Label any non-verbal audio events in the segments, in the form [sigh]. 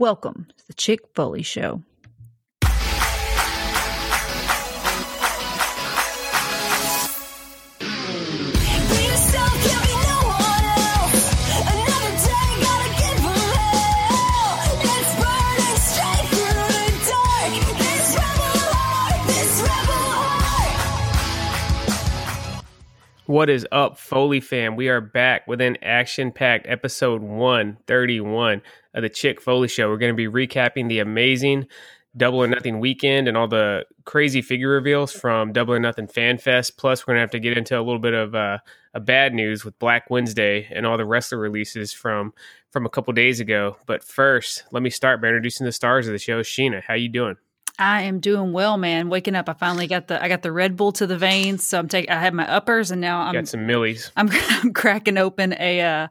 Welcome to the Chick Foley Show. What is up, Foley fam? We are back with an action packed episode 131 of the Chick Foley Show. We're going to be recapping the amazing Double or Nothing weekend and all the crazy figure reveals from Double or Nothing Fan Fest. Plus, we're going to have to get into a little bit of uh, a bad news with Black Wednesday and all the wrestler releases from from a couple days ago. But first, let me start by introducing the stars of the show. Sheena, how you doing? I am doing well, man. Waking up, I finally got the I got the Red Bull to the veins, so I'm taking. I had my uppers, and now I'm got some millies. I'm, [laughs] I'm cracking open a uh,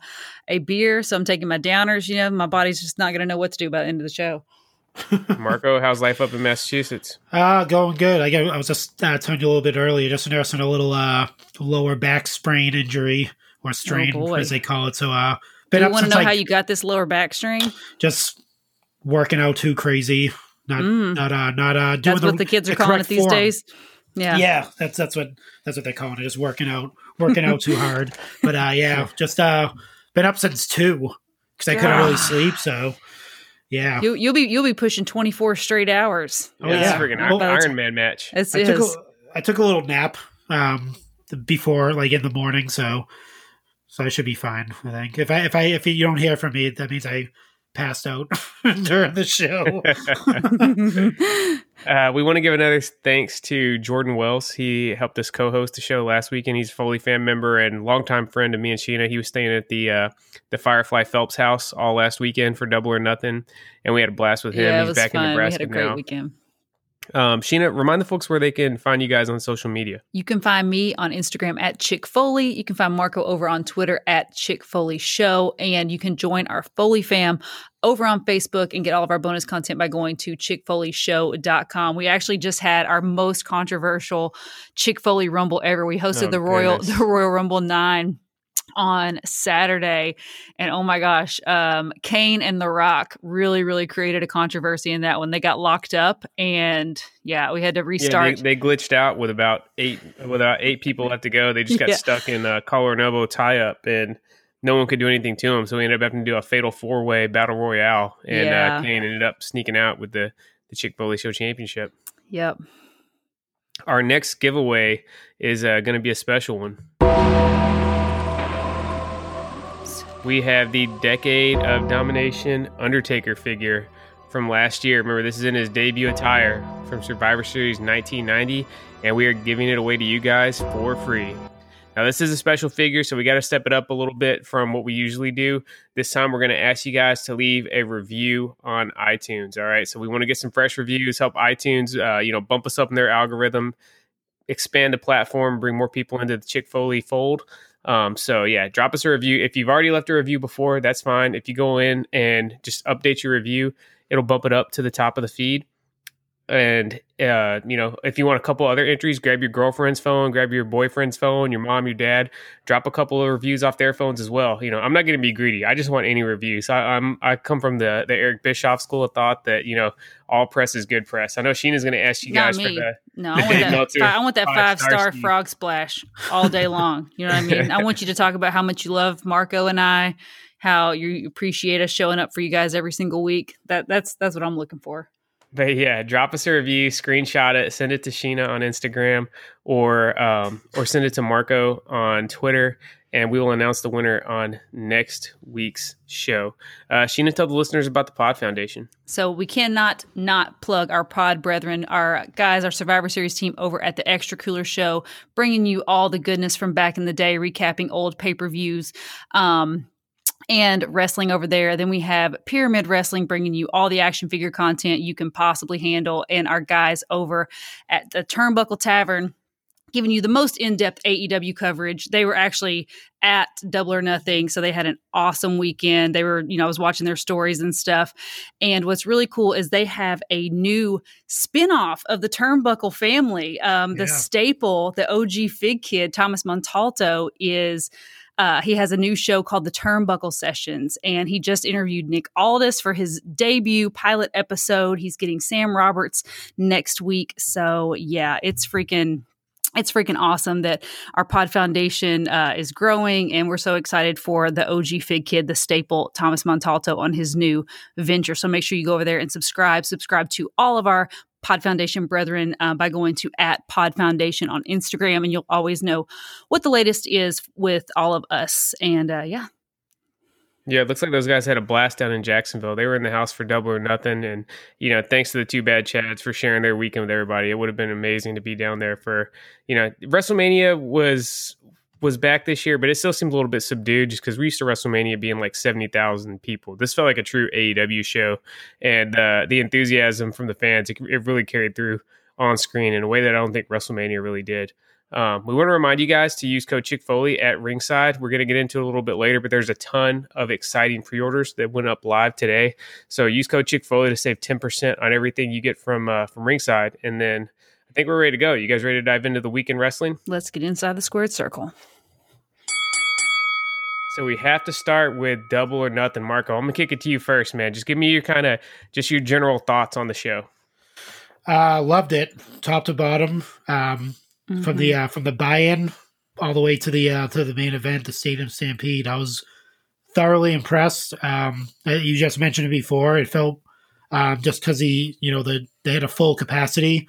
a beer, so I'm taking my downers. You know, my body's just not going to know what to do by the end of the show. Marco, [laughs] how's life up in Massachusetts? Uh, going good. I, I was just uh, telling you a little bit earlier, just nursing a little uh, lower back sprain injury or strain, Oh, as they call it. So, uh, Do been you want to know like, how you got this lower back strain? just working out too crazy. Not, Mm. not, uh, not uh, doing That's what the kids are calling it these form. days. Yeah. Yeah. that's that's what that's what they're calling it. Is working out, working out too hard. [laughs] But uh, yeah, just uh, been up since two because I couldn't really sleep. So, yeah. You, you'll be you'll be pushing 24 straight hours. Oh, yeah, yeah. it's a freaking Well, Iron Man match. It's, I took a, I took a little nap um before like in the morning, so so I should be fine. I think if I if I if you don't hear from me, that means I passed out [laughs] during the show. [laughs] Uh, we want to give another thanks to Jordan Wells. He helped us co-host the show last week, and he's a Foley fan member and longtime friend of me and Sheena. He was staying at the uh, the Firefly Phelps house all last weekend for Double or Nothing, and we had a blast with him. yeah, it he's was back fun. in We Nebraska had a great now. weekend. Um, Sheena, remind the folks where they can find you guys on social media. You can find me on Instagram at Chick Foley. You can find Marco over on Twitter at Chick Foley Show. And you can join our Foley fam over on Facebook and get all of our bonus content by going to chickfoleyshow.com. We actually just had our most controversial Chick Foley Rumble ever. We hosted Oh, the Royal [laughs] goodness. the Royal Rumble 9 on Saturday. And oh my gosh, um, Kane and The Rock really, really created a controversy in that one. They got locked up and yeah, we had to Yeah, restart. they, they glitched out with about eight with about eight people left to go. They just [laughs] got Yeah. stuck in a collar and elbow tie up, and no one could do anything to them. So we ended up having to do a fatal four way battle royale, and Yeah. uh, Kane ended up sneaking out with the the Chick Foley Show championship. yep. Our next giveaway is uh, going to be a special one. We have the Decade of Domination Undertaker figure from last year. Remember, this is in his debut attire from Survivor Series 1990, and we are giving it away to you guys for free. Now, this is a special figure, so we got to step it up a little bit from what we usually do. This time, we're going to ask you guys to leave a review on iTunes. All right, so we want to get some fresh reviews, help iTunes, uh, you know, bump us up in their algorithm, expand the platform, bring more people into the Chick Foley fold. Um, so yeah, drop us a review. If you've already left a review before, that's fine. If you go in and just update your review, it'll bump it up to the top of the feed. And uh, you know, if you want a couple other entries, grab your girlfriend's phone, grab your boyfriend's phone, your mom, your dad, drop a couple of reviews off their phones as well. You know, I'm not going to be greedy. I just want any reviews. I, I'm I come from the the Eric Bischoff school of thought that you know all press is good press. I know Sheena's going to ask you Not guys for the No, [laughs] I want that. I want that five five star star frog splash all day long. You know what I mean? I want you to talk about how much you love Marco and I, how you appreciate us showing up for you guys every single week. That that's that's what I'm looking for. But yeah, drop us a review, screenshot it, send it to Sheena on Instagram, or um, or send it to Marco on Twitter, and we will announce the winner on next week's show. Uh, Sheena, tell the listeners about the Pod Foundation. So we cannot not plug our pod brethren, our guys, our Survivor Series team over at the Extra Cooler Show, bringing you all the goodness from back in the day, recapping old pay per views. Um, and wrestling over there. Then we have Pyramid Wrestling bringing you all the action figure content you can possibly handle, and our guys over at the Turnbuckle Tavern giving you the most in-depth AEW coverage. They were actually at Double or Nothing, so they had an awesome weekend. They were, you know, I was watching their stories and stuff. And what's really cool is they have a new spin-off of the Turnbuckle family. Um, the Yeah. staple, the OG Fig Kid, Thomas Montalto, is uh, he has a new show called The Turnbuckle Sessions, and he just interviewed Nick Aldis for his debut pilot episode. He's getting Sam Roberts next week. So, yeah, it's freaking it's freaking awesome that our pod foundation uh, is growing and we're so excited for the og fig kid the staple thomas montalto on his new venture. So make sure you go over there and subscribe. Subscribe to all of our pod foundation brethren uh, by going to at pod foundation on instagram and you'll always know what the latest is with all of us. And uh, yeah yeah, it looks like those guys had a blast down in Jacksonville. They were in the house for double or nothing. And, you know, thanks to the two bad Chads for sharing their weekend with everybody. It would have been amazing to be down there for, you know, WrestleMania was was back this year, but it still seemed a little bit subdued just because we used to WrestleMania being like 70,000 people. This felt like a true AEW show. And uh, the enthusiasm from the fans, it, it really carried through on screen in a way that I don't think WrestleMania really did. Um, we want to remind you guys to use code Chick Foley at Ringside. We're going to get into it a little bit later, but there's a ton of exciting pre-orders that went up live today. So use code Chick Foley to save ten percent on everything you get from uh, from Ringside. And then I think we're ready to go. You guys ready to dive into the weekend wrestling? Let's get inside the squared circle. So we have to start with double or nothing, Marco. I'm gonna kick it to you first, man. Just give me your kind of just your general thoughts on the show. Uh, loved it, top to bottom. Um, mm-hmm. from the uh, from the buy-in all the way to the uh, to the main event, the Stadium Stampede. I was thoroughly impressed. Um, uh, you just mentioned it before. It felt um, just because he, you know, the they had a full capacity.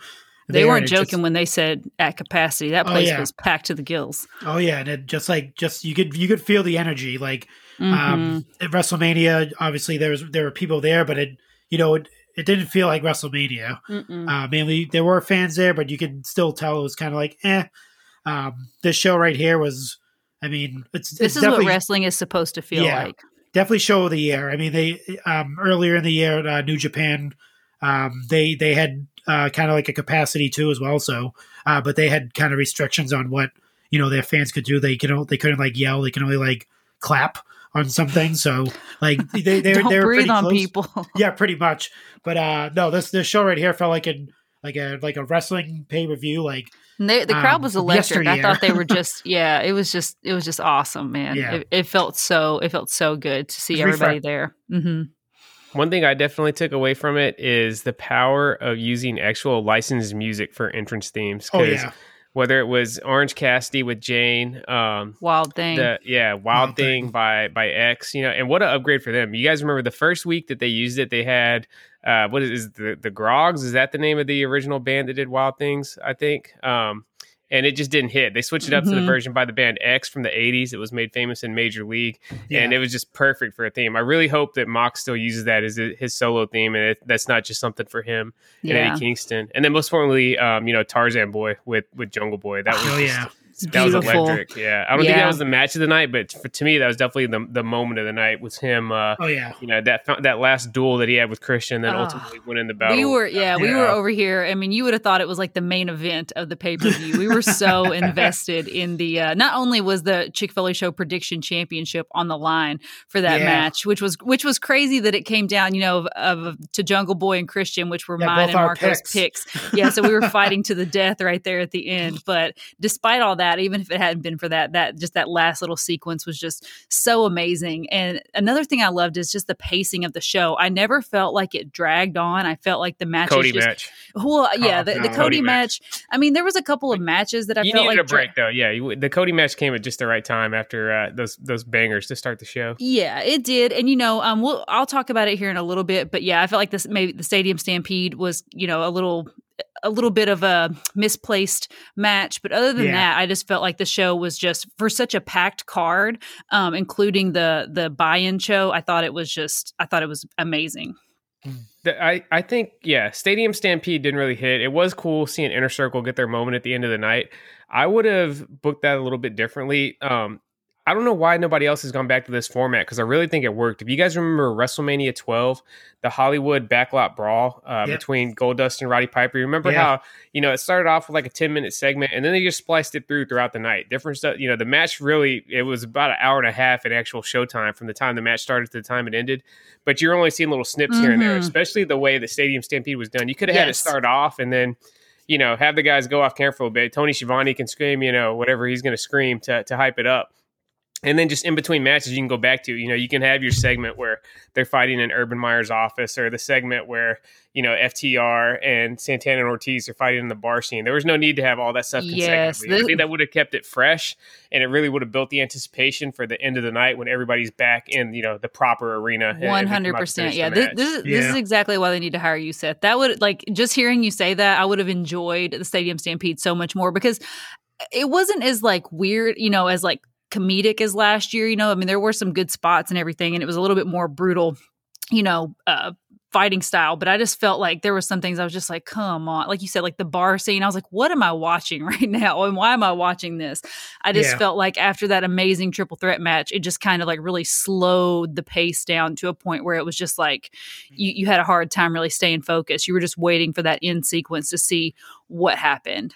They weren't joking just, when they said at capacity. That oh, place oh, yeah. was packed to the gills. Oh yeah, and it just like just you could you could feel the energy. Like um, mm-hmm. um, at WrestleMania, obviously there was there were people there, but it you know it, it didn't feel like WrestleMania. Uh, mainly, there were fans there, but you could still tell it was kind of like, eh. Um, this show right here was, I mean, it's this it's is what wrestling is supposed to feel yeah, like. Definitely show of the year. I mean, they um, earlier in the year, uh, New Japan, um, they they had uh, kind of like a capacity too as well. So, uh, but they had kind of restrictions on what you know their fans could do. They can they couldn't like yell. They can only like clap on something. So like they they're [laughs] they're breathe pretty on close. people. [laughs] yeah, pretty much. But uh no, this this show right here felt like a like a like a wrestling pay per view. Like they, the crowd um, was electric. Yesteryear. I thought they were [laughs] just yeah. It was just it was just awesome, man. Yeah. It, it felt so it felt so good to see everybody there. Mm-hmm. One thing I definitely took away from it is the power of using actual licensed music for entrance themes. Oh yeah whether it was Orange Cassidy with Jane, um, Wild Thing, the, yeah, Wild, Wild Thing, Thing, by by X, you know, and what an upgrade for them. You guys remember the first week that they used it, they had uh, what is, is the the Troggs? Is that the name of the original band that did Wild Things? I think. Um, and it just didn't hit. They switched it up mm-hmm. to the mm-hmm. version by the band X from the 80s. It was made famous in Major League, yeah. and it was just perfect for a theme. I really hope that Mox still uses that as his solo theme, and it, that's not just something for him yeah. and Eddie Kingston. And then most importantly, um, you know, Tarzan Boy with with Jungle Boy. That was oh, just, yeah that was electric. Yeah, I don't yeah. think that was the match of the night, but for, to me, that was definitely the, the moment of the night. Was him? Uh, oh yeah, you know that that last duel that he had with Christian, then uh, ultimately went in the battle. We were yeah, yeah, we were over here. I mean, you would have thought it was like the main event of the pay per view. we were so [laughs] invested in the. Uh, not only was the Chick Foley Show prediction championship on the line for that yeah. match, which was which was crazy that it came down, you know, of, of to Jungle Boy and Christian, which were mine and Marco's picks. picks. Yeah, so we were [laughs] fighting to the death right there at the end. But despite all that, even if it hadn't been been for that, that just that last little sequence was just so amazing. And another thing I loved is just the pacing of the show. I never felt like it dragged on. I felt like the match Cody just, match. Well, yeah, oh, the, no. the, Cody, Cody match. match. I mean, there was a couple of matches that I you felt needed like a break dra- though. Yeah, you, the Cody match came at just the right time after uh, those those bangers to start the show. Yeah, it did. And you know, um, we'll I'll talk about it here in a little bit. But yeah, I felt like this maybe the Stadium Stampede was you know a little a little bit of a misplaced match. But other than yeah. that, I just felt like the show was just for such a packed card, um, including the the buy-in show. I thought it was just I thought it was amazing. I, I think yeah, Stadium Stampede didn't really hit. It was cool seeing Inner Circle get their moment at the end of the night. I would have booked that a little bit differently. Um, I don't know why nobody else has gone back to this format because I really think it worked. If you guys remember WrestleMania 12, the Hollywood backlot brawl uh, yep. between Goldust and Roddy Piper, you remember yeah. how you know it started off with like a 10 minute segment and then they just spliced it through throughout the night. Different stuff. You know, the match really it was about an hour and a half in actual showtime from the time the match started to the time it ended. But you're only seeing little snips mm-hmm. here and there, mm-hmm. especially the way the Stadium Stampede was done. You could have yes. had it start off and then you know, have the guys go off camera for a bit. Tony Schiavone can scream, you know, whatever he's going to scream to to hype it up and then just in between matches you can go back to you know you can have your segment where they're fighting in urban meyer's office or the segment where you know ftr and santana and ortiz are fighting in the bar scene there was no need to have all that stuff Yes, consecutively. i think that would have kept it fresh and it really would have built the anticipation for the end of the night when everybody's back in you know the proper arena and- and One they come out hundred to percent. Yeah, this, this, is, this is exactly why they need to hire you, Seth. That would like just hearing you say that, I would have enjoyed the Stadium Stampede so much more because it wasn't as like weird, you know, as like comedic as last year. You know, I mean, there were some good spots and everything, and it was a little bit more brutal, you know, uh, fighting style. But I just felt like there were some things I was just like, come on, like you said, like the bar scene. I was like, what am I watching [laughs] right now, and why am I watching this? I just Yeah. felt like after that amazing triple threat match, it just kind of like really slowed the pace down to a point where it was just like you, you had a hard time really staying focused. You were just waiting for that end sequence to see what happened.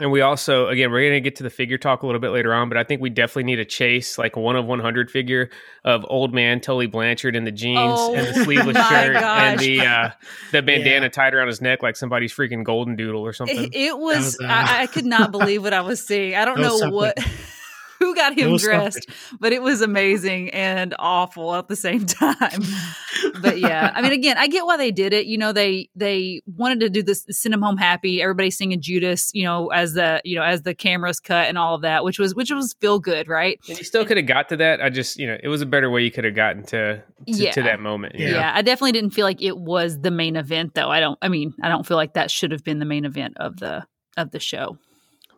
And we also, again, we're going to get to the figure talk a little bit later on, but I think we definitely need a chase, like one of 100 figure of old man Tully Blanchard in the jeans Oh and the [laughs] sleeveless my shirt and the uh, the bandana Yeah. tied around his neck like somebody's freaking golden doodle or something. It, it was, was, uh, I, I could not believe what I was seeing. I don't That was know what. [laughs] Who got him was dressed? But it was amazing and awful at the same [laughs] time. but yeah, I mean, again, I get why they did it. You know, they they wanted to do this, send him home happy. Everybody singing Judas, you know, as the you know as the cameras cut and all of that, which was which was feel good, right? and you still could have got to that. I just, you know, it was a better way you could have gotten to to, Yeah. to that moment. Yeah. Yeah. I definitely didn't feel like it was the main event, though. I don't. I mean, I don't feel like that should have been the main event of the of the show.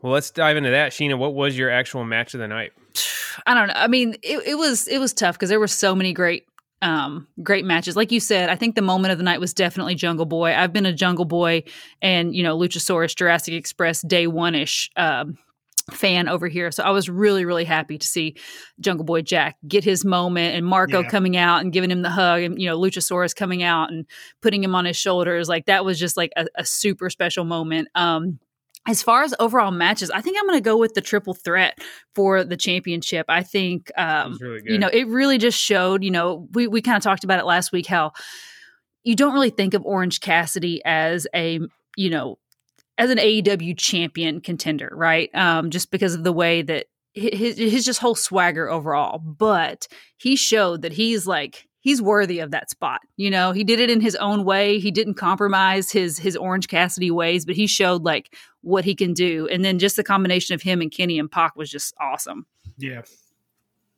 Well, let's dive into that. Sheena, what was your actual match of the night? [sighs] I don't know. I mean, it, it was it was tough because there were so many great um great matches. Like you said, I think the moment of the night was definitely Jungle Boy. I've been a Jungle Boy and you know Luchasaurus, Jurassic Express, day one ish. Um, fan over here so i was really really happy to see jungle boy jack get his moment and marco Yeah. coming out and giving him the hug and you know luchasaurus coming out and putting him on his shoulders like that was just like a, a super special moment um as far as overall matches, I think I'm going to go with the triple threat for the championship. I think, um, really you know, it really just showed, you know, we, we kind of talked about it last week how you don't really think of Orange Cassidy as a, you know, as an AEW champion contender, right? Um, just because of the way that his, his just whole swagger overall. But he showed that he's like, he's worthy of that spot. You know, he did it in his own way. He didn't compromise his his Orange Cassidy ways, but he showed like what he can do. And then just the combination of him and Kenny and Pac was just awesome. Yeah.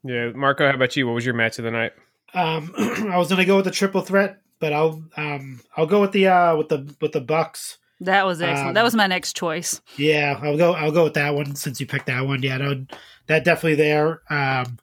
yeah, Marco, how about you? What was your match of the night? Um, [clears throat] I was gonna go with the triple threat, but I'll um I'll go with the uh with the with the Bucks. That was excellent. Um, that was my next choice. Yeah, I'll go. I'll go with that one since you picked that one. Yeah, no, that definitely there. Um,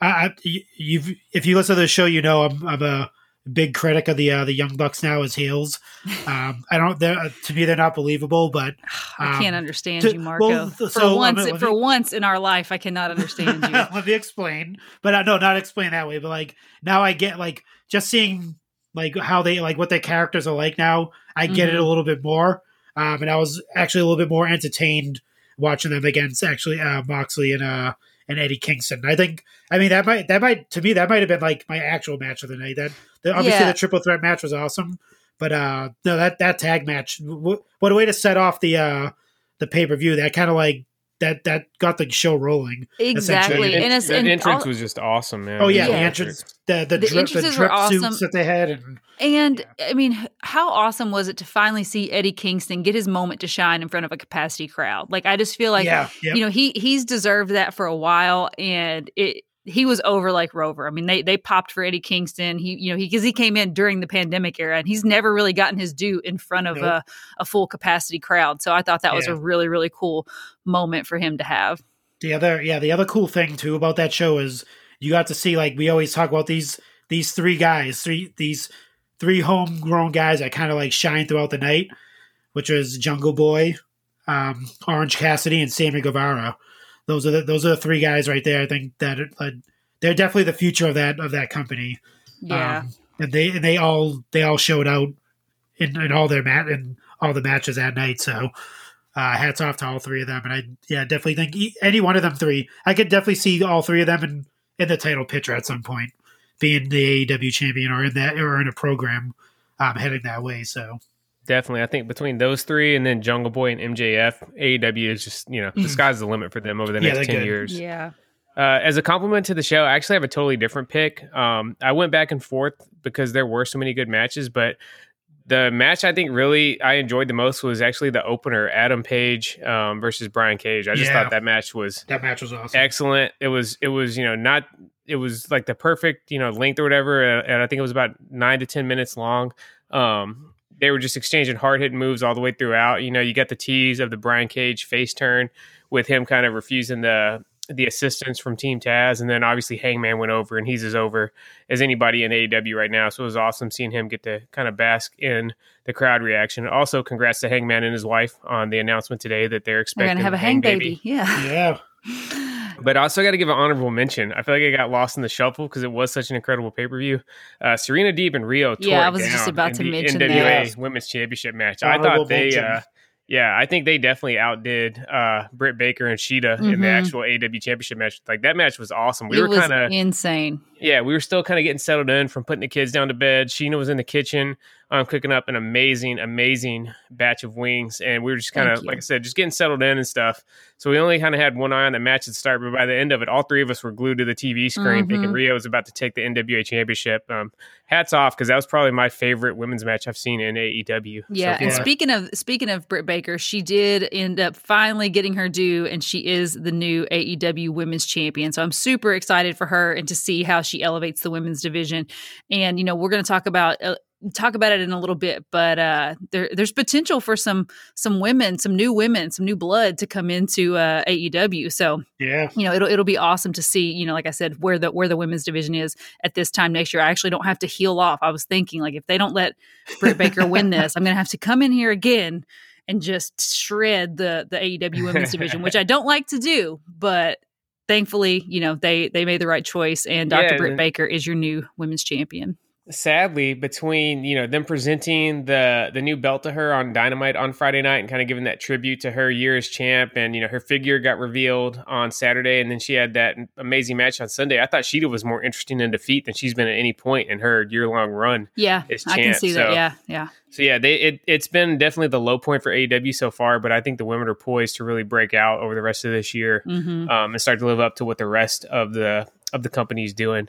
I, I you've if you listen to the show, you know I'm I'm a big critic of the uh, the Young Bucks now as heels. [laughs] Um, I don't. They're, to me, they're not believable, but I can't um, understand to- you, Marco. well, for so, once, um, let for me- once in our life, I cannot [laughs] understand you. let me explain. But uh, no, not explain that way. But like now, I get like just seeing like how they like what their characters are like now. I get it Mhm. a little bit more, um, and I was actually a little bit more entertained watching them against actually uh, Moxley and uh and Eddie Kingston. I think. I mean that might that might to me that might have been like my actual match of the night. That the, obviously Yeah. the triple threat match was awesome, but uh no that that tag match. w- What a way to set off the uh the pay per view. That kind of like that that got the show rolling. exactly, Essentially. and the and entrance all- was just awesome, man. Oh yeah, It the was Yeah. entrance, the the, The drip, the entrances were drip awesome. suits that they had, and And I mean, how awesome was it to finally see Eddie Kingston get his moment to shine in front of a capacity crowd? Like, I just feel like, yeah, yeah, you know, he he's deserved that for a while, and it he was over like Rover. I mean, they they popped for Eddie Kingston. He, you know, he because he came in during the pandemic era, and he's never really gotten his due in front of Nope. a a full capacity crowd. So I thought that was a really really cool moment for him to have. the other yeah the other cool thing too about that show is you got to see like we always talk about these these three guys three these three homegrown guys that kind of like shine throughout the night which was jungle boy um orange cassidy and sammy guevara those are the those are the three guys right there i think that uh, they're definitely the future of that of that company Yeah. Um, and they and they all they all showed out in, in all their mat in all the matches that night. So uh, hats off to all three of them. And I yeah definitely think e- any one of them three, I could definitely see all three of them in in the title picture at some point, being the AEW champion or in that or in a program um, heading that way. So Definitely. I think between those three and then Jungle Boy and MJF, AEW is just, you know, the Mhm. sky's the limit for them over the next they're 10 good. years. Yeah. Uh, as a compliment to the show, I actually have a totally different pick. Um, I went back and forth because there were so many good matches, but the match I think really I enjoyed the most was actually the opener, Adam Page um, versus Brian Cage. I just Yeah. thought that match was That match was awesome. excellent. It was it was you know not it was like the perfect you know length or whatever, uh, and I think it was about nine to ten minutes long. Um, they were just exchanging hard hitting moves all the way throughout. You know, you got the tease of the Brian Cage face turn with him kind of refusing the the assistance from Team Taz, and then obviously Hangman went over, and he's as over as anybody in AEW right now. So it was awesome seeing him get to kind of bask in the crowd reaction. Also, congrats to Hangman and his wife on the announcement today that they're They're expecting gonna have a hang baby. Yeah. Yeah. [laughs] but I also got to give an honorable mention. I feel like I got lost in the shuffle because it was such an incredible pay per view. Uh, Serena Deeb and Riho. Tore Yeah, I it was just about in to the mention NWA that. Women's Championship match. I thought they, uh, yeah, I think they definitely outdid uh, Britt Baker and Shida in the Mhm. actual AEW Championship match. Like that match was awesome. We it were kind of insane. yeah, we were still kind of getting settled in from putting the kids down to bed. Sheena was in the kitchen, um, cooking up an amazing, amazing batch of wings, and we were just kind of, like I said, just getting settled in and stuff. So we only kind of had one eye on the match at the start, but by the end of it, all three of us were glued to the TV screen, thinking Mhm. Riho was about to take the NWA Championship. Um, hats off because that was probably my favorite women's match I've seen in AEW. so Yeah, and speaking of speaking of Britt Baker, she did end up finally getting her due, and she is the new AEW Women's Champion. So I'm super excited for her and to see how she elevates the women's division. And you know, we're going to talk about uh, talk about it in a little bit, but uh, there, there's potential for some some women, some new women, some new blood to come into uh, AEW. So Yeah. you know it'll it'll be awesome to see you know like i said where the where the women's division is at this time next year i actually don't have to heal off i was thinking like if they don't let britt baker win this i'm gonna have to come in here again and just shred the the aew women's division which i don't like to do but thankfully you know they they made the right choice and dr Yeah, britt baker is your new women's champion sadly between you know them presenting the the new belt to her on dynamite on friday night and kind of giving that tribute to her year as champ and you know her figure got revealed on saturday and then she had that amazing match on sunday i thought shida was more interesting in defeat than she's been at any point in her year-long run yeah i can see that. so- yeah yeah. So yeah they it, it's been definitely the low point for aew so far but i think the women are poised to really break out over the rest of this year hmm um, and start to live up to what the rest of the of the company's doing.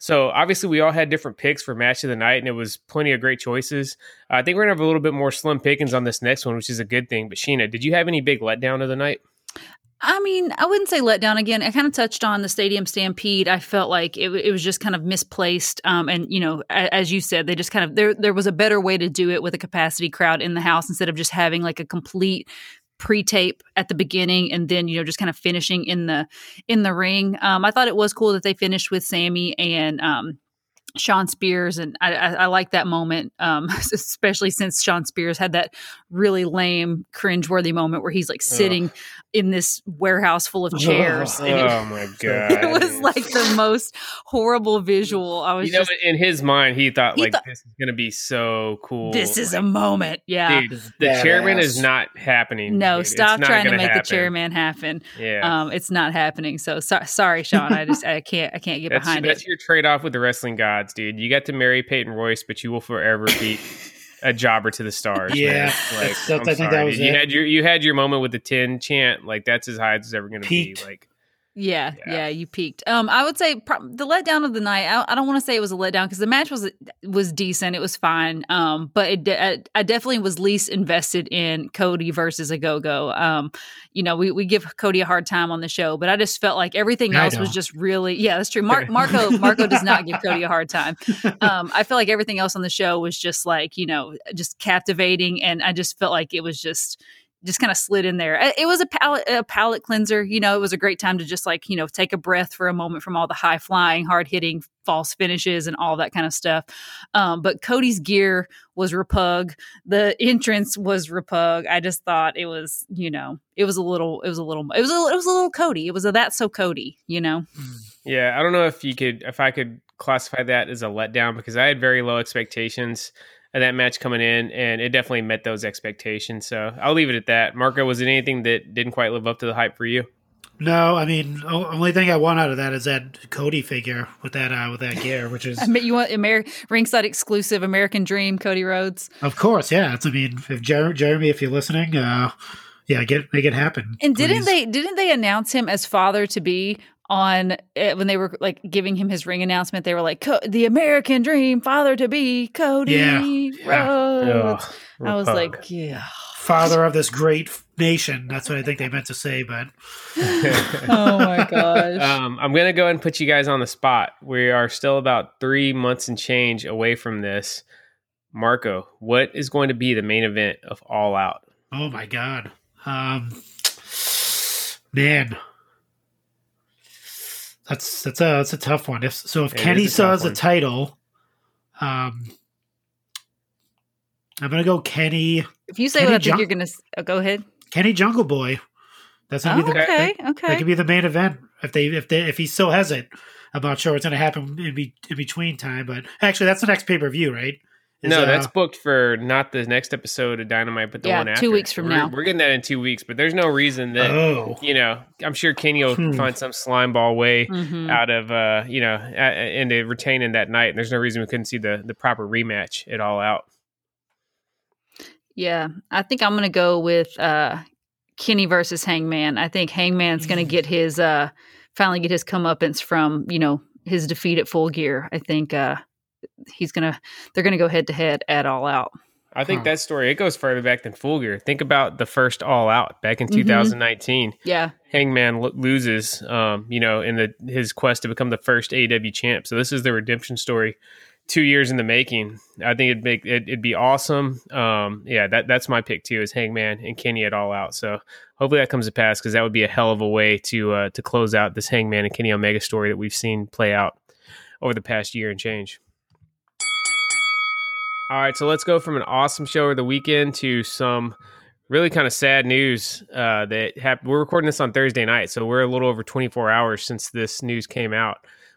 So obviously, we all had different picks for match of the night, and it was plenty of great choices. I think we're gonna have a little bit more slim pickings on this next one, which is a good thing. But Sheena, did you have any big letdown of the night? I mean, I wouldn't say letdown. again. I kind of touched on the stadium stampede. I felt like it, it was just kind of misplaced. Um, and you know, a, as you said, they just kind of there there was a better way to do it with a capacity crowd in the house instead of just having like a complete pre-tape at the beginning and then you know just kind of finishing in the in the ring. Um, I thought it was cool that they finished with Sammy and um, Shawn Spears, and I, I, I like that moment, um, [laughs] especially since Shawn Spears had that really lame, cringeworthy moment where he's like sitting in this warehouse full of chairs. Ugh. and it- Oh [laughs] my god! it was like the most horrible visual. I was you know, just, in his mind, he thought He like thought- this is gonna be so cool. this is Like, a moment. Yeah. dude. The chairman is not happening. no, dude. Stop not trying to make happen. the chairman happen. Yeah. Um, it's not happening. So, so sorry, Shawn. I just I can't I can't get That's, behind that's it. your trade off with the wrestling gods, dude. You got to marry Peyton Royce, but you will forever be [laughs] a jobber to the stars. Yeah, that's- like that's- I think that was you it. had your you had your moment with the tin chant. Like that's as high as it's ever going to be. Like Yeah, Yeah. yeah, you peaked. Um, I would say pro- the letdown of the night. I, I don't want to say it was a letdown because the match was was decent. It was fine. Um, but it, I, I definitely was least invested in Cody versus Ogogo. Um, you know, we, we give Cody a hard time on the show, but I just felt like everything I else was don't. just really yeah, that's true. Mark Marco Marco does not give Cody a hard [laughs] time. Um, I feel like everything else on the show was just like you know just captivating, and I just felt like it was just just kind of slid in there. It was a palate a palate cleanser. You know, it was a great time to just like you know take a breath for a moment from all the high flying, hard hitting, false finishes, and all that kind of stuff. Um, but Cody's gear was repug. The entrance was repug. I just thought it was you know it was a little it was a little it was a, it was a little Cody. It was a that's so Cody. You know. yeah, I don't know if you could if I could classify that as a letdown because I had very low expectations of that match coming in, and it definitely met those expectations. So I'll leave it at that. Marco, was it anything that didn't quite live up to the hype for you? No, I mean, only thing I want out of that is that Cody figure with that uh, with that gear, which is [laughs] I mean, you want Amer- ringside exclusive American Dream Cody Rhodes. of course, yeah. It's I mean, if Jer- Jeremy, if you're listening, uh, yeah, get make it happen. And didn't they didn't they announce him as father to be on it, when they were like giving him his ring announcement. They were like, "The American Dream, father to be, Cody Yeah. Rhodes." Ugh, I was Pug. like, "Yeah." Father of this great nation. That's what I think they meant to say, but [laughs] oh my gosh. um, I'm gonna go ahead and put you guys on the spot. We are still about three months and change away from this. Marco, what is going to be the main event of All Out? oh my god. Um man. That's that's a that's a tough one. If so if It Kenny is a still tough has the one. title, um I'm gonna go Kenny if you say Kenny what I think Jung- you're gonna s- uh, go ahead. Kenny Jungle Boy. That's gonna be the okay, that, okay. that could be the main event if they if they if he still has it. I'm not sure what's gonna happen in, be, in between time, but actually that's the next pay per view, right? Is, no, uh, that's booked for not the next episode of Dynamite, but the one after. Yeah, two weeks from We're- now. We're getting that in two weeks, but there's no reason that oh you know. I'm sure Kenny will Hmm. find some slime ball way Mhm. out of uh, you know, a- into retaining that night. And there's no reason we couldn't see the the proper rematch at All Out. Yeah, I think I'm going to go with uh, Kenny versus Hangman. I think Hangman's going to get his uh, finally get his comeuppance from you know his defeat at Full Gear. I think uh, he's gonna they're gonna go head to head at All Out. I think Huh. that story it goes further back than Full Gear. Think about the first All Out back in Mhm. 2019. Yeah, Hangman lo- loses, um, you know, in the his quest to become the first AEW champ. So this is the redemption story, two years in the making. I think it'd make it, it'd be awesome. Um, yeah, that that's my pick too is Hangman and Kenny at All Out. So hopefully that comes to pass because that would be a hell of a way to uh, to close out this Hangman and Kenny Omega story that we've seen play out over the past year and change. All right, so let's go from an awesome show over the weekend to some really kind of sad news uh, that happened. We're recording this on Thursday night, so we're a little over 24 hours since this news came out.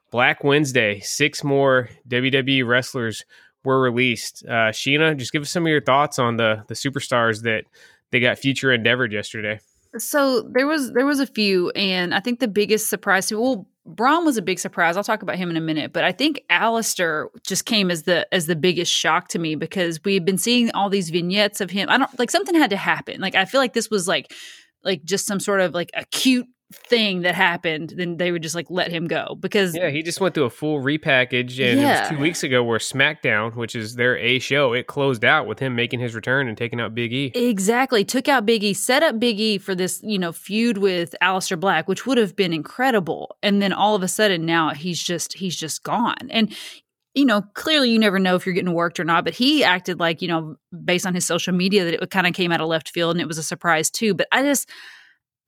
Black Wednesday, six more WWE wrestlers were released. Uh, Sheena, just give us some of your thoughts on the the superstars that they got future endeavored yesterday. So there was there was a few, and I think the biggest surprise well, Braun was a big surprise. I'll talk about him in a minute, but I think Aleister just came as the as the biggest shock to me because we had been seeing all these vignettes of him. I don't like something had to happen. Like I feel like this was like like just some sort of like acute thing that happened. Then they would just like let him go because Yeah, he just went through a full repackage, and it was two weeks ago where SmackDown, which is their A show, it closed out with him making his return and taking out Big E. Exactly. Took out Biggie, set up Biggie for this, you know, feud with Aleister Black, which would have been incredible. And then all of a sudden now he's just he's just gone. And you know, clearly you never know if you're getting worked or not, but he acted like, you know, based on his social media that it kind of came out of left field and it was a surprise too. But I just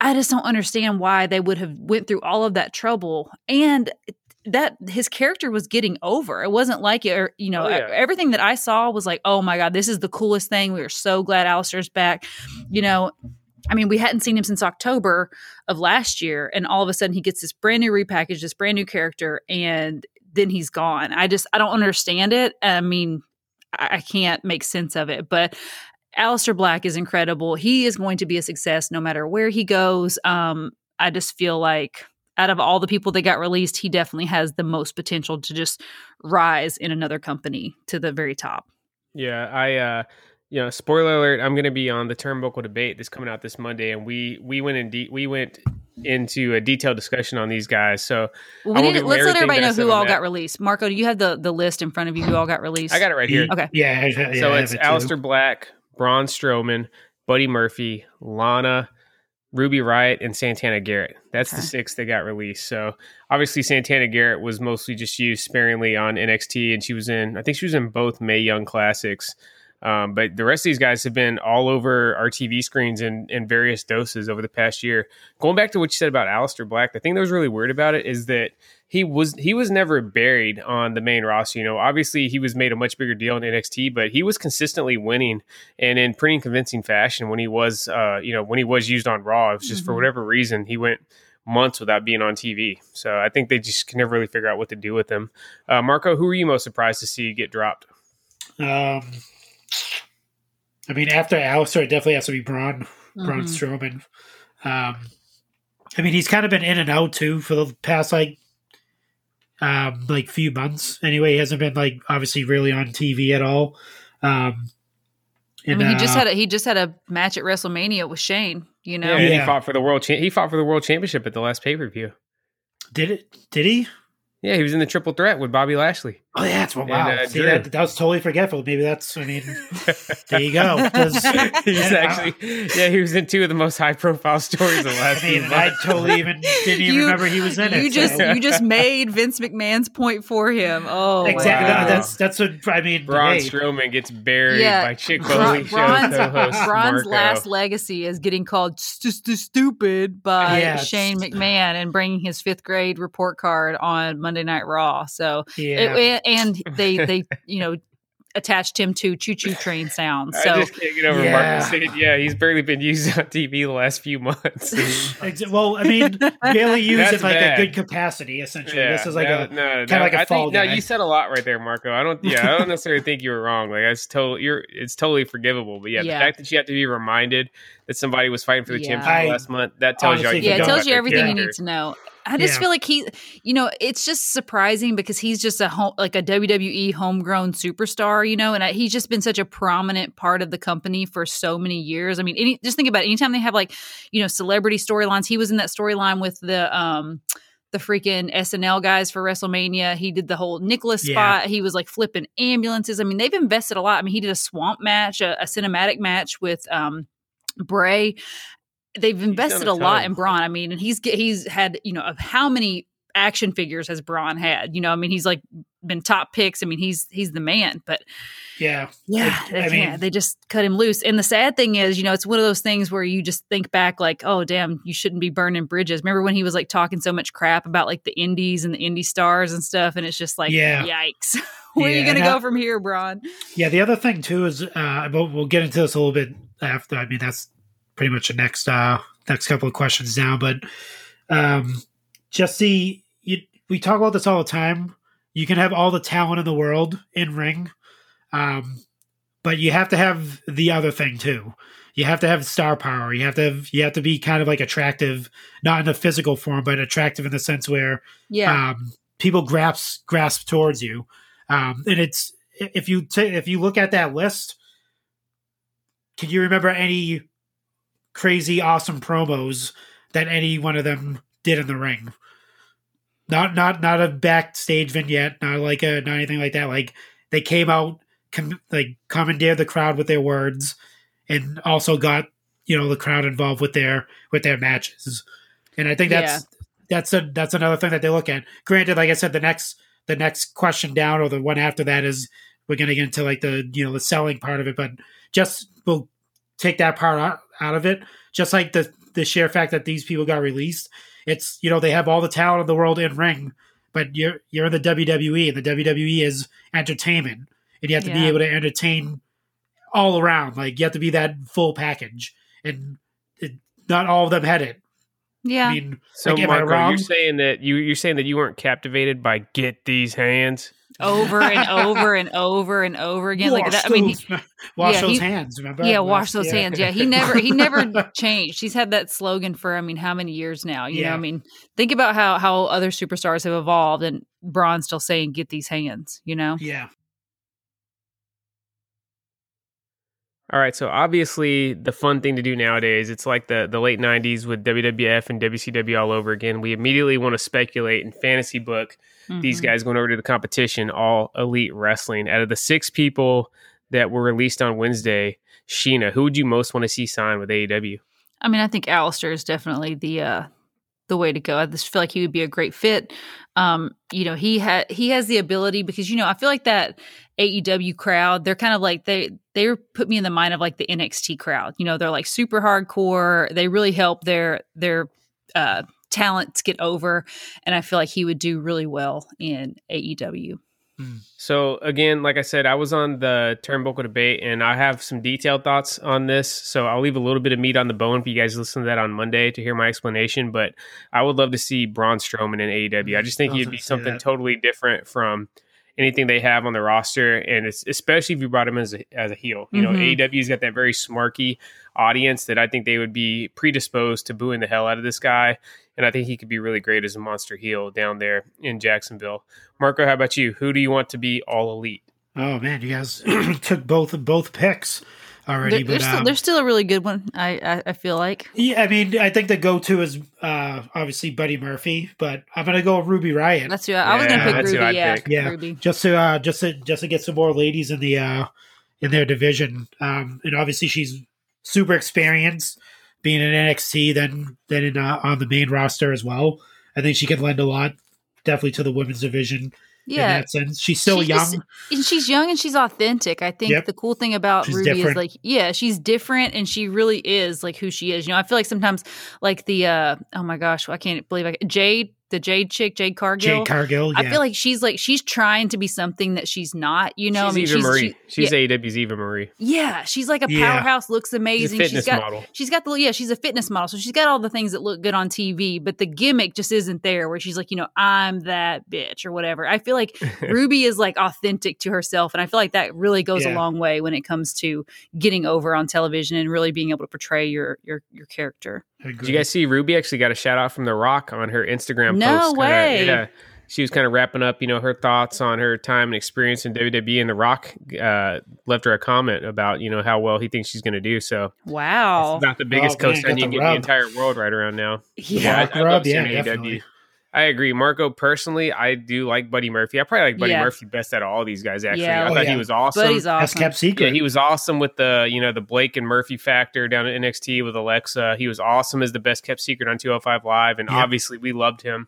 I just don't understand why they would have went through all of that trouble and that his character was getting over. It wasn't like or, you know, Oh, yeah. everything that I saw was like, oh my God, this is the coolest thing. We are so glad Aleister's back. You know, I mean, we hadn't seen him since October of last year, and all of a sudden he gets this brand new repackage, this brand new character, and then he's gone. I just I don't understand it. I mean, I can't make sense of it. But Aleister Black is incredible. He is going to be a success no matter where he goes. Um, I just feel like out of all the people that got released, he definitely has the most potential to just rise in another company to the very top. Yeah, I uh you know, spoiler alert, I'm going to be on the turnbuckle debate that's coming out this Monday and we we went in de- we went into a detailed discussion on these guys. So Well, we won't need, give let's let everybody know who all that. got released. Marco, do you have the the list in front of you who all got released? I got it right here. Okay. Yeah, yeah, so it's have it. Aleister Black, Braun Strowman, Buddy Murphy, Lana, Ruby Riot, and Santana Garrett. That's the six that got released. So obviously Santana Garrett was mostly just used sparingly on NXT, and she was in. I think she was in both Mae Young Classics. Um, but the rest of these guys have been all over our TV screens in, in various doses over the past year. Going back to what you said about Aleister Black, the thing that was really weird about it is that he was he was never buried on the main roster. You know, obviously he was made a much bigger deal in NXT, but he was consistently winning and in pretty convincing fashion when he was uh, you know, when he was used on Raw. It was just for Mhm. whatever reason he went months without being on TV. So I think they just can never really figure out what to do with him. Uh, Marco, who are you most surprised to see get dropped? Um, I mean, after Aleister, it definitely has to be Braun, Braun Mhm. Strowman. Um, I mean, he's kind of been in and out too for the past like, um, like few months. Anyway, he hasn't been like obviously really on TV at all. Um, I mean, he just uh, had a he just had a match at WrestleMania with Shane. You know, Yeah, and he fought for the world. Cha- he fought for the world championship at the last pay per view. Did it? Did he? Yeah, he was in the triple threat with Bobby Lashley. Oh, yeah, that's what. And, Wow, uh, see that, that was totally forgetful. Maybe that's. I mean, [laughs] there you go. [laughs] He's and I- actually, yeah, he was in two of the most high profile stories of the last I few mean, I totally even didn't even You- remember he was in it. you just so- you just made Vince McMahon's point for him. Oh, [laughs] exactly. Wow. God. That's that's what I mean. Braun hey, Strowman gets buried Yeah, by Chick Bra- Foley show Braun's, co-host Braun's Marco. last legacy is getting called st- st- stupid by Yeah, Shane it's- McMahon and bringing his fifth grade report card on Monday Night Raw. So yeah. it- and they [laughs] they you know attached him to choo choo train sounds. I So just can't get over Yeah. Marco saying, yeah, he's barely been used on TV the last few months. [laughs] Well, I mean, barely [laughs] used That's in like bad. a good capacity. Essentially, Yeah, this is like no, a no, kinda no, like a I fall think, no, you said a lot right there, Marco. I don't, yeah, I don't necessarily think you were wrong. Like, it's totally, you're, it's totally forgivable. But yeah, Yeah. the fact that you have to be reminded that somebody was fighting for the Yeah. championship I last month, that tells you, all honestly you yeah, it tells you their everything you need to know. I just Yeah. feel like he, you know, it's just surprising because he's just a home, like a WWE homegrown superstar, you know, and I, he's just been such a prominent part of the company for so many years. I mean, any, just think about it. Anytime they have like, you know, celebrity storylines, he was in that storyline with the, um, the freaking SNL guys for WrestleMania. He did the whole Nicholas Yeah. spot. He was like flipping ambulances. I mean, they've invested a lot. I mean, he did a swamp match, a, a cinematic match with um Bray. They've invested a a, lot in Braun. I mean, and he's he's had you know of how many action figures has Braun had? You know, I mean, he's like been top picks. I mean, he's he's the man. But yeah. yeah, I can't. mean- they just cut him loose. And the sad thing is, you know, it's one of those things where you just think back, like, oh damn, you shouldn't be burning bridges. Remember when he was like talking so much crap about like the indies and the indie stars and stuff, and it's just like, Yeah. yikes. [laughs] Where are you gonna go I- from here, Braun? Yeah, the other thing too is, uh, but we'll get into this a little bit after. I mean, that's pretty much the next uh, next couple of questions now. But um, just the you, we talk about this all the time. You can have all the talent in the world in ring, um, but you have to have the other thing too. You have to have star power. You have to have you have to be kind of like attractive, not in a physical form, but attractive in the sense where Yeah, um, people grasp grasp towards you, um, and it's if you ta if you look at that list, can you remember any crazy awesome promos that any one of them did in the ring? Not not not a backstage vignette, not like a not anything like that. Like they came out, com- like commandeered the crowd with their words, and also got you know the crowd involved with their with their matches. And I think that's that's a that's another thing that they look at. Granted, like I said, the next the next question down or the one after that is we're gonna get into like the you know the selling part of it, but just we'll take that part out, out of it. Just like the the sheer fact that these people got released, it's you know they have all the talent in the world in ring, but you're you're in the WWE and the WWE is entertainment, and you have to be able to entertain all around. Like you have to be that full package, and it, not all of them had it. yeah. I mean, So, like, am Marco, you're saying that you you're saying that you weren't captivated by "Get These Hands." Over and over and over and over again. Like that. I mean, he- wash [laughs] yeah, those he- hands. Remember? yeah, wash those Yeah. hands. Yeah, he never he never [laughs] changed. He's had that slogan for I mean, how many years now? You know, I mean, think about how how other superstars have evolved, and Braun's still saying, "Get these hands." You know, Yeah, All right, so obviously the fun thing to do nowadays, it's like the the late '90s with WWF and WCW all over again. We immediately want to speculate and fantasy book these Mhm. guys going over to the competition, all elite wrestling. Out of the six people that were released on Wednesday, Sheena, who would you most want to see sign with AEW? I mean, I think Aleister is definitely the uh the way to go. I just feel like he would be a great fit. Um, you know, he had he has the ability because you know I feel like that AEW crowd. They're kind of like they they put me in the mind of like the NXT crowd. You know, they're like super hardcore. They really help their their uh, talents get over, and I feel like he would do really well in AEW. So again, like I said, I was on the turnbuckle debate, and I have some detailed thoughts on this. So I'll leave a little bit of meat on the bone for you guys to listen to that on Monday to hear my explanation. But I would love to see Braun Strowman in AEW. I just think I he'd be something totally different from anything they have on the roster, and it's especially if you brought him as a, as a heel. You know, Mhm. AEW's got that very smarky audience that I think they would be predisposed to booing the hell out of this guy. And I think he could be really great as a monster heel down there in Jacksonville. Marco, how about you? Who do you want to be all elite? Oh man, you guys [clears throat] took both both picks. already. They're, they're but still, um, they're still a really good one. I I, I feel like. yeah, I mean, I think the go-to is uh, obviously Buddy Murphy, but I'm gonna go with Ruby Riot. That's who I, I was gonna that's pick who I'd Ruby. Yeah, pick. Yeah. Ruby. just to uh, just to just to get some more ladies in the uh, in their division. Um, and obviously she's super experienced being in NXT than than in uh, on the main roster as well. I think she can lend a lot, definitely to the women's division Yeah, in that sense. She's still She's young. just- and she's young and she's authentic. I think Yep. the cool thing about She's Ruby different. is like, yeah, she's different and she really is like who she is. You know, I feel like sometimes like the uh oh my gosh, I can't believe I Jade, the Jade chick, Jade Cargill. Jade Cargill. Yeah. I feel like she's like she's trying to be something that she's not. You know, she's I mean, Eva she's Marie. she- she's yeah, AEW's Eva Marie. yeah, she's like a Yeah. powerhouse. Looks She's a amazing. fitness got model. she's got the yeah, she's a fitness model, so she's got all the things that look good on TV, but the gimmick just isn't there. Where she's like, you know, I'm that bitch or whatever. I feel like [laughs] Ruby is like authentic to herself, and I feel like that really goes a long way when it comes to getting over on television and really being able to portray your your your character. I Did you guys see Ruby actually got a shout out from The Rock on her Instagram No post? Kinda- way. yeah. She was kind of wrapping up, you know, her thoughts on her time and experience in WWE, and The Rock uh, left her a comment about, you know, how well he thinks she's going to do. So Wow. it's not the biggest Oh, man, co-sign you can get in the entire world right around now. Yeah. I, I love rub, seeing yeah, AEW. definitely. I agree. Marco, personally, I do like Buddy Murphy. I probably like Buddy Yeah. Murphy best out of all these guys, actually. Yeah. I Oh, thought yeah. he was awesome. Buddy's That's awesome. kept secret. Yeah, he was awesome with the you know the Blake and Murphy factor down at NXT with Alexa. He was awesome as the best kept secret on 205 Live, and Yep. obviously we loved him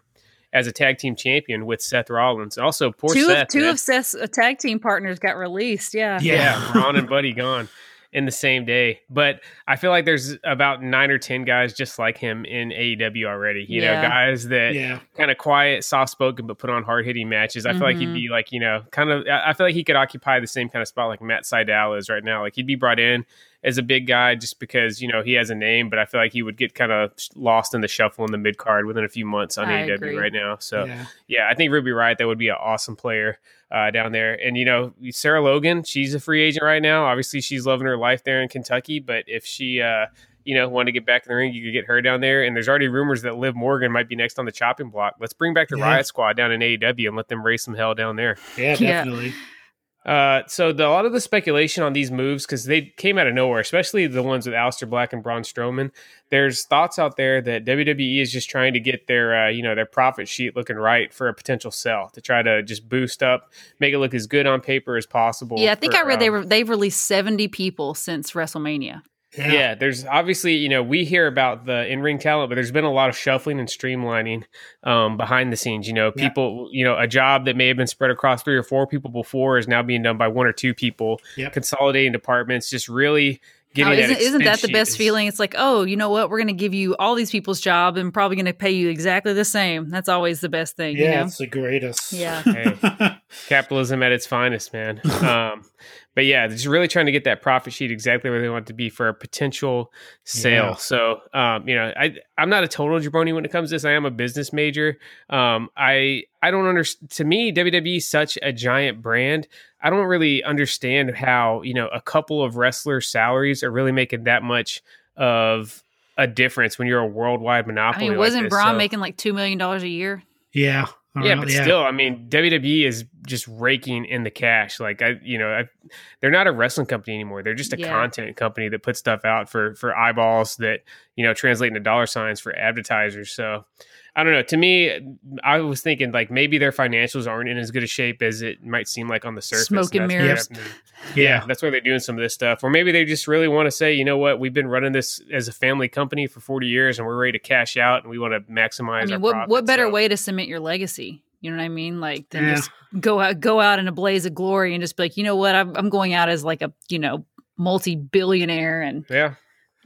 as a tag team champion with Seth Rollins. Also poor two Seth, of two man. of Seth's uh, tag team partners got released. Yeah. Yeah. yeah, Ron and Buddy gone in the same day. But I feel like there's about nine or ten guys just like him in AEW already. You Yeah. know, guys that yeah. kind of quiet, soft spoken, but put on hard hitting matches. I feel like he'd Mhm. be like, you know, kind of, I I feel like he could occupy the same kind of spot like Matt Sydal is right now. Like he'd be brought in as a big guy just because, you know, he has a name, but I feel like he would get kind of lost in the shuffle in the mid card within a few months on I AEW agree. right now. So, yeah. yeah, I think Ruby Riott, that would be an awesome player uh, down there. And, you know, Sarah Logan, she's a free agent right now. Obviously, she's loving her life there in Kentucky, but if she, uh, you know, wanted to get back in the ring, you could get her down there. And there's already rumors that Liv Morgan might be next on the chopping block. Let's bring back the Yeah. Riott Squad down in AEW and let them raise some hell down there. Yeah, Yeah. Uh, so the, a lot of the speculation on these moves because they came out of nowhere, especially the ones with Aleister Black and Braun Strowman. There's thoughts out there that WWE is just trying to get their uh, you know their profit sheet looking right for a potential sell to try to just boost up, make it look as good on paper as possible. Yeah, I think for, I read they um, were they've released seventy people since WrestleMania. Yeah. yeah. there's obviously, you know, we hear about the in ring talent, but there's been a lot of shuffling and streamlining um, behind the scenes. You know, Yeah. people, you know, a job that may have been spread across three or four people before is now being done by one or two people, Yep. consolidating departments, just really Now, getting isn't, that isn't that the best is- feeling? It's like, oh, you know what? We're going to give you all these people's job and probably going to pay you exactly the same. That's always the best thing, Yeah, you know? it's the greatest. Yeah. Hey. [laughs] Capitalism at its finest, man. [laughs] Um, but yeah, just really trying to get that profit sheet exactly where they want it to be for a potential sale. Yeah. So, um, you know, I I'm not a total jabroni when it comes to this. I am a business major. Um, I I don't understand. To me, WWE is such a giant brand. I don't really understand how you know a couple of wrestlers' salaries are really making that much of a difference when you're a worldwide I monopoly. mean, wasn't this. Braun So- making like $2 million a year? yeah. Yeah, Uh, but still, I mean, WWE is just raking in the cash. Like I, you know, I, they're not a wrestling company anymore. They're just a Yeah. content company that puts stuff out for for eyeballs that you know translate into dollar signs for advertisers. So I don't know. To me, I was thinking like maybe their financials aren't in as good a shape as it might seem like on the surface. Smoke and That's mirrors. they're- Yeah, yeah. that's why they're doing some of this stuff. Or maybe they just really want to say, you know what, we've been running this as a family company for 40 years and we're ready to cash out and we want to maximize I mean, our what, profits. what better So- way to cement your legacy? You know what I mean? Like, then Yeah. just go out, go out in a blaze of glory and just be like, you know what? I'm, I'm going out as like a, you know, multi billionaire. And Yeah.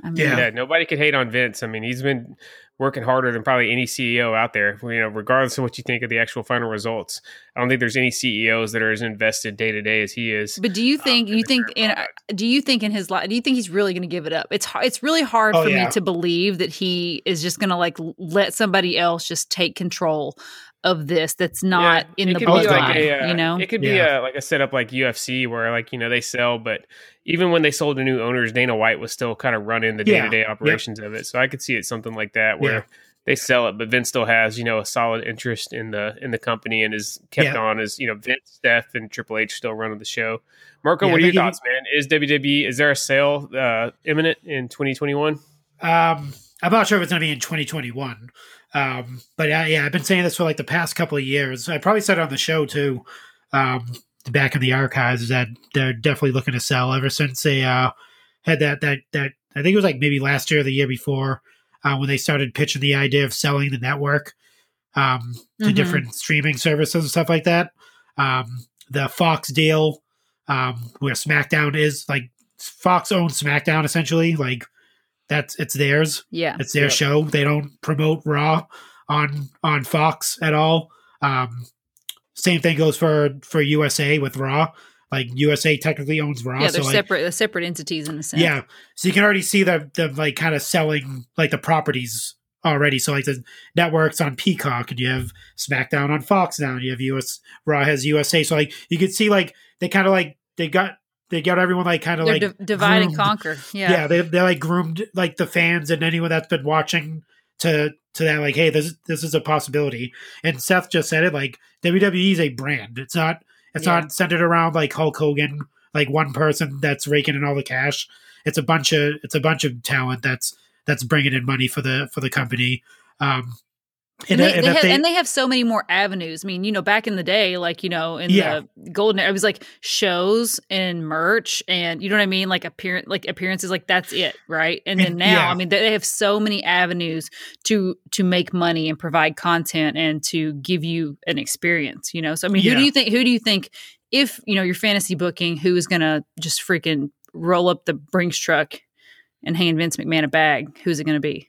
I mean, Yeah. Yeah, nobody could hate on Vince. I mean, he's been working harder than probably any CEO out there. You know, regardless of what you think of the actual final results, I don't think there's any CEOs that are as invested day to day as he is. But do you um, think in you think in product. do you think in his life do you think he's really going to give it up? It's it's really hard Oh, for yeah. me to believe that he is just going to like let somebody else just take control of this that's not Yeah, in the bloodline. like a, uh, you know, it could be Yeah. a, like a setup like UFC where like you know they sell, but even when they sold to new owners, Dana White was still kind of running the day to day Yep. operations of it. So I could see it something like that where Yeah. they sell it, but Vince still has you know a solid interest in the in the company and is kept Yeah. on as you know Vince, Steph, and Triple H still running the show. Marco, Yeah, what are your give- thoughts, man? Is WWE is there a sale uh, imminent in 2021? Um, I'm not sure if it's going to be in 2021. Um, but yeah, yeah, I've been saying this for like the past couple of years. I probably said it on the show too. Um, back in the archives, is that they're definitely looking to sell ever since they uh had that that that I think it was like maybe last year or the year before uh, when they started pitching the idea of selling the network um, to Mhm. different streaming services and stuff like that. Um, the Fox deal, um, where SmackDown is like Fox owns SmackDown essentially, like that's it's theirs. Yeah. It's their Yep. show. They don't promote Raw on on Fox at all. Um, same thing goes for for USA with Raw. Like USA technically owns Raw, Yeah, they're like, separate. They're separate entities in a sense. yeah. So you can already see them them like kind of selling like the properties already. So like the networks on Peacock and you have SmackDown on Fox now and you have US Raw has USA. So like you can see like they kind of like they got they got everyone like kind of like di- divide and conquer. Yeah, Yeah. they they like groomed like the fans and anyone that's been watching to to that like hey this this is a possibility. And Seth just said it like WWE is a brand. It's not it's Yeah. not centered around like Hulk Hogan like one person that's raking in all the cash. It's a bunch of it's a bunch of talent that's that's bringing in money for the for the company. Um, And, and, they, and they have, they- and they have so many more avenues. I mean, you know, back in the day, like you know, in Yeah. the golden, era, it was like shows and merch, and you know what I mean, like appearance, like appearances, like that's it, right? And then now, yeah. I mean, they they have so many avenues to to make money and provide content and to give you an experience. You know, so I mean, who do you think? Who do you think? If you know your fantasy booking, who is gonna just freaking roll up the Brinks truck and hand Vince McMahon a bag? Who's it gonna be?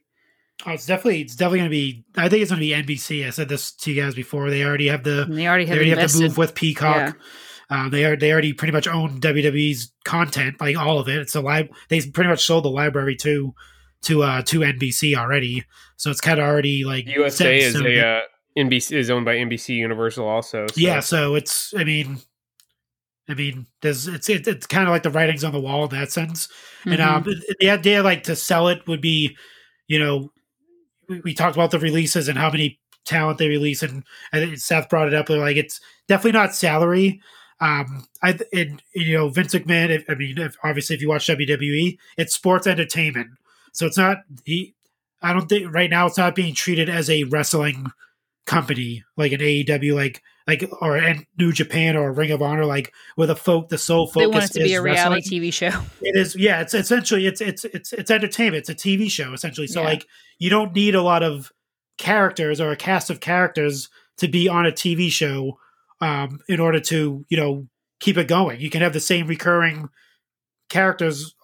Oh, it's definitely it's definitely going to be. I think it's going to be NBC. I said this to you guys before. They already have the And they already they have already have to move with Peacock. Uh, they are they already pretty much own WWE's content, like all of it. It's a lib. They pretty much sold the library to to uh to NBC already, so it's kind of already like USA is stone. a uh, NBC is owned by NBC Universal also. so- yeah. So it's I mean, I mean, there's it's it, it's kind of like the writings on the wall in that sense. And Mhm. um, the idea like to sell it would be, you know, we, we talked about the releases and how many talent they release, and think Seth brought it up. They're like it's definitely not salary. Um, I and you know Vince McMahon. If, I mean, if, obviously, if you watch WWE, it's sports entertainment, so it's not he. I don't think right now it's not being treated as a wrestling company like an AEW, like like or and New Japan or Ring of Honor, like where the folk the sole focus they want it to be a reality. TV show. It is, yeah. It's essentially it's it's it's it's entertainment. It's a TV show essentially. So Yeah. like you don't need a lot of characters or a cast of characters to be on a TV show um, in order to you know keep it going. You can have the same recurring characters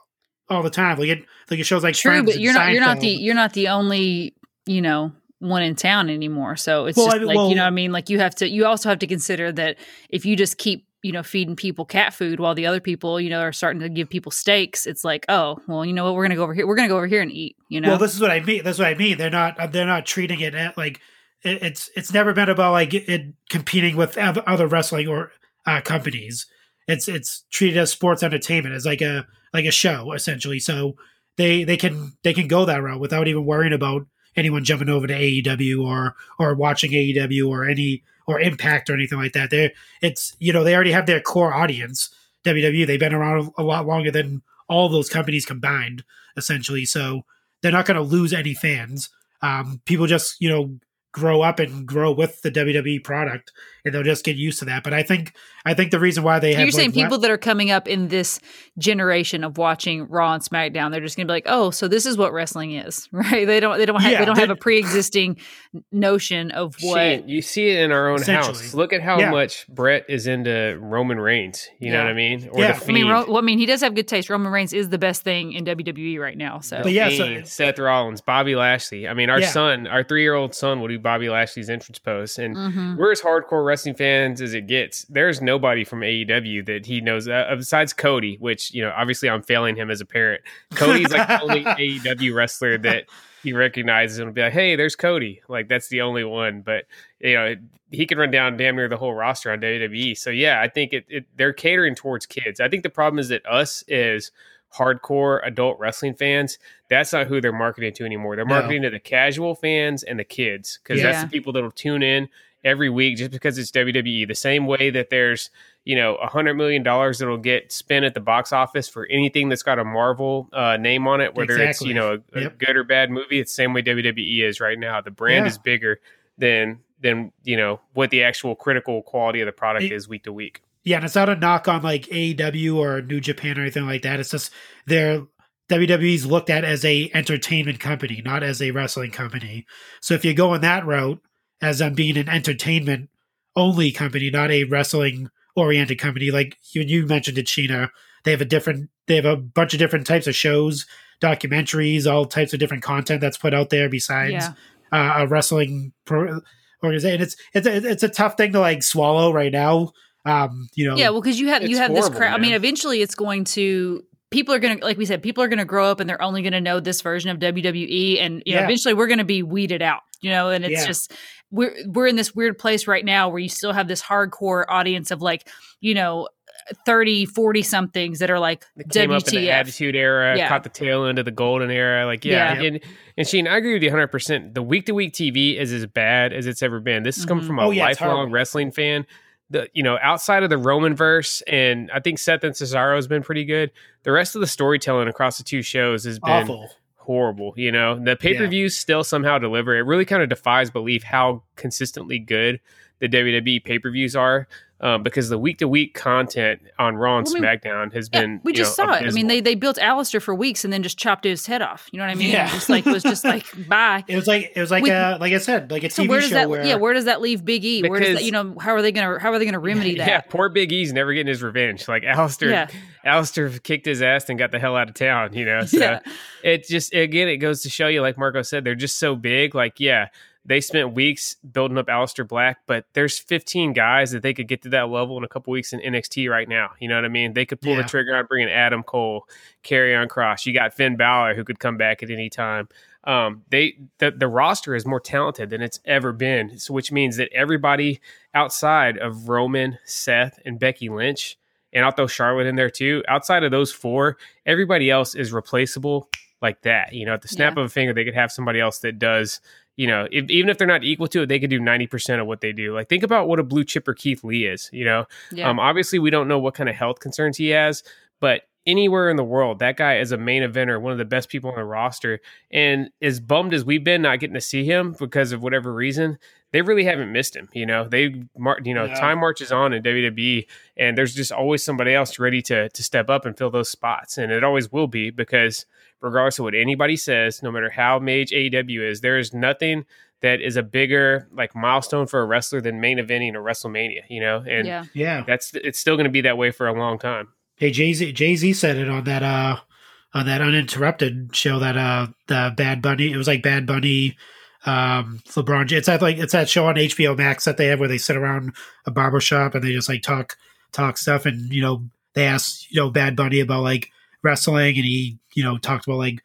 all the time. Like it, like it shows like True, but you're not you're not the you're not the only you know one in town anymore. So it's Well, just I like well- you know what I mean. Like you have to you also have to consider that if you just keep you know feeding people cat food while the other people you know are starting to give people steaks, it's like oh well you know what we're gonna go over here we're gonna go over here and eat. You know. Well, this is what I mean. That's what I mean. They're not. They're not treating it at like it, it's. It's never been about like it competing with other wrestling or uh, companies. It's it's treated as sports entertainment as like a like a show essentially. So they they can they can go that route without even worrying about anyone jumping over to AEW or or watching AEW or any or Impact or anything like that. They it's you know they already have their core audience. WWE they've been around a lot longer than all those companies combined essentially. So they're not going to lose any fans. Um, people just you know grow up and grow with the WWE product, and they'll just get used to that. But I think I think the reason why they So have you're saying like, la- people that are coming up in this generation of watching Raw and SmackDown, they're just going to be like, "Oh, so this is what wrestling is," [laughs] right? They don't, they don't, have, Yeah, they don't have a pre-existing notion of what. Shane, you see it in our own house. Look at how Yeah. much Brett is into Roman Reigns. You know what I mean? Or Yeah. the I mean, Ro- well, I mean, he does have good taste. Roman Reigns is the best thing in WWE right now. So, But yeah, so- Seth Rollins, Bobby Lashley. I mean, our Yeah. son, our three-year-old son, will Bobby Lashley's entrance post, and Mhm. we're as hardcore wrestling fans as it gets. There's nobody from AEW that he knows uh, besides Cody, which you know, obviously, I'm failing him as a parent. Cody's like the only [laughs] AEW wrestler that he recognizes and be like, "Hey, there's Cody." Like that's the only one, but you know, he can run down damn near the whole roster on WWE. So yeah, I think it, it they're catering towards kids. I think the problem is that us is hardcore adult wrestling fans, that's not who they're marketing to anymore. They're No. marketing to the casual fans and the kids because Yeah. that's the people that'll tune in every week just because it's WWE. The same way that there's you know a hundred million dollars that'll get spent at the box office for anything that's got a Marvel uh, name on it, whether it's you know a, a good or bad movie. It's the same way WWE is right now. The brand Yeah. is bigger than than you know what the actual critical quality of the product It- is week to week. Yeah, and it's not a knock on like AEW or New Japan or anything like that. It's just they're WWE's looked at as a entertainment company, not as a wrestling company. So if you go on that route as them being an entertainment only company, not a wrestling oriented company, like you you mentioned it, Sheena, they have a different they have a bunch of different types of shows, documentaries, all types of different content that's put out there besides Yeah. uh, a wrestling pro- organization. It's it's a, it's a tough thing to like swallow right now. Um, you know, Yeah, well, because you have you It's have this crowd. I mean, eventually, it's going to people are going to, like we said, people are going to grow up and they're only going to know this version of WWE, and you know, Yeah. eventually, we're going to be weeded out. You know, and it's Yeah. just we're we're in this weird place right now where you still have this hardcore audience of like you know 30 40 somethings that are like It came up in the Attitude Era, Yeah. caught the tail end of the Golden Era. Like, yeah, Yeah. and and Sheen, I agree with you 100. percent The week to week TV is as bad as it's ever been. This is coming Mhm. from a Oh, yeah, lifelong wrestling fan. The you know outside of the Roman verse, and I think Seth and Cesaro has been pretty good. The rest of the storytelling across the two shows has been awful. horrible. You know, the pay per views still somehow deliver. It really kind of defies belief how consistently good the WWE pay per views are. Um, because the week to week content on Raw and Well, I mean, SmackDown has Yeah, been we you just know, saw it. I mean, they they built Aleister for weeks and then just chopped his head off. You know what I mean? Yeah. Just like was just like [laughs] bye. It was like it was like We- a like I said, like a So TV where does show that where yeah where does that leave Big E? where does that you know how are they gonna how are they gonna remedy [laughs] that? Yeah, poor Big E's never getting his revenge. Like Aleister, Yeah. Aleister kicked his ass and got the hell out of town. You know, [laughs] so Yeah. it just again it goes to show you, like Marco said, they're just so big. Like, yeah, they spent weeks building up Aleister Black, but there's 15 guys that they could get to that level in a couple weeks in NXT right now. You know what I mean? They could pull Yeah. the trigger on bringing Adam Cole, Karrion Cross. You got Finn Balor who could come back at any time. Um, they the, the roster is more talented than it's ever been, so which means that everybody outside of Roman, Seth, and Becky Lynch, and I'll throw Charlotte in there too. Outside of those four, everybody else is replaceable like that. You know, at the snap Yeah. of a finger, they could have somebody else that does. You know, if, even if they're not equal to it, they could do ninety percent of what they do. Like, think about what a blue chipper Keith Lee is. You know, Yeah. um, obviously, we don't know what kind of health concerns he has, but anywhere in the world, that guy is a main eventer, one of the best people on the roster. And as bummed as we've been not getting to see him because of whatever reason, they really haven't missed him. You know, they, mar- you know, Yeah. time marches on in WWE, and there's just always somebody else ready to to step up and fill those spots, and it always will be because regardless of what anybody says, no matter how mage AEW is, there is nothing that is a bigger like milestone for a wrestler than main eventing a WrestleMania. You know, and yeah. yeah. that's it's still going to be that way for a long time. Hey Jay Z Jay Z said it on that uh on that uninterrupted show that uh the Bad Bunny it was like Bad Bunny um LeBron it's that like it's that show on HBO Max that they have where they sit around a barber shop and they just like talk talk stuff and you know they ask you know Bad Bunny about like wrestling and he you know talked about like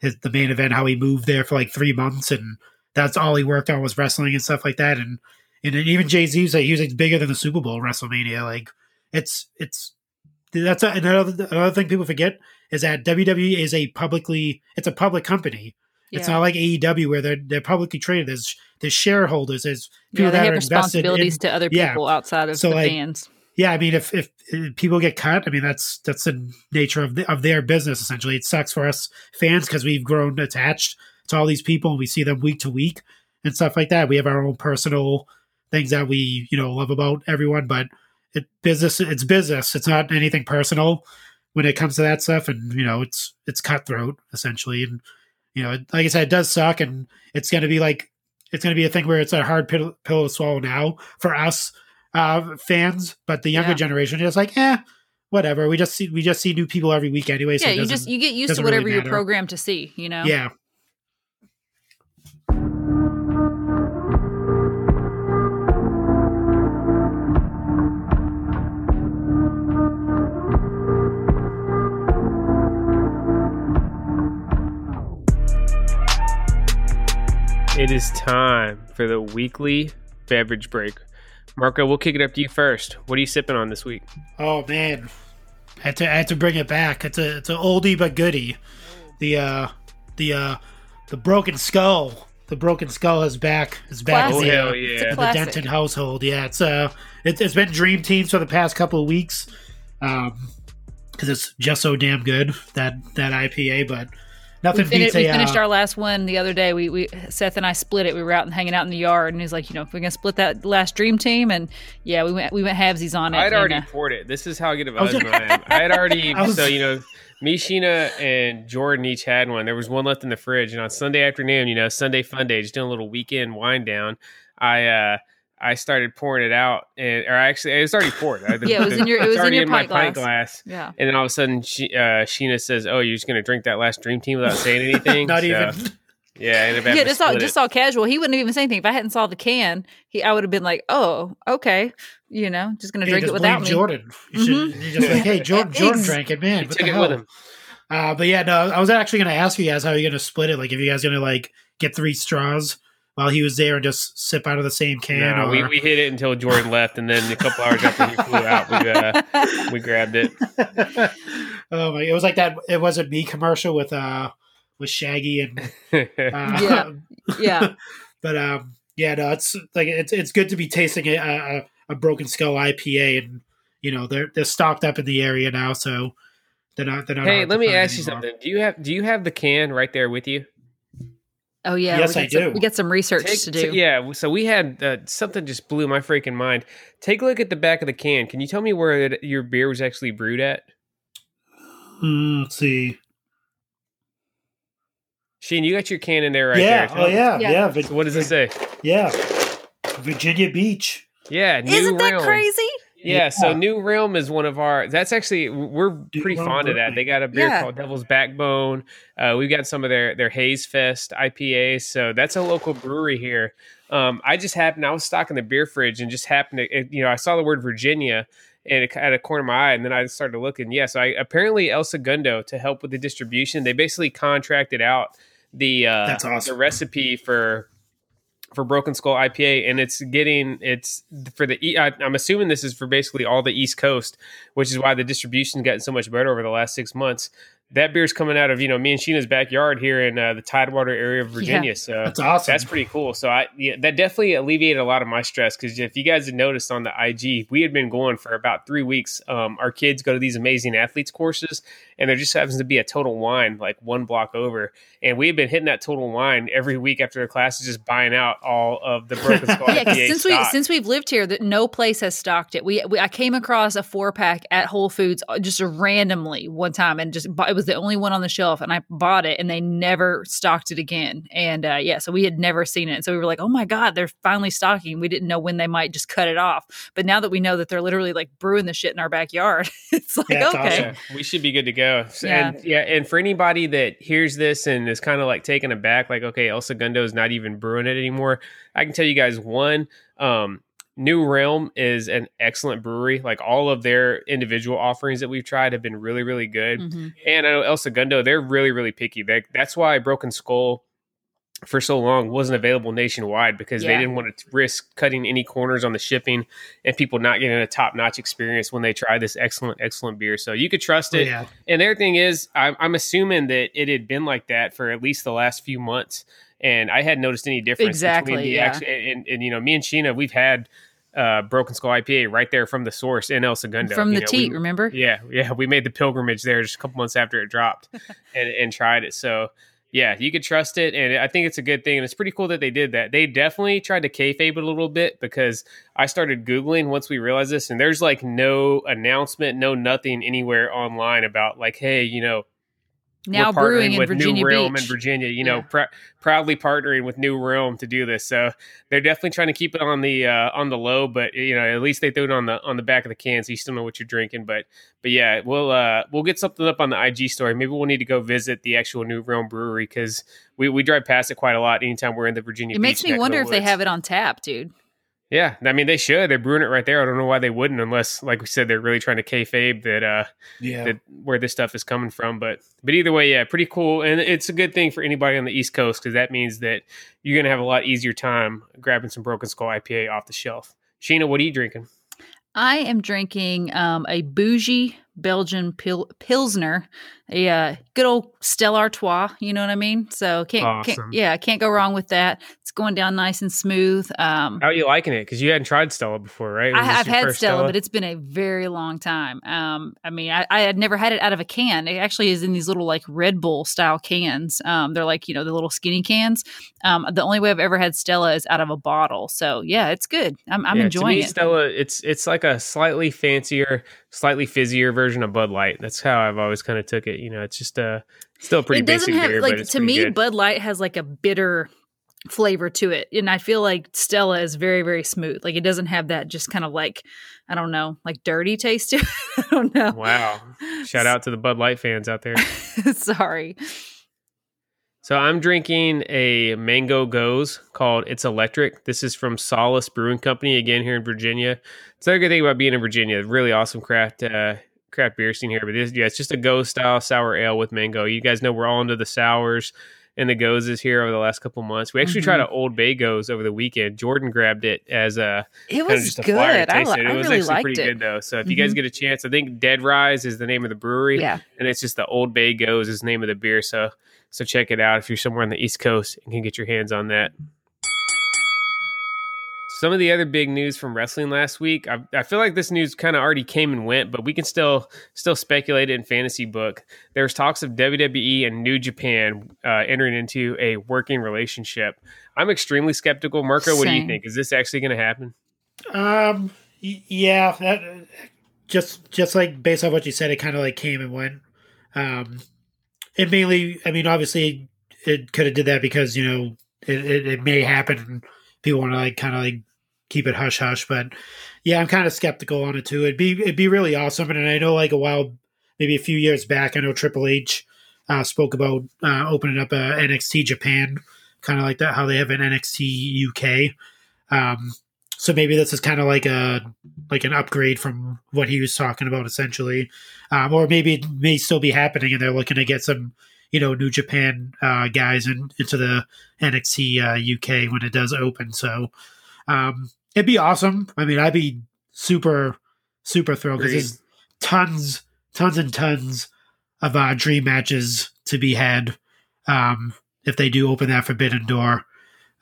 his the main event how he moved there for like three months and that's all he worked on was wrestling and stuff like that and and even Jay Z was like he was like bigger than the Super Bowl WrestleMania like it's it's that's a, another another thing people forget is that WWE is a publicly it's a public company. It's not like AEW where they're they're publicly traded. There's there's shareholders. There's people Yeah, they that have responsibilities in. to other yeah. people outside of So, the like, fans. Yeah, I mean, if, if people get cut, I mean that's that's the nature of the, of their business. Essentially, it sucks for us fans because we've grown attached to all these people and we see them week to week and stuff like that. We have our own personal things that we you know love about everyone, but it business it's business. It's not anything personal when it comes to that stuff, and you know it's it's cutthroat essentially. And you know, like I said, it does suck, and it's going to be like it's going to be a thing where it's a hard pill, pill to swallow now for us uh, fans, but the younger Yeah. generation is like, eh, whatever. We just see we just see new people every week anyway. So yeah, it you just you get used to doesn't really whatever you're programmed to see. You know. yeah. It is time for the weekly beverage break. Marco, we'll kick it up to you first. What are you sipping on this week? Oh man, had to I had to bring it back. It's a it's an oldie but goodie. The uh the uh the broken skull. The broken skull is back. Is back Classic. in the, hell uh, yeah. In the classic. Denton household. Yeah, it's uh it, it's been dream teams for the past couple of weeks. Um because it's just so damn good that that IPA, but nothing We, fin- beats we a finished uh, our last one the other day. We, we Seth and I split it. We were out and hanging out in the yard, and he's like, you know, we're gonna split that last dream team, and yeah, we went we went halvesies on it. I'd and, already uh, poured it. This is how good of a I was- husband [laughs] I am. I had already, I was- so you know, me, Sheena, and Jordan each had one. There was one left in the fridge, and on Sunday afternoon, you know, Sunday fun day, just doing a little weekend wind down. I uh I started pouring it out, and or actually, it was already poured. I- the- Yeah, it was [laughs] in your- it was it's in already your my pint pint glass. glass. yeah. And then all of a sudden, she, uh, Sheena says, "Oh, you're just gonna drink that last dream team without saying [laughs] anything?" not So, even Yeah, I ended up having Yeah, just all split just all casual. He wouldn't have even say anything. If I hadn't saw the can, he I would have been like, "Oh, okay," you know, just gonna Hey, drink it just without me. Jordan. You should you're just like, hey, [laughs] Jordan, Jordan drank it, man. He took it hell? with him. Uh, but yeah, no, I was actually going to ask you guys how you're going to split it. Like, if you guys going to like get three straws while he was there and just sip out of the same can, No, or we, we hit it until Jordan left, and then a couple hours after he flew out, we uh, we grabbed it. [laughs] oh my, it was like that. It wasn't me commercial with uh with Shaggy and [laughs] uh, Yeah. [laughs] yeah. but um, yeah, no, it's like it's it's good to be tasting a, a a Broken Skull IPA, and you know they're they're stocked up in the area now, so they're not they're not. hey, let me find ask you something. Do you have do you have the can right there with you? Oh yeah. Yes, we I got some- do. we got some research Take- to do. t- yeah, so we had uh, something just blew my freaking mind. Take a look at the back of the can. Can you tell me where it, your beer was actually brewed at? Hmm, let's see. Sheen, you got your can in there right yeah, there. oh yeah, Yeah. yeah, So what does it say? Yeah, Virginia Beach. Yeah, New Isn't that Realm. crazy? Yeah, so New Realm is one of our. That's actually we're pretty Realm fond of that. They got a beer Yeah. called Devil's Backbone. Uh, we've got some of their their Haze Fest IPAs. So that's a local brewery here. Um, I just happened. I was stocking the beer fridge and just happened to. It, you know, I saw the word Virginia and it had a corner of my eye, and then I started looking. Yeah, so I apparently El Segundo to help with the distribution. They basically contracted out the uh, That's awesome. the recipe for for Broken Skull IPA, and it's getting it's for the. I'm assuming this is for basically all the East Coast, which is why the distribution's gotten so much better over the last six months. That beer's coming out of you know me and Sheena's backyard here in uh, the Tidewater area of Virginia, so That's awesome. that's pretty cool. So I yeah, that definitely alleviated a lot of my stress because if you guys had noticed on the IG, we had been going for about three weeks. Um, our kids go to these amazing athletes courses, and there just happens to be a Total Wine like one block over, and we've been hitting that Total Wine every week after the classes, just buying out all of the Broken Skull [laughs] Yeah, because IPA since we since we've lived here, that no place has stocked it. We, we I came across a four pack at Whole Foods uh, just randomly one time, and just it was the only one on the shelf, and I bought it, and they never stocked it again. And uh, yeah, so we had never seen it, so we were like, oh my god, they're finally stocking. We didn't know when they might just cut it off, but now that we know that they're literally like brewing the shit in our backyard, [laughs] it's like Yeah, okay, awesome. We should be good to go. So- Yeah. And yeah, and for anybody that hears this and is kind of like taken aback, like, okay, El Segundo is not even brewing it anymore. I can tell you guys one, um, New Realm is an excellent brewery. Like all of their individual offerings that we've tried have been really, really good. Mhm. And I know El Segundo, they're really, really picky. They, that's why Broken Skull for so long wasn't available nationwide because they didn't want to risk cutting any corners on the shipping and people not getting a top notch experience when they try this excellent, excellent beer. So you could trust Oh, it. yeah. And the other thing is, I'm, I'm assuming that it had been like that for at least the last few months, and I hadn't noticed any difference. Exactly, Between the yeah. act- and, and, and, you know, me and Sheena, we've had uh, Broken Skull IPA right there from the source in El Segundo. from You the know, teat, we- remember? yeah, yeah, we made the pilgrimage there just a couple months after it dropped, [laughs] and, and tried it. So yeah, you could trust it, and I think it's a good thing, and it's pretty cool that they did that. They definitely tried to kayfabe it a little bit because I started googling once we realized this, and there's like no announcement, no nothing anywhere online about like, hey, you know, Now brewing in with Virginia New Realm Beach. in Virginia. You know, Yeah. pr- proudly partnering with New Realm to do this. So they're definitely trying to keep it on the uh, on the low, but you know, at least they threw it on the on the back of the can, so you still know what you're drinking. But but yeah, we'll uh, we'll get something up on the IG story. Maybe we'll need to go visit the actual New Realm brewery because we, we drive past it quite a lot anytime we're in the Virginia. It makes Beach me wonder if they have it on tap, dude. Yeah, I mean they should. They're brewing it right there. I don't know why they wouldn't, unless, like we said, they're really trying to kayfabe that uh, Yeah. that where this stuff is coming from. But but either way, yeah, pretty cool, and it's a good thing for anybody on the East Coast because that means that you're gonna have a lot easier time grabbing some Broken Skull IPA off the shelf. Sheena, what are you drinking? I am drinking um, a bougie Belgian pil- Pilsner, a uh, good old Stella Artois. You know what I mean? So can't, Awesome. can't yeah, can't go wrong with that. It's going down nice and smooth. Um, How are you liking it? Because you hadn't tried Stella before, right? I, I've had first Stella, but it's been a very long time. Um, I mean, I, I had never had it out of a can. It actually is in these little like Red Bull style cans. Um, they're like you know the little skinny cans. Um, the only way I've ever had Stella is out of a bottle. So yeah, it's good. I'm, I'm Yeah, enjoying me, it. Stella, it's it's like a slightly fancier, slightly fizzier version of Bud Light. That's how I've always kind of took it. You know, it's just a still a pretty it doesn't basic have beer, like to me good. Bud Light has like a bitter flavor to it, and I feel like Stella is very very smooth. Like it doesn't have that just kind of like I don't know like dirty taste to [laughs] it. I don't know. Wow! Shout out to the Bud Light fans out there. [laughs] Sorry. So I'm drinking a Mango Gose called It's Electric. This is from Solace Brewing Company again here in Virginia. It's another good thing about being in Virginia. Really awesome craft uh, craft beer scene here. But this, yeah, it's just a Go style sour ale with mango. You guys know we're all into the sours and the Goes here over the last couple months. We actually Mhm. tried an Old Bay Gose over the weekend. Jordan grabbed it as a It kind of was good. I, li- it. It I was really actually liked pretty it. good though. So if you guys Mhm. get a chance, I think Dead Rise is the name of the brewery Yeah. and it's just the Old Bay Gose is the name of the beer. So so check it out if you're somewhere on the East Coast and can get your hands on that. Some of the other big news from wrestling last week, I, I feel like this news kind of already came and went, but we can still still speculate in fantasy book. There's talks of WWE and New Japan uh, entering into a working relationship. I'm extremely skeptical. Marco, what do you think? Is this actually going to happen? Um, y- yeah, that just just like based on what you said, it kind of like came and went. Um, it mainly, I mean, obviously, it could have did that because you know it, it, it may happen. People want to like kind of like keep it hush hush, but yeah, I'm kind of skeptical on it too. It'd be it'd be really awesome, and I know like a while, maybe a few years back, I know Triple H uh, spoke about uh, opening up a NXT Japan, kind of like that how they have an NXT UK. Um, so maybe this is kind of like a like an upgrade from what he was talking about essentially um, or maybe it may still be happening and they're looking to get some you know new japan uh, guys in, into the nxt uh, uk when it does open so um, it'd be awesome. I mean i'd be super super thrilled. Because there's tons tons and tons of uh, dream matches to be had um, if they do open that forbidden door.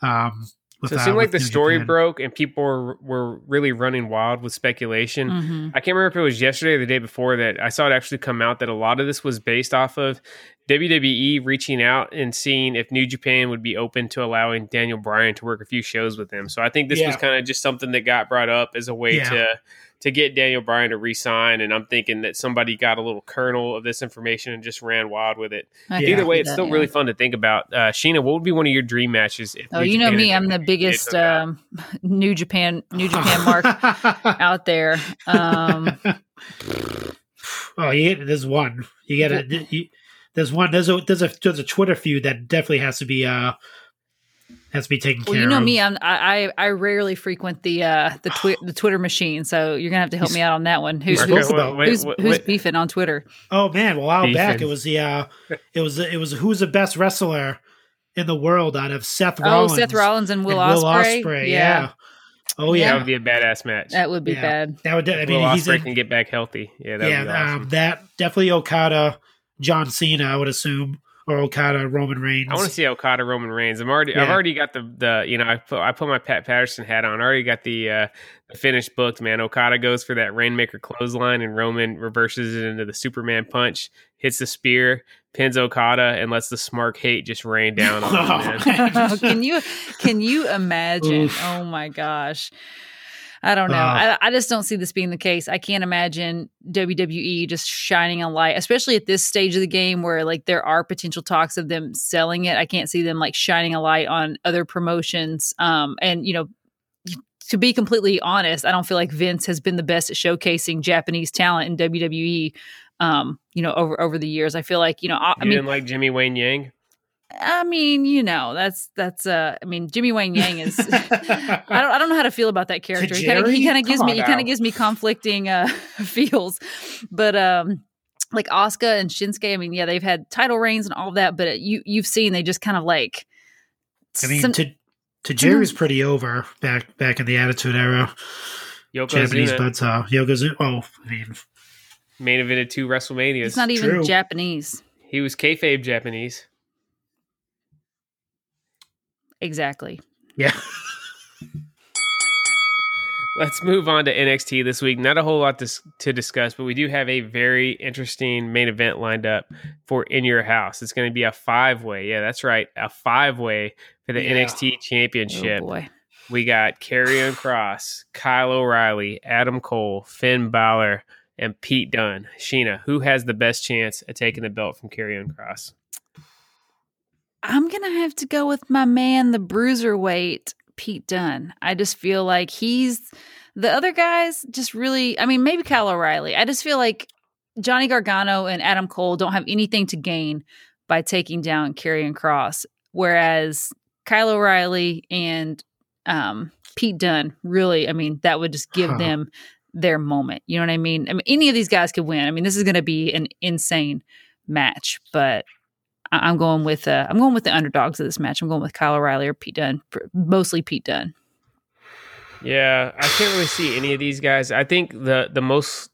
Um, So it uh, seemed like the story Japan. broke and people were, were really running wild with speculation. Mhm. I can't remember if it was yesterday or the day before that I saw it actually come out that a lot of this was based off of WWE reaching out and seeing if New Japan would be open to allowing Daniel Bryan to work a few shows with them. So I think this was kind of just something that got brought up as a way Yeah. to to get Daniel Bryan to resign. And I'm thinking that somebody got a little kernel of this information and just ran wild with it. I Yeah. Either way, it's that, still yeah. really fun to think about. Uh, Sheena, what would be one of your dream matches? If Oh, New you know me, I'm the biggest um, [laughs] New Japan New Japan mark [laughs] out there. Um, [laughs] Oh, you get there's one. You get a you, there's one. There's a there's a there's a Twitter feud that definitely has to be uh has to be taken well, care you know of. me. I'm, I I I rarely frequent the uh, the twi- [sighs] the Twitter machine, so you're gonna have to help me out on that one. Who's who's, spoke wait, who's, wait, who's beefing on Twitter? Oh man, well, a while back it was the uh it was it was who's the best wrestler in the world out of Seth Oh, Rollins. Seth Rollins and Will and Ospreay. Ospreay, yeah, Yeah. Oh yeah, That would be a badass match. that would be Yeah. bad. That would. I mean, Will he's Ospreay in, can get back healthy. Yeah, that yeah. would be awesome. Um, that definitely Okada, John Cena. I would assume, or Okada, Roman Reigns. I want to see Okada Roman Reigns. I'm already, I've already got the the you know I put I put my Pat Patterson hat on. I already got the uh, the finished booked. Man, Okada goes for that Rainmaker clothesline, and Roman reverses it into the Superman punch, hits the spear, pins Okada, and lets the Smark hate just rain down on him. Man. [laughs] [laughs] can you can you imagine? Oof. Oh my gosh. I don't know. Uh. I, I just don't see this being the case. I can't imagine WWE just shining a light, especially at this stage of the game where like there are potential talks of them selling it. I can't see them like shining a light on other promotions. Um, and you know, to be completely honest, I don't feel like Vince has been the best at showcasing Japanese talent in WWE. Um, you know, over over the years, I feel like you know, I, I mean, didn't like Jimmy Wang Yang? I mean, you know, that's that's uh I mean, Jimmy Wang Yang is [laughs] I don't I don't know how to feel about that character. He kind of he kind of gives me on he kinda gives me conflicting uh [laughs] feels. But um like Asuka and Shinsuke, I mean, yeah, they've had title reigns and all of that, but it, you you've seen they just kind of like I mean, some- to Tajiri's pretty over back back in the Attitude Era. Japanese Yokozuna. buzzsaw. Yokozuna. Oh, I mean, Main evented two WrestleManias. It's not even True. Japanese. he was kayfabe Japanese. Exactly. Yeah. Let's move on to NXT this week. Not a whole lot to, to discuss, but we do have a very interesting main event lined up for In Your House. It's going to be a five way. Yeah, that's right. A five way for the Yeah. NXT Oh Championship. boy. we got Karrion [sighs] Cross, Kyle O'Reilly, Adam Cole, Finn Balor, and Pete Dunne. Sheena, who has the best chance at taking the belt from Karrion Cross? I'm gonna have to go with my man, the bruiserweight Pete Dunne. I just feel like he's the other guys. Just really, I mean, maybe Kyle O'Reilly. I just feel like Johnny Gargano and Adam Cole don't have anything to gain by taking down Karrion Cross, whereas Kyle O'Reilly and um, Pete Dunne really, I mean, that would just give Huh. them their moment. You know what I mean? I mean, any of these guys could win. I mean, this is going to be an insane match, but I- I'm going with uh, I'm going with the underdogs of this match. I'm going with Kyle O'Reilly or Pete Dunne, mostly Pete Dunne. Yeah, I can't really see any of these guys. I think the the most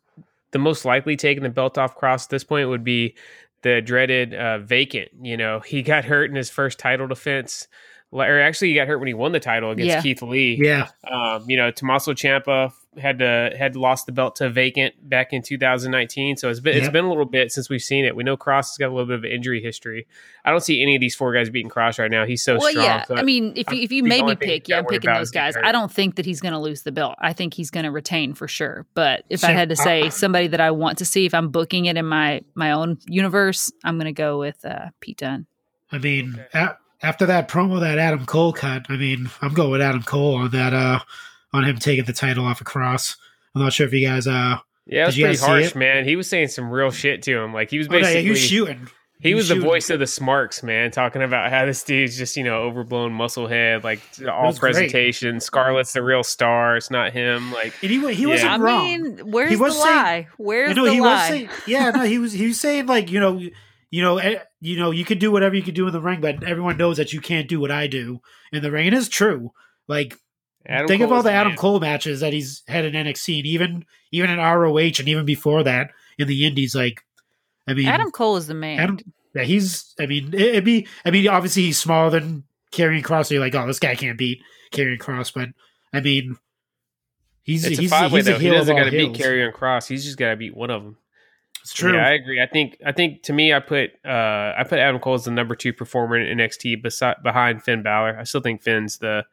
the most likely taking the belt off Cross at this point would be the dreaded uh, vacant. You know, he got hurt in his first title defense, or actually, he got hurt when he won the title against Yeah. Keith Lee. Yeah. Um, you know, Tommaso Ciampa had to had lost the belt to Vacant back in 2019. So it's been it's Yep. been a little bit since we've seen it. We know Cross has got a little bit of injury history. I don't see any of these four guys beating Cross right now. He's so well, strong. yeah. So I mean, if you, if you the made me pick, yeah, I'm picking those guys. I don't think that he's going to lose the belt. I think he's going to retain for sure. But if I had to say uh, somebody that I want to see, if I'm booking it in my my own universe, I'm going to go with uh, Pete Dunne. I mean, a- after that promo that Adam Cole cut, I mean, I'm going with Adam Cole on that. Uh, on him taking the title off of Cross. I'm not sure if you guys. Uh, yeah, it was pretty harsh, man. He was saying some real shit to him. Like he was oh, yeah, basically he was shooting. He was the shooting. voice of the smarks, man, talking about how this dude's just, you know, overblown muscle head, like all was great. presentation. Scarlett's the real star. It's not him. Like, And he, he Yeah. wasn't I wrong. mean, where's He the was saying- lie? Where's You know, the he lie? was saying, yeah, no, he was he was saying like, you know, you know, eh, you know, you could do whatever you could do in the ring, but everyone knows that you can't do what I do in the ring. And it's true. Like, Adam think of all the Adam man. Cole matches that he's had in NXT, and even even in ROH, and even before that in the Indies. Like, I mean, Adam Cole is the man. Adam, yeah, he's. I mean, it, it'd be. I mean, obviously he's smaller than Karrion Cross. So you're like, oh, this guy can't beat Karrion Cross, but I mean, he's It's he's a five way he's a though. He doesn't got to beat heels. Karrion Cross. He's just got to beat one of them. It's true. Yeah, I agree. I think I think to me, I put uh I put Adam Cole as the number two performer in NXT beside behind Finn Balor. I still think Finn's the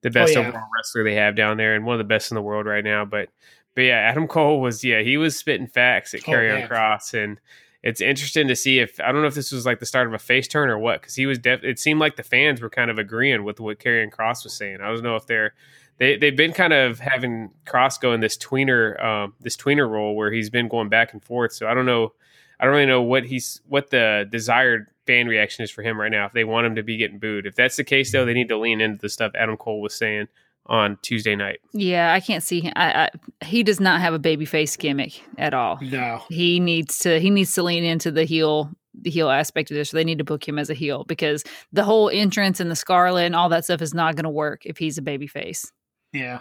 the best Oh, yeah. overall wrestler they have down there and one of the best in the world right now. But but yeah, Adam Cole was yeah he was spitting facts at Oh, Karrion man. Cross and. It's interesting to see if I don't know if this was like the start of a face turn or what because he was def. It seemed like the fans were kind of agreeing with what Karrion Cross was saying. I don't know if they're they they've been kind of having Cross go in this tweener um, this tweener role where he's been going back and forth. So I don't know, I don't really know what he's what the desired fan reaction is for him right now. If they want him to be getting booed, if that's the case though, they need to lean into the stuff Adam Cole was saying on Tuesday night. yeah, I can't see him. I, I, he does not have a babyface gimmick at all. no, He needs to. He needs to lean into the heel, the heel aspect of this. So they need to book him as a heel because the whole entrance and the Scarlett and all that stuff is not going to work if he's a babyface. Yeah.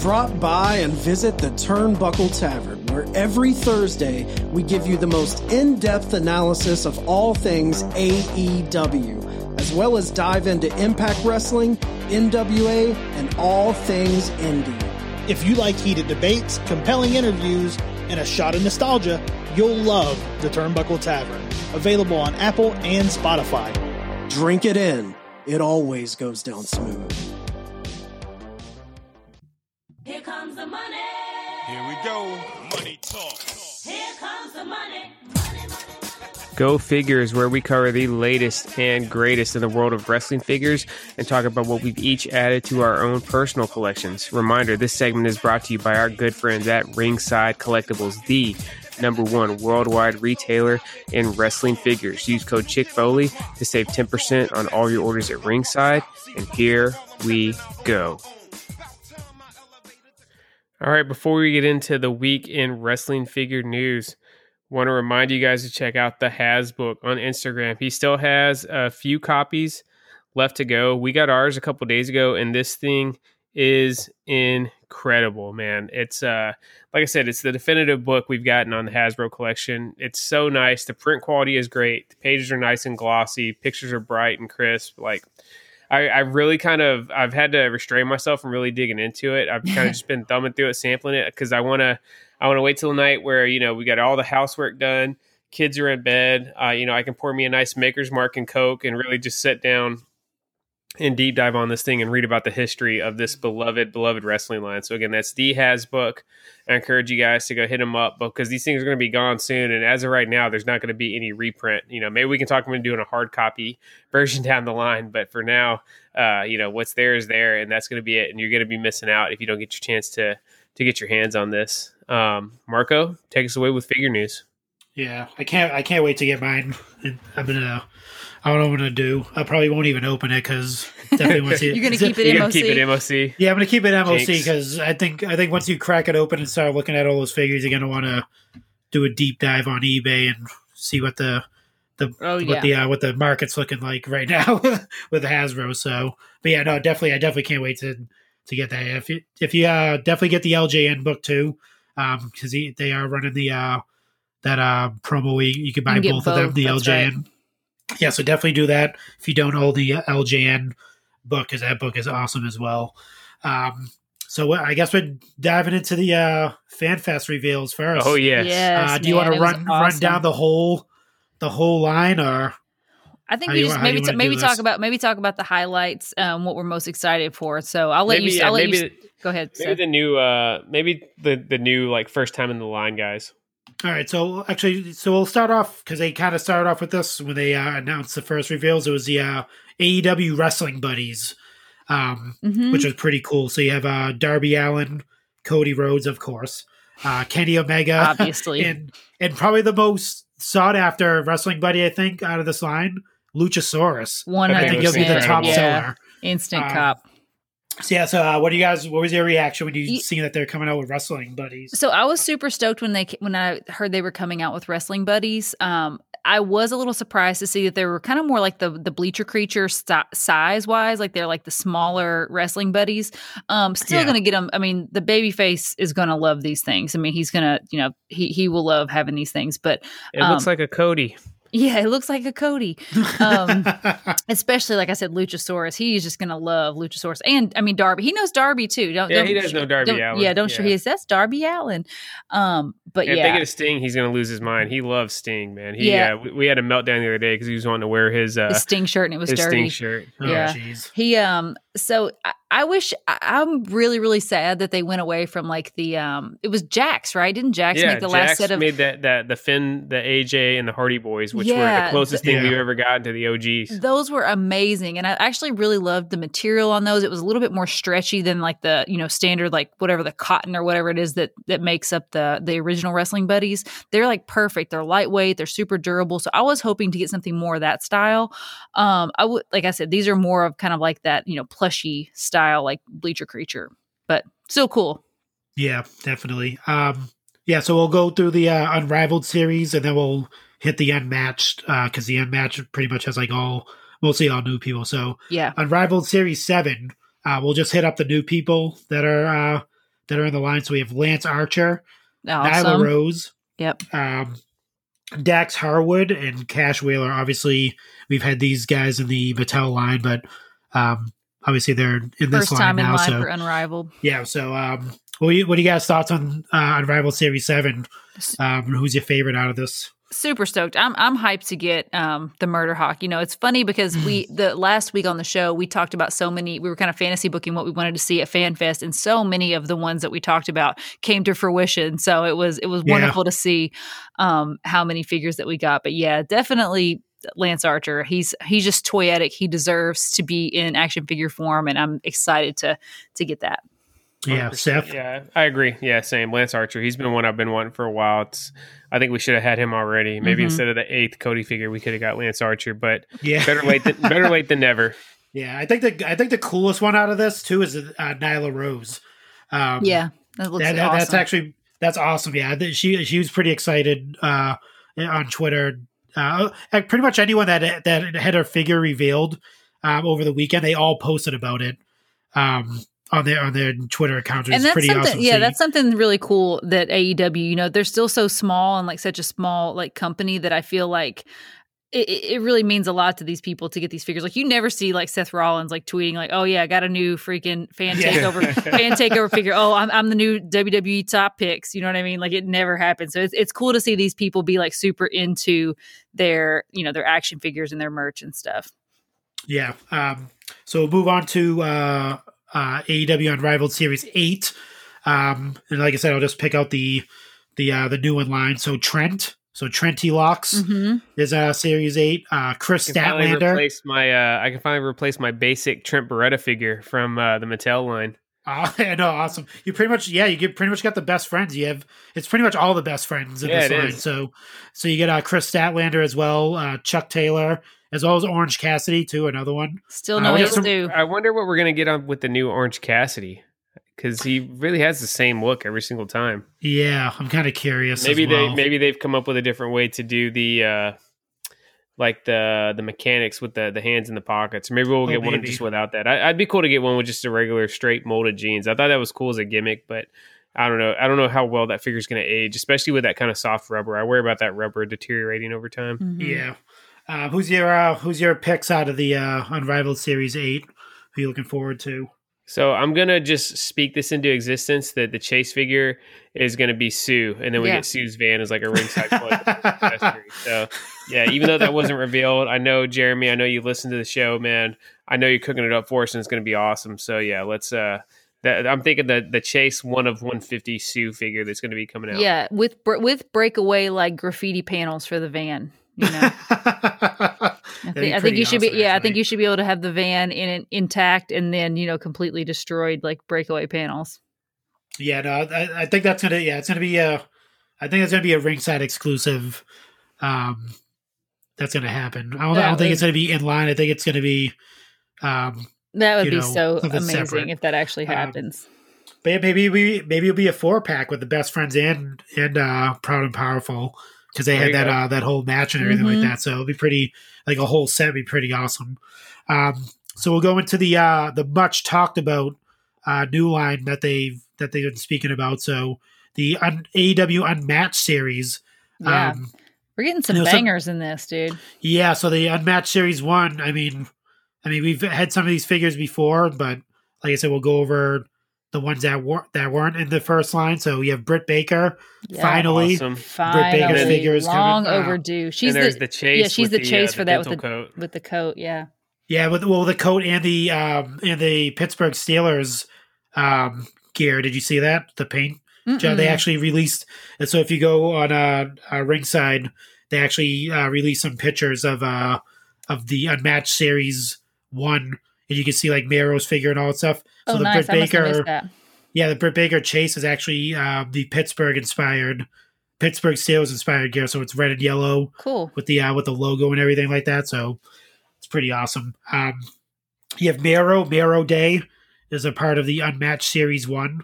Drop by and visit the Turnbuckle Tavern, where every Thursday we give you the most in depth analysis of all things AEW, as well as dive into Impact Wrestling, NWA, and all things indie. If you like heated debates, compelling interviews, and a shot of nostalgia, you'll love the Turnbuckle Tavern. Available on Apple and Spotify. Drink it in, it always goes down smooth. Here comes the money. Here we go. Money talk. Here comes the money. Go Figures, where we cover the latest and greatest in the world of wrestling figures and talk about what we've each added to our own personal collections. Reminder this segment is brought to you by our good friends at Ringside Collectibles, the number one worldwide retailer in wrestling figures. Use code Chick Foley to save 10% on all your orders at Ringside. And here we go. All right, before we get into the week in wrestling figure news, want to remind you guys to check out the Hasbook on Instagram. He still has a few copies left to go. We got ours a couple days ago, and this thing is incredible, man. It's uh like I said, it's the definitive book we've gotten on the Hasbro collection. It's so nice. The print quality is great. The pages are nice and glossy. Pictures are bright and crisp. Like I, I really kind of I've had to restrain myself from really digging into it. I've kind of [laughs] just been thumbing through it, sampling it because I want to I want to wait till the night where you know we got all the housework done, kids are in bed. Uh, you know I can pour me a nice Maker's Mark and Coke and really just sit down and deep dive on this thing and read about the history of this beloved beloved wrestling line. So again, that's the Hasbook. I encourage you guys to go hit them up because these things are going to be gone soon. And as of right now, there's not going to be any reprint. You know, maybe we can talk about doing a hard copy [laughs] version down the line, but for now, uh, you know, what's there is there, and that's going to be it. And you're going to be missing out if you don't get your chance to to get your hands on this. Um, Marco, take us away with figure news. Yeah, I can't. I can't wait to get mine. [laughs] I'm gonna. I don't know what I'm gonna do. I probably won't even open it because definitely once [laughs] you, You're gonna [laughs] keep it You're MOC. gonna keep it MOC. Yeah, I'm gonna keep it MOC because I think I think once you crack it open and start looking at all those figures, you're gonna want to do a deep dive on eBay and see what the the Oh, what yeah. the uh, what the market's looking like right [laughs] now with Hasbro. So, but yeah, no, definitely, I definitely can't wait to to get that. If you if you uh, definitely get the LJN book too, um, because they are running the uh that uh promo you, you can buy can get both, of them, the that's LJN. Yeah, so definitely do that if you don't own the LJN book, because that book is awesome as well. Um, so I guess we're diving into the uh, FanFest reveals first. Oh yes. Yes, uh, do you want to was run run down the whole the whole line, or I think we just wa- maybe t- maybe talk this? about maybe talk about the highlights, um, what we're most excited for. So I'll let Maybe, you. yeah, I'll let maybe, you. Go ahead. maybe Seth. the new uh maybe the the new like first time in the line guys. All right, so actually, so we'll start off because they kind of started off with this when they uh, announced the first reveals. It was the uh, AEW Wrestling Buddies, um, Mhm. which was pretty cool. So you have uh, Darby Allin, Cody Rhodes, of course, uh, Kenny Omega, [laughs] Obviously. and and probably the most sought after wrestling buddy I think out of this line, Luchasaurus. One I hundred think he'll be the top Yeah. seller. Instant Um, cop. So yeah, so uh, what do you guys? What was your reaction when you Ye- seen that they're coming out with wrestling buddies? So I was super stoked when they when I heard they were coming out with wrestling buddies. Um, I was a little surprised to see that they were kind of more like the the bleacher creature st- size wise, like they're like the smaller wrestling buddies. Um, still Yeah. gonna get them. I mean, the baby face is gonna love these things. I mean, he's gonna you know he he will love having these things. But It looks Um, like a Cody. Yeah, it looks like a Cody. Um, [laughs] especially like I said, Luchasaurus. He's just gonna love Luchasaurus, and I mean Darby. He knows Darby too. Don't Yeah, don't, he does know Darby don't- Allin. Yeah, don't sure he is. That's Darby Allin. Um, but If yeah, they get a Sting, he's gonna lose his mind. He loves Sting, man. He, Yeah. yeah, we, we had a meltdown the other day because he was wanting to wear his uh his Sting shirt and it was his dirty. Sting shirt. Oh, Yeah. jeez. He um so I, I wish I, I'm really really sad that they went away from like the um it was Jakks right? Didn't Jakks yeah, make the last set of made that that the Finn, the AJ, and the Hardy Boys, which were the closest thing yeah. we've ever gotten to the OGs. those were amazing and I actually really loved the material on those. It was a little bit more stretchy than like the you know standard like whatever the cotton or whatever it is that that makes up the the original wrestling buddies. They're like perfect. They're lightweight. They're super durable. So I was hoping to get something more of that style. Um I would like I said these are more of kind of like that you know plushy style like bleacher creature but still cool Yeah, definitely. Um, yeah, so we'll go through the uh, Unrivaled series and then we'll hit the Unmatched because the Unmatched pretty much has like all, mostly all new people. So yeah Unrivaled Series 7, uh, we'll just hit up the new people that are uh, that are in the line. So we have Lance Archer, Nyla awesome Rose, yep um, Dax Harwood, and Cash Wheeler. Obviously, we've had these guys in the Mattel line, but um, obviously they're in this first line time in now. so for unrivaled yeah, so um, what do you, what do you guys thoughts on uh, Unrivaled Series Seven? Um, who's your favorite out of this? super stoked. I'm I'm hyped to get um the Murder Hawk. You know, it's funny because we the last week on the show we talked about so many. We were kind of fantasy booking what we wanted to see at FanFest, and so many of the ones that we talked about came to fruition. So it was it was Yeah. wonderful to see um how many figures that we got. But yeah, definitely. Lance Archer, he's he's just toyetic. He deserves to be in action figure form, and I'm excited to to get that. Yeah, Seth. Yeah, I agree. Yeah, same. Lance Archer. He's been one I've been wanting for a while. It's, I think we should have had him already. Maybe Mhm. instead of the eighth Cody figure, we could have got Lance Archer. But Yeah, better late than better late than never. [laughs] yeah. I think the I think the coolest one out of this too is uh, Nyla Rose. Um, Yeah, that looks that, that- awesome. that's actually that's awesome. Yeah, she she was pretty excited uh, on Twitter. Uh, pretty much anyone that that had her figure revealed um, over the weekend, they all posted about it. Um, on their on their Twitter account. And that's pretty something awesome. yeah see. that's something really cool that aew you know they're still so small and like such a small like company that i feel like it, it really means a lot to these people to get these figures. Like you never see like Seth Rollins like tweeting like, "Oh yeah, I got a new freaking fan Yeah. takeover [laughs] fan takeover figure. Oh, I'm I'm the new WWE top picks." You know what I mean? Like it never happens. So it's it's cool to see these people be like super into their you know their action figures and their merch and stuff. Yeah. Um, so we'll move on to uh, uh, AEW Unrivaled Series Eight, um, and like I said, I'll just pick out the the uh, the new one line. So Trent, so Trenty Locks Mm-hmm. is uh, Series Eight. Uh, Kris I can Statlander. replace my. Uh, I can finally replace my basic Trent Beretta figure from uh, the Mattel line. Oh, [laughs] I know, awesome. You pretty much, yeah, you get pretty much got the best friends. You have it's pretty much all the best friends in Yeah, this line. is. So, so you get uh, Kris Statlander as well, uh, Chuck Taylor, as well as Orange Cassidy too, another one. Still Uh, no we have ace some- I wonder what we're gonna get on with the new Orange Cassidy because he really has the same look every single time. Yeah, I'm kind of curious. Maybe as well. they maybe they've come up with a different way to do the uh, like the the mechanics with the the hands in the pockets. Maybe we'll Oh, get one just without that. I, I'd be cool to get one with just a regular straight molded jeans. I thought that was cool as a gimmick, but. I don't know. I don't know how well that figure's going to age, especially with that kind of soft rubber. I worry about that rubber deteriorating over time. Mhm. Yeah. Uh, who's your uh, who's your picks out of the uh, Unrivaled Series Eight? Who you looking forward to? So I'm gonna just speak this into existence that the chase figure is gonna be Sue, and then we Yeah. get Sue's van as like a ringside plug [laughs] accessory. So yeah, even though that wasn't revealed, I know Jeremy, I know you listen to the show, man. I know you're cooking it up for us, and it's gonna be awesome. So yeah, let's. uh that, I'm thinking the the chase one of 150 Sue figure that's gonna be coming out. Yeah, with br- with breakaway like graffiti panels for the van. You know, [laughs] I think, I think you should be. Yeah, I think you should be able to have the van in intact and then you know completely destroyed like breakaway panels. Yeah, no, I, I think that's gonna. Yeah, it's gonna be a. I think it's gonna be a ringside exclusive. Um, that's gonna happen. I don't, I don't think it's gonna be in line. I think it's gonna be. Um, That would be know, so amazing separate. if that actually Um, happens. but maybe we maybe it'll be a four pack with the best friends and and uh, proud and powerful because they There had that uh, that whole match and everything Mhm. like that. So it'll be pretty like a whole set. Would be pretty awesome. Um, so we'll go into the uh, the much talked about uh, new line that they've that they've been speaking about. So the un- AEW Unmatched series. Yeah, Um, we're getting some you know, some- bangers in this, dude. yeah, so the Unmatched Series One. I mean, I mean, we've had some of these figures before, but like I said, we'll go over the ones that weren't that weren't in the first line. So you have Britt Baker Yeah. finally. awesome. Finally, Baker's figures long coming. Overdue. She's and there's the, the, chase. yeah, she's with the chase uh, for that with the- coat. with the coat. Yeah, Yeah, with well the coat and the um and the Pittsburgh Steelers um gear. Did you see that? The paint. Joe, They actually released. And so if you go on uh, uh ringside, they actually uh, released some pictures of uh of the Unmatched Series One, and you can see like Miro's figure and all that stuff. So oh, the nice. Britt I must have Baker. Yeah, the Britt Baker chase is actually uh, the Pittsburgh inspired, Pittsburgh Steelers inspired gear. So it's red and yellow Cool. with the uh, with the logo and everything like that. So it's pretty awesome. Um, you have Miro. Miro Day is a part of the Unmatched Series One.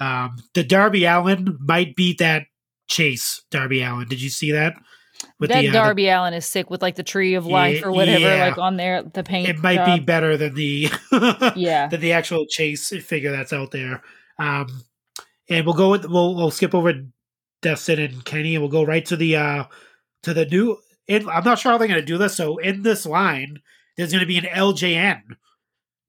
Um, the Darby Allin might beat that chase. Darby Allin. Did you see that? That uh, the- Darby Allin is sick with like the tree of life Yeah, or whatever, yeah. like on there, the paint. it might be better than the [laughs] Yeah. than the actual chase figure that's out there. Um, and we'll go with we'll we'll skip over Dustin and Kenny, and we'll go right to the uh to the new. In, I'm not sure how they're going to do this. So in this line, there's going to be an LJN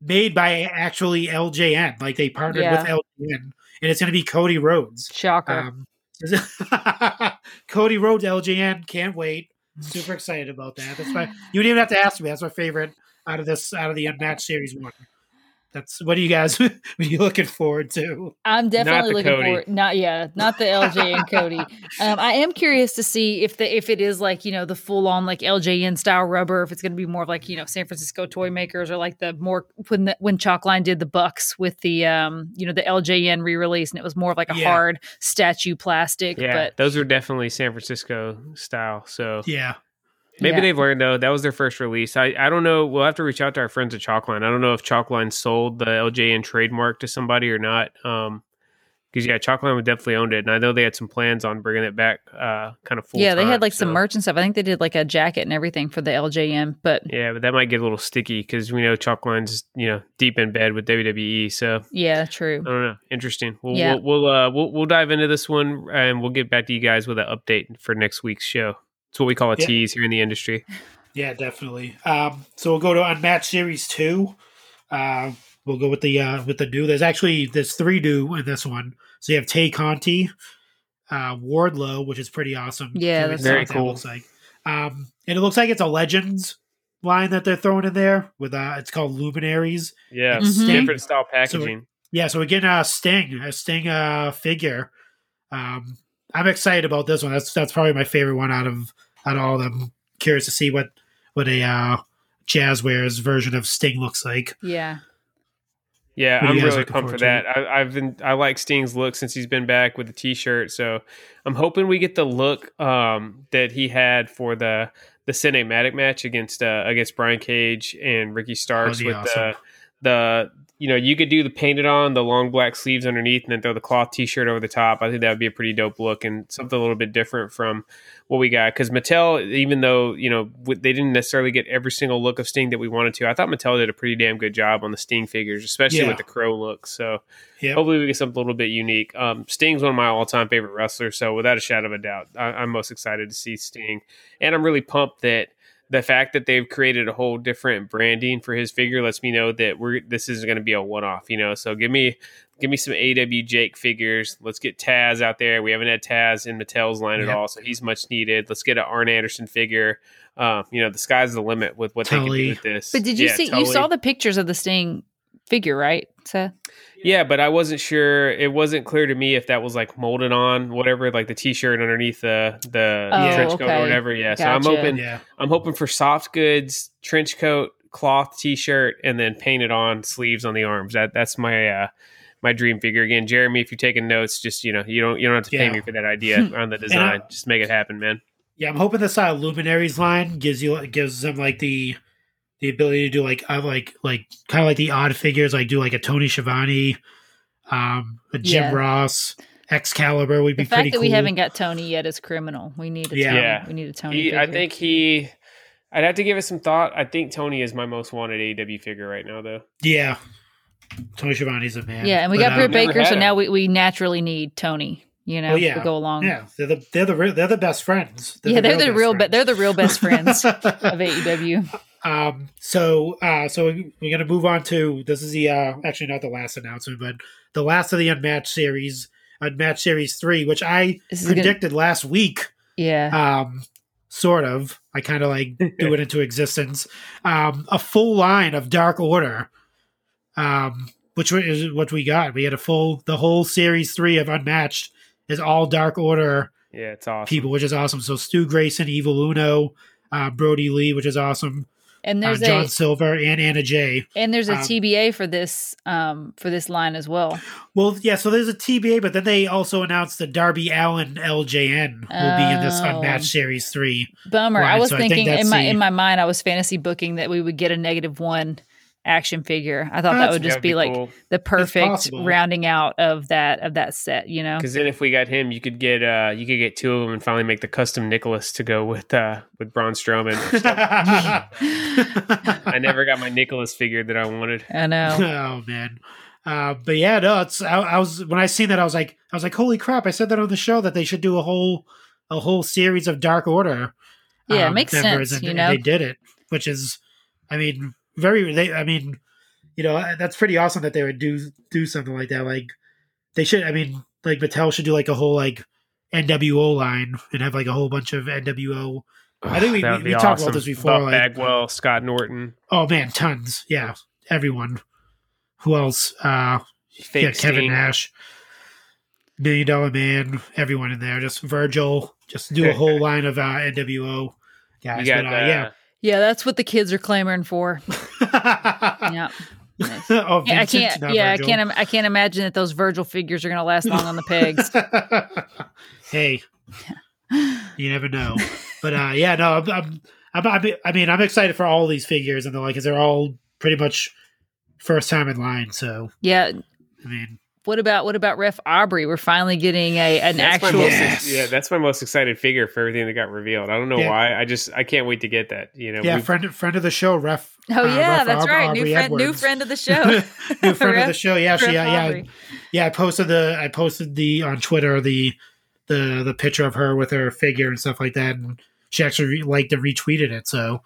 made by actually LJN, like they partnered Yeah. with LJN, and it's going to be Cody Rhodes. Shocker. Um, [laughs] Cody Rhodes LJN, can't wait. Super excited about that. That's my you didn't even have to ask me. That's my favorite out of this out of the unmatched series one. That's what are you guys [laughs] what are you looking forward to? I'm definitely looking Cody. forward. Not yeah, not the LJN Cody. [laughs] Um, I am curious to see if the if it is like you know the full on like LJN style rubber, if it's going to be more of like you know San Francisco toy makers or like the more when the, when Chalkline did the Bucks with the um you know the LJN re release and it was more of like a Yeah. hard statue plastic. Yeah, but those are definitely San Francisco style. So Yeah. Maybe Yeah. they've learned though. That was their first release. I, I don't know. We'll have to reach out to our friends at Chalkline. I don't know if Chalkline sold the LJN trademark to somebody or not. Um, because yeah, Chalkline would definitely owned it, and I know they had some plans on bringing it back, uh, kind of full. yeah, they had like some merch and stuff. I think they did like a jacket and everything for the LJN, but Yeah, but that might get a little sticky because we know Chalkline's you know deep in bed with WWE, so yeah, true. I don't know. Interesting. We'll Yeah. we'll we'll, uh, we'll we'll dive into this one and we'll get back to you guys with an update for next week's show. It's what we call a Yeah. tease here in the industry. [laughs] Yeah, definitely. Um, so we'll go to Unmatched Series two. Uh, we'll go with the uh, with the new. There's actually there's three new in this one. So you have Tay Conti, uh, Wardlow, which is pretty awesome. Yeah, Curious that's to see Very what that cool. Looks like. Um, and it looks like it's a Legends line that they're throwing in there with uh, it's called Luminaries. Yeah, Mhm. different style packaging. Yeah, so we're getting a Sting, a Sting uh, figure. Um, I'm excited about this one. That's that's probably my favorite one out of out of all of them. Curious to see what what a uh, Jazzwares version of Sting looks like. Yeah. Yeah, What I'm really pumped for that. I, I've been I like Sting's look since he's been back with the T-shirt, so I'm hoping we get the look um, that he had for the the cinematic match against uh, against Brian Cage and Ricky Starks with awesome. the the you know you could do the painted on the long black sleeves underneath and then throw the cloth T-shirt over the top. I think that would be a pretty dope look and something a little bit different from what we got because Mattel, even though you know w- they didn't necessarily get every single look of Sting that we wanted to, I thought Mattel did a pretty damn good job on the Sting figures, especially Yeah. with the crow look. So Yep. hopefully we get something a little bit unique. Um, Sting's one of my all-time favorite wrestlers, so without a shadow of a doubt, I, I'm most excited to see Sting, and I'm really pumped that the fact that they've created a whole different branding for his figure lets me know that we're this is going to be a one-off. You know, so give me give me some AW Jake figures. Let's get Taz out there. We haven't had Taz in Mattel's line at all, so he's much needed. Let's get an Arn Anderson figure. Um, you know, the sky's the limit with what they can do with this. But did you Yeah, see? You saw the pictures of the Sting figure, right? Seth? Yeah, but I wasn't sure. It wasn't clear to me if that was like molded on whatever, like the T-shirt underneath the the Oh, trench coat okay. or whatever. Yeah, so I'm Gotcha. hoping Yeah. I'm hoping for soft goods, trench coat, cloth T-shirt, and then painted on sleeves on the arms. That that's my uh, my dream figure. Again, Jeremy, if you're taking notes, just you know you don't you don't have to pay me for that idea [laughs] on the design. just make it happen, man. Yeah, I'm hoping this uh, Luminaries line gives you gives them like the the ability to do like I like like kind of like the odd figures, like do like a Tony Schiavone, um, a Jim Yeah. Ross, Excalibur would be The fact that cool. we haven't got Tony yet is criminal. We need a Yeah. Tony. Yeah. We need a Tony. He, I think he. I'd have to give it some thought. I think Tony is my most wanted AEW figure right now, though. yeah, Tony Schiavone's a man. Yeah, and we But, got Britt Never Baker, so him. now we, we naturally need Tony. You know, Well, yeah. to go along. Yeah, they're the they're the real, they're the best friends. yeah, they're the real, be- best they're the real best friends of. AEW. [laughs] Um, so, uh, so we're gonna move on to this is the uh, actually not the last announcement, but the last of the Unmatched series, Unmatched Series Three, which I This is gonna- predicted last week. Yeah, Um, sort of. I kind of like [laughs] do it into existence. Um, a full line of Dark Order. Um, which is what we got. We had a full the whole series three of Unmatched is all Dark Order Yeah, it's awesome. people, which is awesome. So Stu Grayson, Evil Uno, uh, Brodie Lee, which is awesome. And Uh, there's John a Silver and Anna Jay. and there's a um, TBA for this um for this line as well. Well, yeah. So there's a TBA, but then they also announced that Darby Allin LJN will be in this Oh. Unmatched Series three. Bummer. I was so I think thinking in my the- in my mind, I was fantasy booking that we would get a negative one action figure. I thought that would just That'd be, like cool. the perfect rounding out of that of that set. You know, Because then if we got him, you could get uh you could get two of them and finally make the custom Nicholas to go with uh with Braun Strowman. [laughs] [laughs] I never got my Nicholas figure that I wanted. I know. [laughs] oh man. Uh, but yeah, no, it's I, I was when I seen that I was like I was like holy crap! I said that on the show that they should do a whole a whole series of Dark Order. Yeah, it makes members, sense, and, you and know? they did it, which is, I mean, very. They, I mean, you know, that's pretty awesome that they would do do something like that. Like they should. I mean, like Mattel should do like a whole like NWO line and have like a whole bunch of NWO. I think we- we- we be talked about this before, Buff like- Bagwell, Scott Norton, Oh man, tons. Yeah, everyone. Who else? Uh, fake yeah, Kevin Sting. Nash, Million Dollar Man, everyone in there. Just Virgil. Just do a [laughs] whole line of uh, NWO guys. But, uh, uh, yeah. Yeah, that's what the kids are clamoring for. [laughs] Yeah. Nice. [laughs] oh, Yeah, I can't. Yeah, Virgil. I can't. I can't imagine that those Virgil figures are going to last long on the pegs. [laughs] hey, you never know. But uh, yeah, no, I'm, I'm, I'm, I'm, I mean, I'm excited for all these figures and the like, because they're all pretty much first time in line. So Yeah. I mean, what about what about Ref Aubrey? We're finally getting a an That's actual. most, Yes. yeah, that's my most excited figure for everything that got revealed. I don't know Yeah. why. I just I can't wait to get that. You know, Yeah, friend friend of the show, ref. Oh uh, yeah, Ref that's Aub- right. New Aubrey friend, new friend of the [laughs] show. new friend of the show. Yeah, she, Ref yeah, yeah, yeah. I posted the I posted the on Twitter the the the picture of her with her figure and stuff like that, and she actually re- liked and retweeted it. So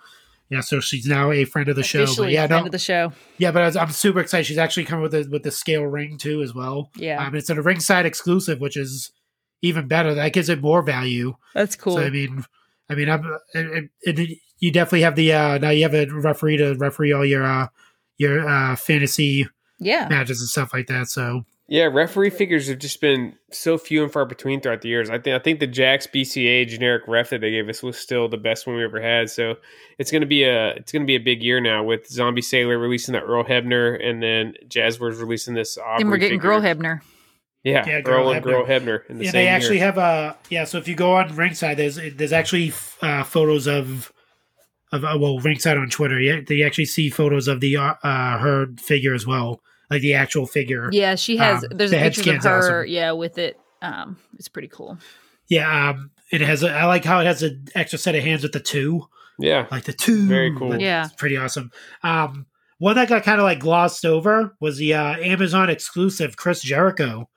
yeah, so she's now a friend of the show. But Officially yeah, friend no, of the show. yeah, but I I'm super excited. She's actually coming with the with the scale ring too as well. Yeah, Um, it's a ringside exclusive, which is even better. That gives it more value. that's cool. So I mean, I mean, I'm, it, it- you definitely have the uh, now you have a referee to referee all your uh, your uh, fantasy yeah, matches and stuff like that. So yeah, referee figures have just been so few and far between throughout the years. I think I think the Jakks BCA generic ref that they gave us was still the best one we ever had. So it's gonna be a it's gonna be a big year now with Zombie Sailor releasing the Earl Hebner and then Jazzwares releasing this. Aubrey and we're getting figure. Girl Hebner. Yeah, Yeah, Earl Girl and Hebner. Girl Hebner in the yeah, same they actually year. have a yeah. So if you go on ringside, there's there's actually uh, photos of of uh, well ringside on Twitter. Yeah, they actually see photos of the uh, uh, her figure as well, like the actual figure. Yeah, she has. Um, there's the head pictures of her. awesome. Yeah, with it. Um, it's pretty cool. Yeah, um, it has. A, I like how it has an extra set of hands with the two. yeah. like the two. Very cool. That's Yeah. pretty awesome. Um, one that got kind of like glossed over was the uh, Amazon exclusive Chris Jericho.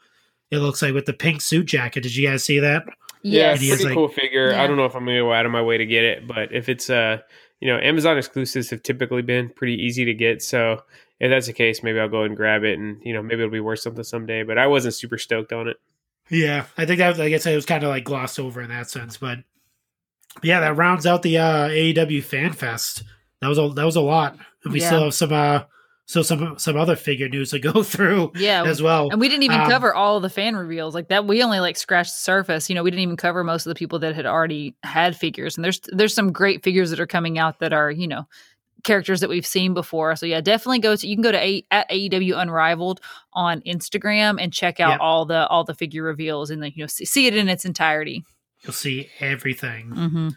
It looks like with the pink suit jacket. Did you guys see that? Yeah, Yes. It is pretty like- cool figure. Yeah. I don't know if I'm gonna go out of my way to get it, but if it's uh you know, Amazon exclusives have typically been pretty easy to get. So if that's the case, maybe I'll go and grab it and you know, maybe it'll be worth something someday. But I wasn't super stoked on it. Yeah, I think that like I said, it was kind of like glossed over in that sense, but yeah, that rounds out the uh, AEW Fan Fest. That was a that was a lot. And we Yeah. still have some uh still some some other figure news to go [laughs] through Yeah, as well. And we didn't even Um, cover all the fan reveals like that. We only like scratched the surface. You know, we didn't even cover most of the people that had already had figures. And there's there's some great figures that are coming out that are you know characters that we've seen before. So yeah, definitely go to you can go to a, at AEW Unrivaled on Instagram and check out Yep. all the all the figure reveals and then you know see, see it in its entirety. You'll see everything. Mm-hmm.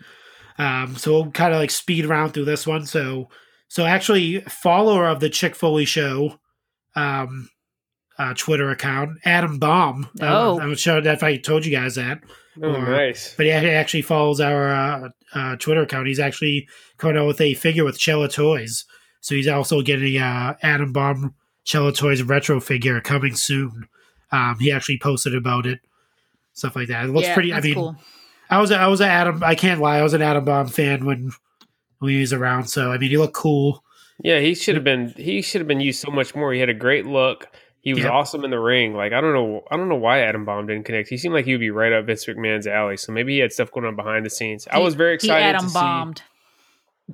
Um, so we'll kind of like speed around through this one. So, so actually, follower of the Chick Foley Show, um, uh, Twitter account, Adam Bomb. Oh. I'm not sure if I told you guys that, Oh, Or- nice. but he actually follows our uh, uh, Twitter account. He's actually coming out with a figure with Chella Toys. So he's also getting a uh, Adam Bomb Chella Toys retro figure coming soon. Um, he actually posted about it, stuff like that. It looks yeah, pretty. I mean, cool. I was I was an Adam. I can't lie. I was an Adam Bomb fan when when he was around. So I mean, he looked cool. Yeah, he should have been he should have been used so much more. He had a great look. He was Yeah. awesome in the ring. Like I don't know I don't know why Adam Bomb didn't connect. He seemed like he would be right up Vince McMahon's alley. So maybe he had stuff going on behind the scenes. I was very excited He Adam to bombed.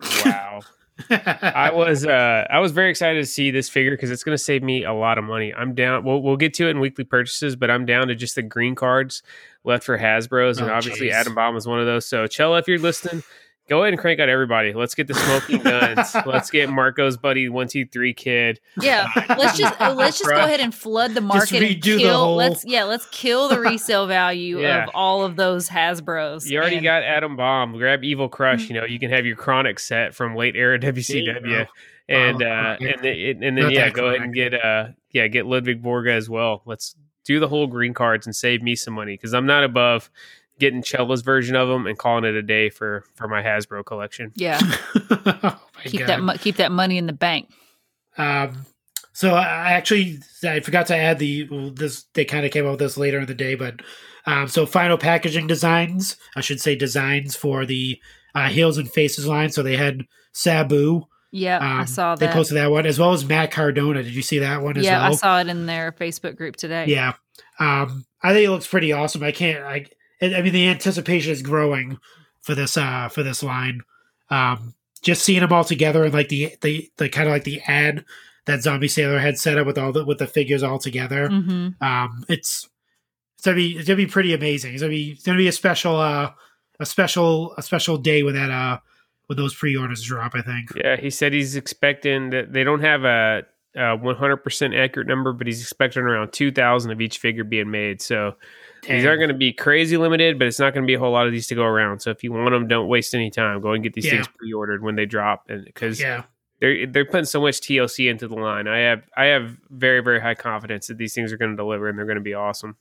see Wow. [laughs] I was uh I was very excited to see this figure because it's going to save me a lot of money. I'm down. We'll we'll get to it in weekly purchases, but I'm down to just the green cards left for Hasbro's, and Oh, obviously jeez. Adam Bomb is one of those. So Chella, if you're listening, go ahead and crank out everybody. Let's get the smoking [laughs] guns. Let's get Marco's buddy one two three kid. Yeah, let's just uh, let's just go ahead and flood the market and redo the kill. whole- Let's yeah, let's kill the resale [laughs] value Yeah. of all of those Hasbro's. You already And- got Adam Bomb. Grab Evil Crush. You know you can have your Kronik set from late era WCW. And Oh, uh, okay. and then, and then Not yeah, that go ahead and get uh yeah get Ludwig Borga as well. Let's do the whole green cards and save me some money because I'm not above getting Chella's version of them and calling it a day for for my Hasbro collection. Yeah, [laughs] oh my keep God. that mo- keep that money in the bank. Um, so I actually I forgot to add the this. They kind of came up with this later in the day, but um, so final packaging designs. I should say designs for the uh, heels and faces line. So they had Sabu. Yeah, I Um, saw They posted that one as well as Matt Cardona. Did you see that one as yeah, well? I saw it in their Facebook group today. Yeah. Um, I think it looks pretty awesome. I can't. I. I mean, the anticipation is growing for this. Uh, for this line. Um, just seeing them all together and like the the the kind of like the ad that Zombie Sailor had set up with all the with the figures all together. hmm Um, it's it's gonna be it's gonna be pretty amazing. It's gonna be it's gonna be a special uh a special a special day when that uh when those pre-orders drop. I think. Yeah, he said he's expecting that they don't have a, a 100% accurate number, but he's expecting around 2,000 of each figure being made. So these aren't going to be crazy limited, but it's not going to be a whole lot of these to go around. So if you want them, don't waste any time. Go and get these Yeah. things pre-ordered when they drop, and because Yeah. they're they're putting so much TLC into the line. I have I have very very high confidence that these things are going to deliver and they're going to be awesome.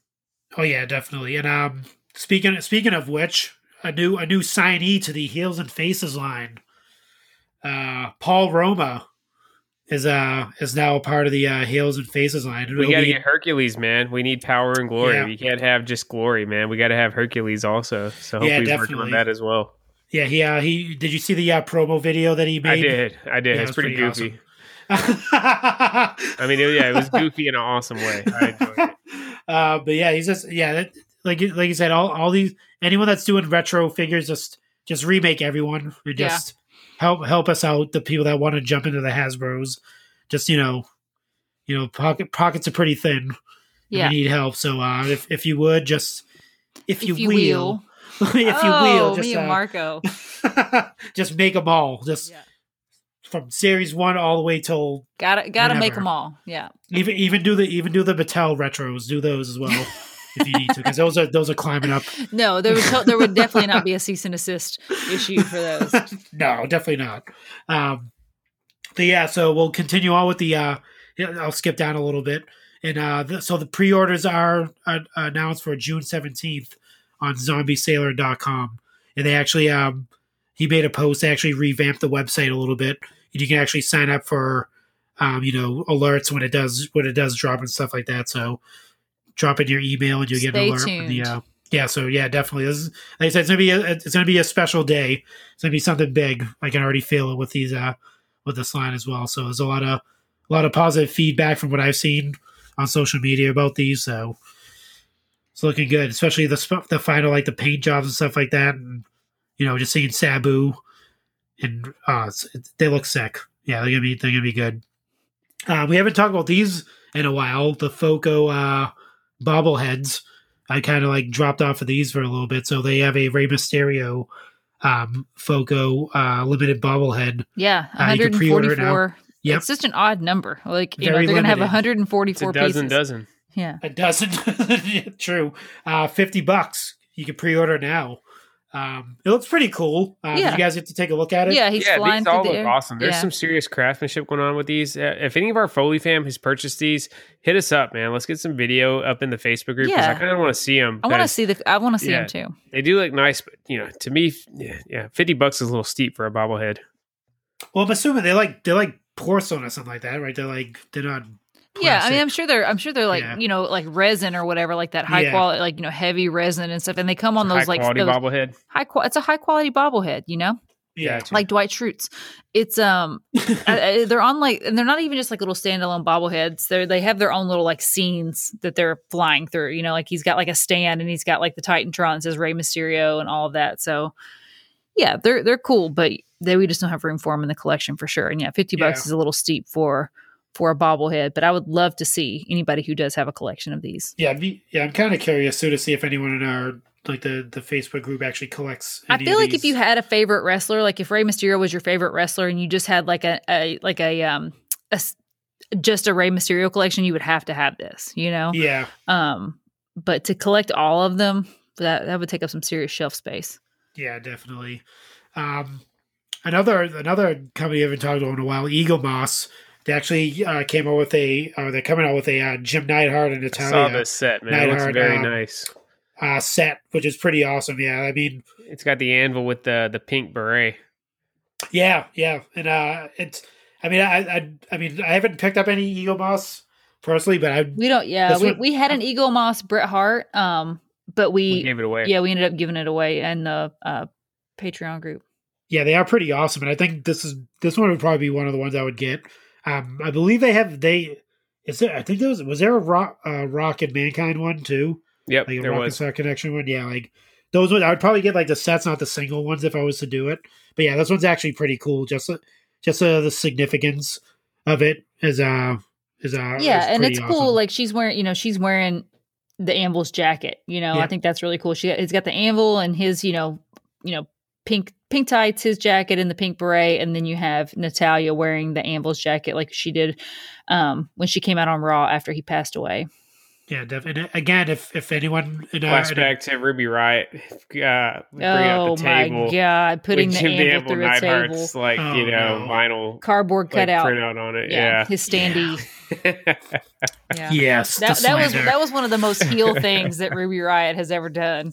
Oh yeah, definitely. And um, speaking speaking of which, a new a new signee to the Heels and Faces line, uh, Paul Roma is uh is now a part of the uh, Heels and Faces line. We It'll got to be- get Hercules, man. We need power and glory. Yeah. We can't have just glory, man. We got to have Hercules also. So Yeah, hopefully working definitely. on that as well. yeah, he uh, he did you see the uh, promo video that he made? I did. I did. Yeah, it's it pretty, pretty goofy. awesome. I mean, it- yeah, it was goofy in an [laughs] awesome way. I enjoyed it. uh, but yeah, he's just yeah, that, like you- like you said, all all these anyone that's doing retro figures just just remake everyone. Or Yeah. just help help us out. The people that want to jump into the Hasbro's, just you know, you know, pocket pockets are pretty thin. Yeah. we need help. So uh, if if you would just if, If you, you will, [laughs] if you oh, will, just me and uh, Marco. [laughs] just make them all. Just Yeah. from series one all the way till Gotta gotta make them all. Yeah. even even do the even do the Mattel retros. Do those as well [laughs] if you need to, because those are those are climbing up. No, there would there would definitely not be a cease and assist issue for those. [laughs] no, definitely not. Um, but yeah, so we'll continue on with the. Uh, I'll skip down a little bit, and uh, the, so the pre-orders are uh, announced for June seventeenth on ZombieSailor.com, and they actually um, he made a post to actually revamp the website a little bit, and you can actually sign up for um, you know alerts when it does when it does drop and stuff like that. So drop in your email and you'll get an alert. When the, uh, yeah, so yeah, definitely. This is, like I said, it's gonna be a, it's gonna be a special day. It's gonna be something big. I can already feel it with these uh with this line as well. So there's a lot of a lot of positive feedback from what I've seen on social media about these. So it's looking good, especially the sp- the final like the paint jobs and stuff like that, and you know just seeing Sabu and uh they look sick. Yeah, they're gonna be they're gonna be good. Uh, we haven't talked about these in a while. The Foco uh, bobbleheads. I kind of like dropped off of these for a little bit. So they have a Rey Mysterio um, Foco uh, limited bobblehead. Yeah, Uh, you can pre-order it now. 144. Yep. It's just an odd number. Like, you Very know, they're going to have limited. It's 144 a dozen, pieces. dozen. Yeah. A dozen. [laughs] True. Uh, 50 bucks. You can pre order now. Um, it looks pretty cool. Uh, Yeah. you guys get to take a look at it? Yeah, he's yeah, flying these all through look the air. awesome. There's yeah. some serious craftsmanship going on with these. Uh, if any of our Foley fam has purchased these, hit us up, man. Let's get some video up in the Facebook group because I kind of want to see them. I want to see the. I want to see Yeah. him too. They do look nice, but you know, to me, yeah, yeah, fifty bucks is a little steep for a bobblehead. Well, I'm assuming they like they're like porcelain or something like that, right? They're like they're not. Yeah, I mean, I'm sure they're. I'm sure they're like Yeah. you know like resin or whatever, like that high Yeah. quality, like you know heavy resin and stuff. And they come on those like quality those bobblehead. high quality. It's a high quality bobblehead, you know, yeah. Like Dwight Schrute. It's um, [laughs] uh, uh, they're on like, and they're not even just like little standalone bobbleheads. They're they have their own little like scenes that they're flying through. You know, like he's got like a stand and he's got like the Titantron that says Rey Mysterio and all of that. So yeah, they're they're cool, but they we just don't have room for them in the collection for sure. And yeah, fifty bucks Yeah. is a little steep for for a bobblehead, but I would love to see anybody who does have a collection of these. Yeah, be, yeah. I'm kind of curious too to see if anyone in our like the the Facebook group actually collects. I feel like if you had a favorite wrestler, like if Rey Mysterio was your favorite wrestler, and you just had like a, a like a um a just a Rey Mysterio collection, you would have to have this, you know. yeah, Um, but to collect all of them, that that would take up some serious shelf space. yeah, definitely. Um, another another company I haven't talked about in a while, Eaglemoss. They actually uh, came out with a. Uh, they're coming out with a uh, Jim Neidhart and I saw Natalya this set, man. It looks very um, nice. uh, set, which is pretty awesome. Yeah, I mean, It's got the anvil with the the pink beret. yeah, yeah, and uh, it's. I mean, I, I, I mean, I haven't picked up any Eaglemoss personally, but I, We don't, yeah, we, one- we had an Eaglemoss Bret Hart, um, but We we, gave it away. yeah, we ended up giving it away in the uh, Patreon group. yeah, they are pretty awesome, and I think this is this one would probably be one of the ones I would get. Um, I believe they have they. Is there? I think there was was there a rock, uh, rock and mankind one too? Yep, like a there rock and was. star connection one. Yeah, like those ones. I would probably get like the sets, not the single ones, if I was to do it. But yeah, this one's actually pretty cool. Just uh, just uh, the significance of it is uh is uh yeah is and pretty it's cool like she's wearing you know she's wearing the anvil's jacket you know i think that's really cool she it's got the anvil and his you know you know pink pink tights his jacket and the pink beret and then you have natalya wearing the anvil's jacket like she did um when she came out on raw after he passed away Yeah, definitely. Again, if if anyone in our, in Flashback to Ruby Riott, uh, bringing out Oh the my table. god! Putting the Jim anvil Anvil through a table, Neidhart's like Oh, you know no. vinyl cardboard like, cutout. printout on it. yeah, Yeah, his standee. Yeah. [laughs] yes, That, that was that was one of the most heel things that Ruby Riott has ever done.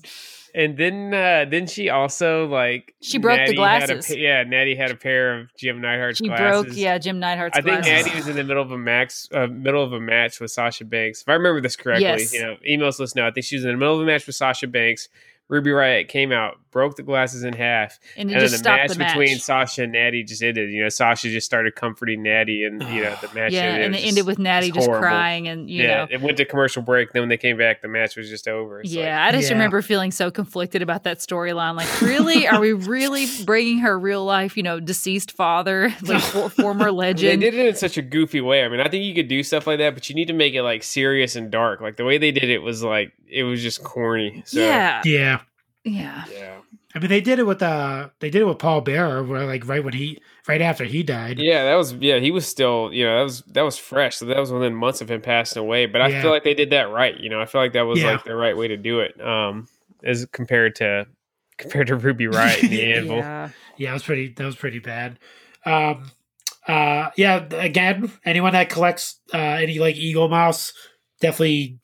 And then uh, then she also like She broke the Natty a glasses. yeah, Natty had a pair of Jim Neidhart's She glasses. broke, yeah, Jim Neidhart's I think glasses. Natty was in the middle of a max, uh, middle of a match with Sasha Banks. If I remember this correctly, Yes. you know, emails let us know. I think she was in the middle of a match with Sasha Banks. Ruby Riott came out, broke the glasses in half, and it and then just the match, the match. between Sasha and Natty just ended. You know, Sasha just started comforting Natty, and you know the [sighs] match. yeah, ended. and was it just- ended with Natty just just horrible. crying, and you yeah, know, it went to commercial break. Then when they came back, the match was just over. It's like, yeah. I just Yeah. remember feeling so conflicted about that storyline. Like, really, are we [laughs] really bringing her real life, you know, deceased father, [laughs] like for, former legend. They did it in such a goofy way. I mean, I think you could do stuff like that, but you need to make it like serious and dark. Like the way they did it was like it was just corny. So, yeah, yeah. yeah. yeah, I mean, they did it with uh, they did it with Paul Bearer, where like right when he, right after he died. yeah. That was yeah. He was still you know that was that was fresh. So that was within months of him passing away. But I Yeah. feel like they did that right. You know, I feel like that was Yeah. like the right way to do it. Um, as compared to [laughs] compared to Ruby Riott and [laughs] the Anvil. Yeah. Yeah, that was pretty. That was pretty bad. Um, uh, yeah. Again, anyone that collects uh, any like Eaglemoss, definitely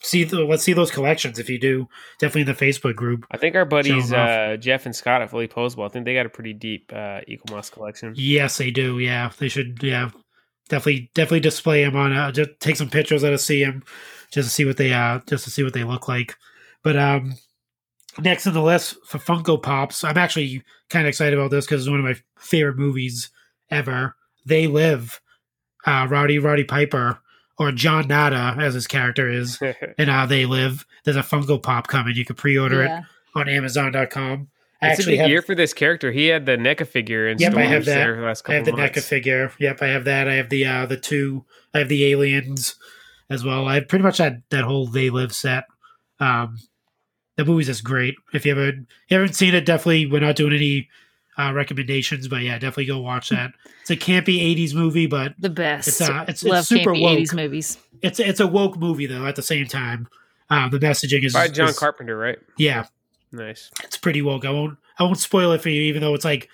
see. The, let's see those collections if you do. Definitely in the Facebook group. I think our buddies Show 'em off. uh, Jeff and Scott at Fully Posable. I think they got a pretty deep uh, Eaglemoss collection. Yes, they do. Yeah, they should. Yeah, definitely, definitely display them on. Uh, just take some pictures. Let us see them, just to see what they uh, just to see what they look like. But um, next on the list for Funko Pops, I'm actually kind of excited about this because it's one of my favorite movies ever. They Live, uh, Rowdy Roddy Piper or John Nada as his character is, [laughs] and How They Live. There's a Funko Pop coming. You can pre-order Yeah. it on Amazon.com. I It's a actually big have year for this character. He had the NECA figure in Yep, I have that. there the last I have the months. NECA figure. Yep, I have that. I have the uh the two. I have the aliens as well. I pretty much had that whole They Live set. Um, the movie's just great. If you haven't you haven't seen it, definitely we're not doing any uh, recommendations, but yeah, definitely go watch that. It's a campy '80s movie, but The best. It's, uh, it's- it's super campy woke. 80s movies. it's it's a woke movie though. At the same time, uh, the messaging is By John is- Carpenter, right? Yeah, Nice. it's pretty woke. I won't I won't spoil it for you, even though it's like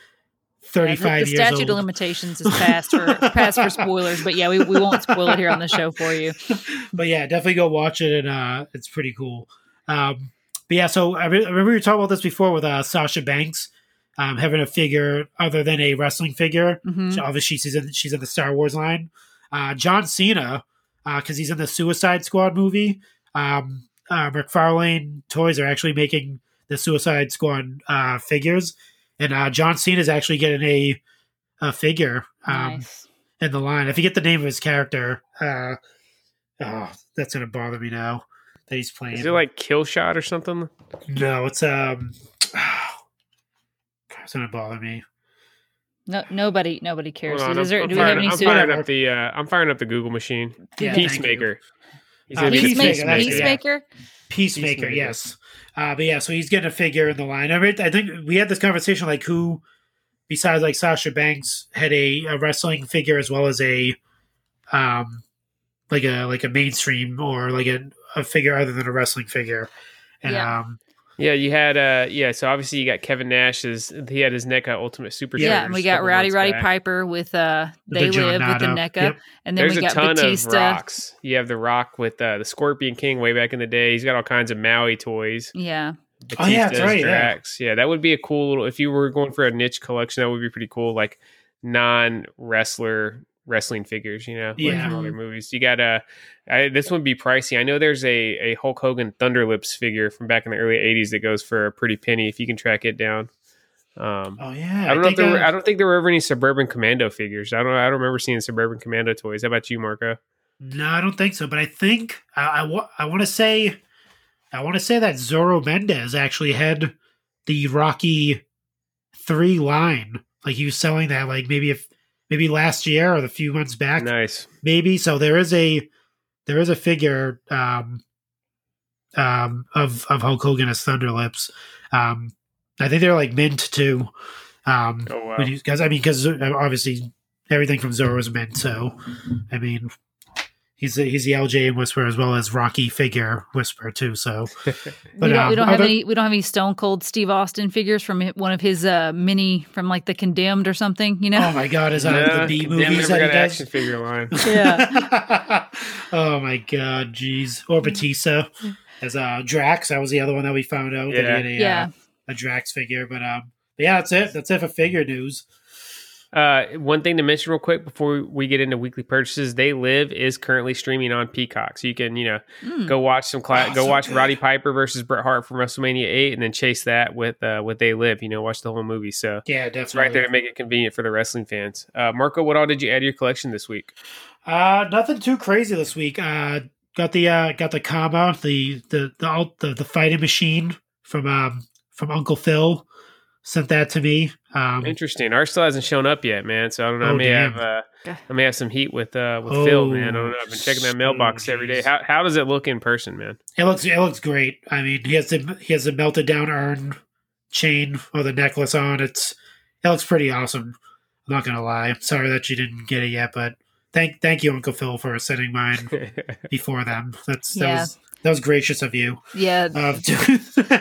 Yeah, thirty the, five the years statute old. of limitations is passed for [laughs] passed for spoilers, but yeah, we, we won't spoil it here on the show for you. [laughs] but yeah, definitely go watch it, and uh, it's pretty cool. Um, but yeah, so I, re- I remember we were talking about this before with uh, Sasha Banks um, having a figure other than a wrestling figure. Mhm. So obviously, she's in she's in the Star Wars line. Uh, John Cena, because he's in the Suicide Squad movie. Um, uh, McFarlane Toys are actually making the Suicide Squad uh, figures, and uh, John Cena is actually getting a a figure. Um, nice. in the line. I forget the name of his character. Uh, oh, that's gonna bother me now that he's playing. Is it like Kill Shot or something? no, it's um. It's gonna bother me. No, nobody, nobody cares. Hold on, Is there, I'm, do I'm we have firing, any I'm firing up the uh, I'm firing up the Google machine. Yeah. Peacemaker. He's Uh, gonna be the Peacemaker, Peacemaker? yeah. Peacemaker? Peacemaker, Peacemaker. yes. Uh, but yeah, so he's getting a figure in the line. I, mean, I think we had this conversation like who, besides like Sasha Banks, had a, a wrestling figure as well as a, um, like a like a mainstream or like a, a figure other than a wrestling figure. And Yeah. um, Yeah, you had uh yeah, so obviously you got Kevin Nash's he had his NECA Ultimate Super Yeah, and we got Rowdy Roddy back. Piper with uh They John Live with the Nada. NECA. Yep. And then There's we a got ton Batista. of rocks. You have the rock with uh, the Scorpion King way back in the day. He's got all kinds of Maui toys. Yeah. Oh, yeah, that's Batista's right, yeah. Yeah. that would be a cool little. If you were going for a niche collection, that would be pretty cool. Like non wrestler wrestling figures. You know, like Yeah. other movies. You got a. I, this would be pricey. I know there's a a Hulk Hogan Thunderlips figure from back in the early '80s that goes for a pretty penny if you can track it down. Um, oh yeah, I don't know if think, there were, uh, I don't think there were ever any Suburban Commando figures. I don't. I don't remember seeing Suburban Commando toys. How about you, Marco? No, I don't think so. But I think I I, wa- I want to say I want to say that Zorro Mendez actually had the Rocky three line. Like he was selling that like maybe if maybe last year or the few months back, Nice. maybe. So there is a there is a figure um um of of Hulk Hogan as Thunderlips. Um, I think they're like mint too. Um, Oh wow. because I mean, because obviously everything from Zorro is mint. So, I mean, he's the, he's the LJN Whisperer as well as Rocky figure Whisperer too. So, [laughs] we don't, we um, don't have other- any we don't have any Stone Cold Steve Austin figures from one of his uh mini from like the Condemned or something. You know? Oh my God! Is that Yeah, the B Damn, movies never that he got an does? action figure line. [laughs] yeah. [laughs] oh my god, jeez. Or Batista as uh Drax. That was the other one that we found out. that he Yeah. had a, Yeah. uh, a Drax figure. But um but yeah, that's it. That's it for figure news. Uh, one thing to mention real quick before we get into weekly purchases, They Live is currently streaming on Peacock, so you can you know Mm. go watch some cla- Oh, go so watch good. Roddy Piper versus Bret Hart from WrestleMania eight, and then chase that with uh with They Live. You know, watch the whole movie. So Yeah, it's definitely. right there to make it convenient for the wrestling fans. Uh, Marco, what all did you add to your collection this week? Uh nothing too crazy this week. Uh got the uh got the comma, the the the the, the fighting machine from um from Uncle Phil. Sent that to me. Um Interesting. Ours still hasn't shown up yet, man. So I don't know. I Oh, may damn. have uh, I may have some heat with uh with Oh, Phil, man. I don't know. I've been checking that mailbox every day. How how does it look in person, man? It looks it looks great. I mean, he has the he has the melted down urn chain or the necklace on. It's it looks pretty awesome. I'm not gonna lie. I'm Sorry that you didn't get it yet, but thank thank you, Uncle Phil, for sending mine [laughs] before them. That's that Yeah. was that was gracious of you. Yeah. [laughs] Um,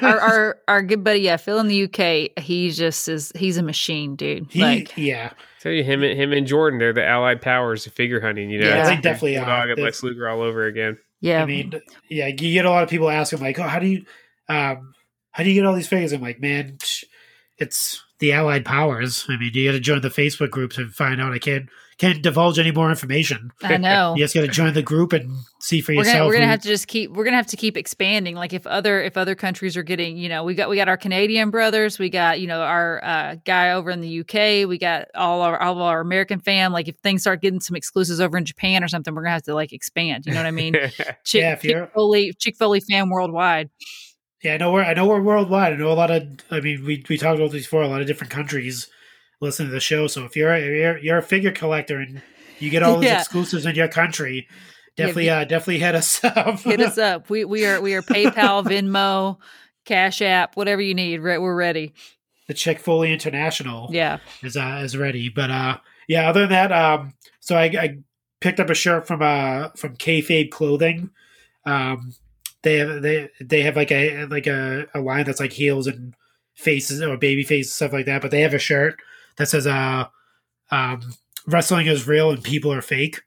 our, our our good buddy, yeah, Phil in the UK, he just is he's a machine, dude. he, like yeah, Tell you him and him and Jordan, they're the allied powers of figure hunting. You know, Yeah, It's they like definitely Bulldog are. and They- Lex Luger all over again. yeah. I mean, yeah, you get a lot of people asking like, "Oh, how do you, um, how do you get all these figures?" I'm like, man, it's the Allied Powers. I mean, you got to join the Facebook groups and find out. I can't can't divulge any more information. I know. You just got to join the group and see for we're yourself. gonna we're gonna have to just keep we're gonna have to keep expanding. Like if other if other countries are getting, you know, we got we got our Canadian brothers, we got you know our uh, guy over in the UK, we got all our all of our American fam. Like if things start getting some exclusives over in Japan or something, we're gonna have to like expand. You know what I mean? [laughs] Chick, Yeah, if you're- Chick Foley Chick Foley fam worldwide. yeah, I know we're I know we're worldwide. I know a lot of. I mean, we we talked about this before. A lot of different countries listen to the show. So if you're a, you're, you're a figure collector and you get all those Yeah. exclusives in your country, Yeah, definitely uh definitely hit us up. Hit us [laughs] up. We we are we are PayPal, [laughs] Venmo, Cash App, whatever you need. Re- We're ready. the Chick Foley International. Yeah. is uh, is ready. But uh, yeah, other than that, um, so I, I picked up a shirt from uh from Kayfabe Clothing. Um, they have they they have like a like a, a line that's like heels and faces or baby faces stuff like that. But they have a shirt that says uh um wrestling is real and people are fake,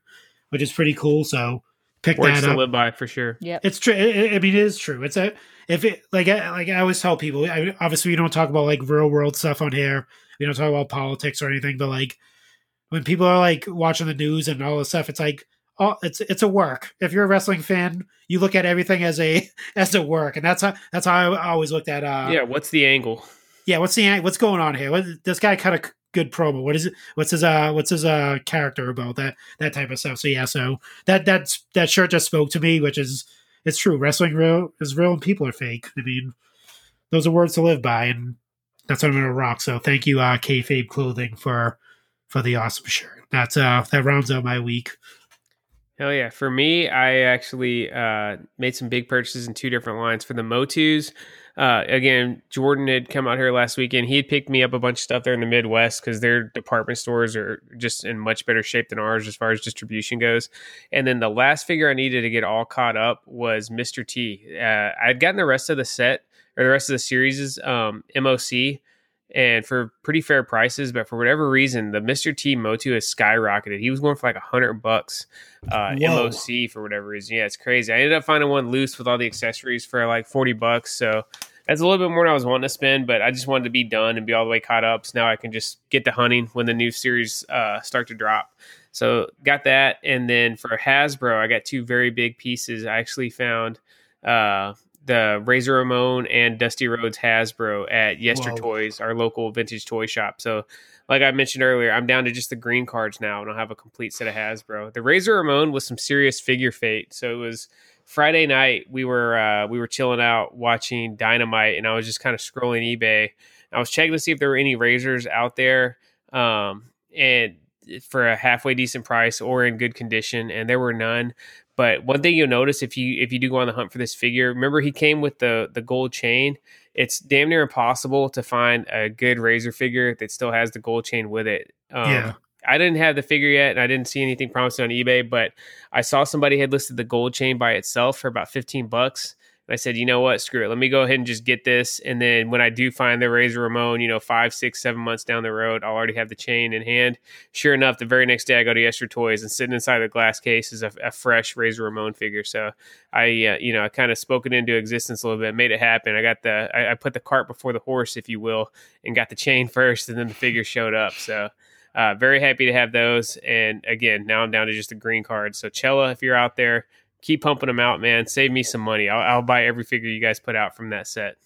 which is pretty cool. So pick Words that to up. live by for sure. Yeah, It's true. I mean, it is true. It's a if it like I, like I always tell people. I, obviously, we don't talk about like real world stuff on here. We don't talk about politics or anything. But like when people are like watching the news and all this stuff, it's like oh, it's it's a work. If you're a wrestling fan, you look at everything as a [laughs] as a work, and that's how that's how I always looked at. uh yeah, what's the angle? Yeah. What's the what's going on here? What, this guy kind of good promo. What is it? What's his uh what's his uh character about that that type of stuff? So yeah, so that that's that shirt just spoke to me, which is it's true. Wrestling real is real and people are fake. I mean, those are words to live by, and that's what I'm gonna rock. So thank you, uh Kayfabe Clothing for for the awesome shirt. That's uh that rounds out my week. Hell yeah. For me, I actually uh, made some big purchases in two different lines. For the Motus, uh, again, Jordan had come out here last weekend. He had picked me up a bunch of stuff there in the Midwest because their department stores are just in much better shape than ours as far as distribution goes. And then the last figure I needed to get all caught up was Mr. T. Uh, I'd gotten the rest of the set or the rest of the series' um, MOC and for pretty fair prices. But for whatever reason, the Mr. T Motu has skyrocketed. He was going for like a hundred bucks uh, Whoa. MOC for whatever reason. Yeah, it's crazy. I ended up finding one loose with all the accessories for like forty bucks. So that's a little bit more than I was wanting to spend, but I just wanted to be done and be all the way caught up. So now I can just get to hunting when the new series uh, start to drop. So got that, and then for Hasbro, I got two very big pieces. I actually found uh, the Razor Ramon and Dusty Rhodes Hasbro at Yester Whoa. Toys, our local vintage toy shop. So, like I mentioned earlier, I'm down to just the green cards now, and I'll have a complete set of Hasbro. The Razor Ramon was some serious figure fate. So it was Friday night. We were uh, we were chilling out watching Dynamite, and I was just kind of scrolling eBay. I was checking to see if there were any razors out there, um, and for a halfway decent price or in good condition, and there were none. But one thing you'll notice if you if you do go on the hunt for this figure, remember he came with the the gold chain. It's damn near impossible to find a good razor figure that still has the gold chain with it. Um, Yeah. I didn't have the figure yet, and I didn't see anything promising on eBay, but I saw somebody had listed the gold chain by itself for about fifteen bucks. I said, you know what, screw it. Let me go ahead and just get this. And then when I do find the Razor Ramon, you know, five, six, seven months down the road, I'll already have the chain in hand. Sure enough, the very next day I go to Yester Toys and sitting inside the glass case is a, a fresh Razor Ramon figure. So I, uh, you know, I kind of spoke it into existence a little bit, made it happen. I got the, I, I put the cart before the horse, if you will, and got the chain [laughs] first, and then the figure showed up. So uh, very happy to have those. And again, now I'm down to just the green card. So Cella, if you're out there, keep pumping them out, man. Save me some money. I'll, I'll buy every figure you guys put out from that set.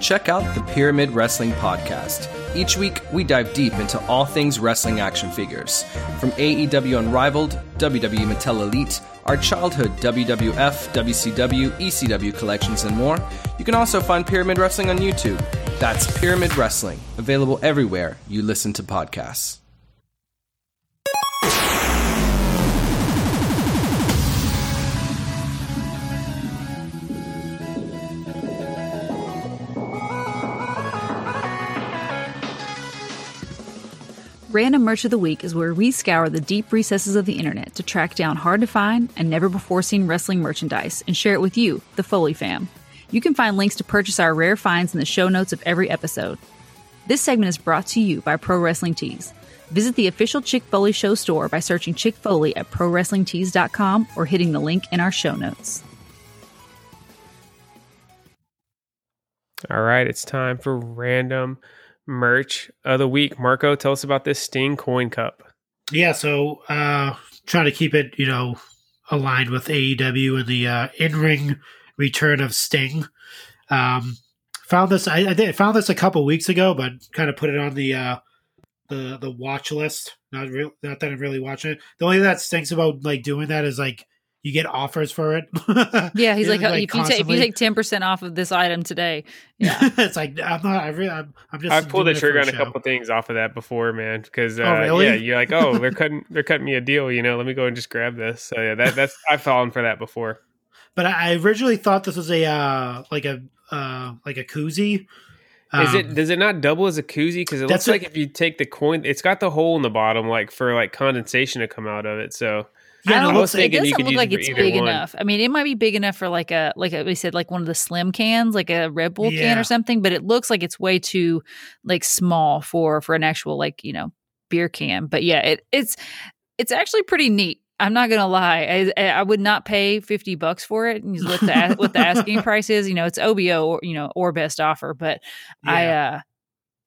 Check out the Pyramid Wrestling Podcast. Each week, we dive deep into all things wrestling action figures. From AEW Unrivaled, WWE Mattel Elite, our childhood WWF, WCW, ECW collections, and more, you can also find Pyramid Wrestling on YouTube. That's Pyramid Wrestling, available everywhere you listen to podcasts. Random Merch of the Week is where we scour the deep recesses of the internet to track down hard to find and never before seen wrestling merchandise and share it with you, the Foley fam. You can find links to purchase our rare finds in the show notes of every episode. This segment is brought to you by Pro Wrestling Tees. Visit the official Chick Foley Show store by searching Chick Foley at ProWrestlingTees.com or hitting the link in our show notes. All right, it's time for random merch of the week. Marco, tell us about this Sting coin cup. Yeah, so uh trying to keep it, you know, aligned with AEW and the uh in-ring return of Sting. Um found this I, I did found this a couple weeks ago, but kind of put it on the uh the the watch list. Not real not that I'm really watching it. The only thing that stinks about like doing that is like you get offers for it. Yeah, he's [laughs] You like, know, if you take if you take ten percent off of this item today, yeah, [laughs] it's like I'm not. I really, I'm, I'm just. I've pulled the doing it for trigger on a couple things off of that before, man. Because uh, Oh, really? yeah, you're like, oh, they're [laughs] cutting, they're cutting me a deal. You know, let me go and just grab this. So yeah, that, that's I've fallen for that before. But I I originally thought this was a uh like a uh like a koozie. Is Um, it does it not double as a koozie? Because it That's looks like what- if you take the coin, it's got the hole in the bottom, like for like condensation to come out of it. So Yeah, I don't I was It thinking doesn't look like it's big one. enough. I mean, it might be big enough for like a like a, we said like one of the slim cans, like a Red Bull can or something. But it looks like it's way too like small for for an actual like you know beer can. But yeah, it it's it's actually pretty neat. I'm not gonna lie. I, I would not pay fifty bucks for it. And what the what the asking [laughs] price is, you know, it's OBO or you know or best offer. But I uh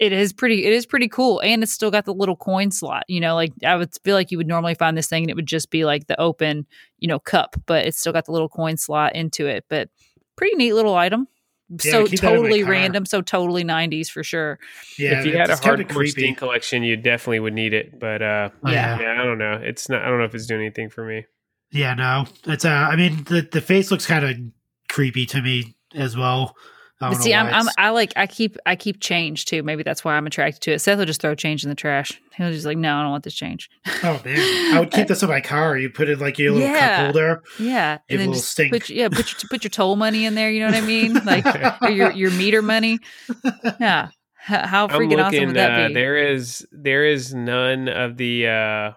it is pretty it is pretty cool and it's still got the little coin slot you know like i would feel like you would normally find this thing and it would just be like the open you know cup but it's still got the little coin slot into it but pretty neat little item Yeah, so keep that in my totally random so totally 90s for sure Yeah, if you had a it's kinda hardcore Sting collection, you definitely would need it. But uh, Yeah. yeah, I don't know. It's not. I don't know if it's doing anything for me. Yeah, no, it's uh. I mean, the the face looks kind of creepy to me as well. I but don't see know I'm, I'm i like i keep i keep change too maybe that's why i'm attracted to it seth will just throw change in the trash he'll just like no i don't want this change oh man, I would keep [laughs] this in my car. You put it like your little Yeah. cup holder. Yeah, Give a and then stink. put yeah put your put your toll money in there. You know what I mean? [laughs] Like or your your meter money. [laughs] Yeah, H- how I'm freaking awesome would that Uh, be? there is there is none of the. Uh,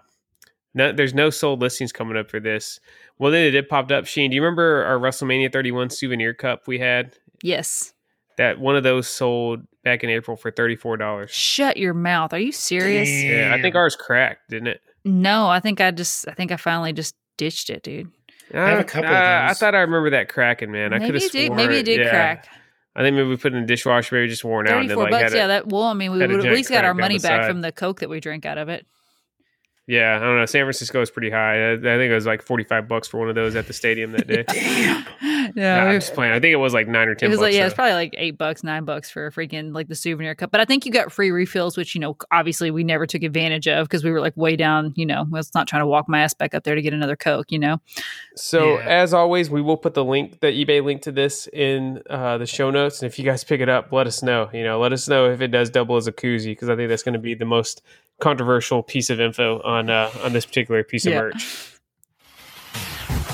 no, there's no sold listings coming up for this. Well, then it did popped up. Sheen, do you remember our WrestleMania 31 souvenir cup we had? yes. That one of those sold back in April for thirty four dollars. Shut your mouth. Are you serious? Damn. Yeah, I think ours cracked, didn't it? No, I think I just I think I finally just ditched it, dude. I have a Uh, couple of uh, I those. thought I remember that cracking, man. I could have it sworn. Maybe it did yeah. crack. I think maybe we put it in the dishwasher, maybe just worn out. Thirty-four and then, like, bucks. had a- yeah, that. Well, I mean, we would at least got our money back side. from the coke that we drank out of it. Yeah, I don't know. San Francisco is pretty high. I, I think it was like forty five bucks for one of those at the stadium that day. [laughs] Damn. Yeah, Nah, I'm just playing. I think it was like nine or ten. it was like bucks, yeah, it's probably like eight bucks, nine bucks for a freaking like the souvenir cup. But I think you got free refills, which you know obviously we never took advantage of because we were like way down. You know, I was not trying to walk my ass back up there to get another coke. You know, So Yeah. as always, we will put the link, the eBay link to this in uh, the show notes. And if you guys pick it up, let us know. You know, let us know if it does double as a koozie because I think that's going to be the most controversial piece of info on uh, on this particular piece Yeah. of merch. [laughs]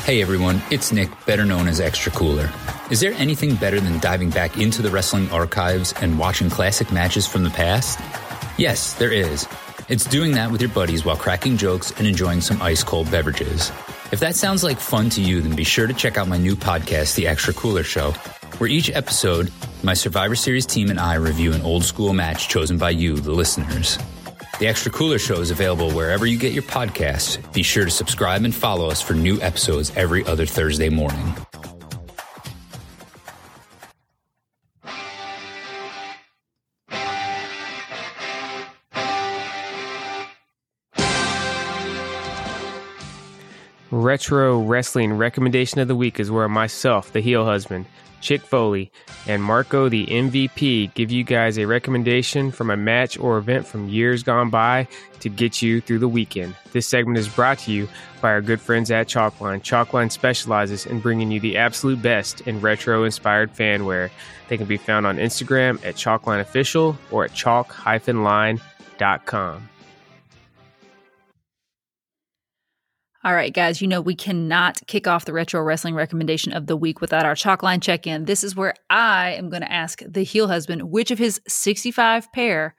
Hey everyone, it's Nick, better known as Extra Cooler. Is there anything better than diving back into the wrestling archives and watching classic matches from the past? Yes, there is. It's doing that with your buddies while cracking jokes and enjoying some ice cold beverages. If that sounds like fun to you, then be sure to check out my new podcast, The Extra Cooler Show, where each episode, my Survivor Series team and I review an old school match chosen by you, the listeners. The Extra Cooler Show is available wherever you get your podcasts. Be sure to subscribe and follow us for new episodes every other Thursday morning. Retro Wrestling Recommendation of the Week is where myself, the heel husband, Chick Foley, and Marco, the MVP, give you guys a recommendation from a match or event from years gone by to get you through the weekend. This segment is brought to you by our good friends at Chalkline. Chalkline specializes in bringing you the absolute best in retro inspired fanwear. They can be found on Instagram at Chalkline Official or at chalk-line.com. All right, guys, you know we cannot kick off the retro wrestling recommendation of the week without our chalk line check in. This is where I am going to ask the heel husband which of his 65 pair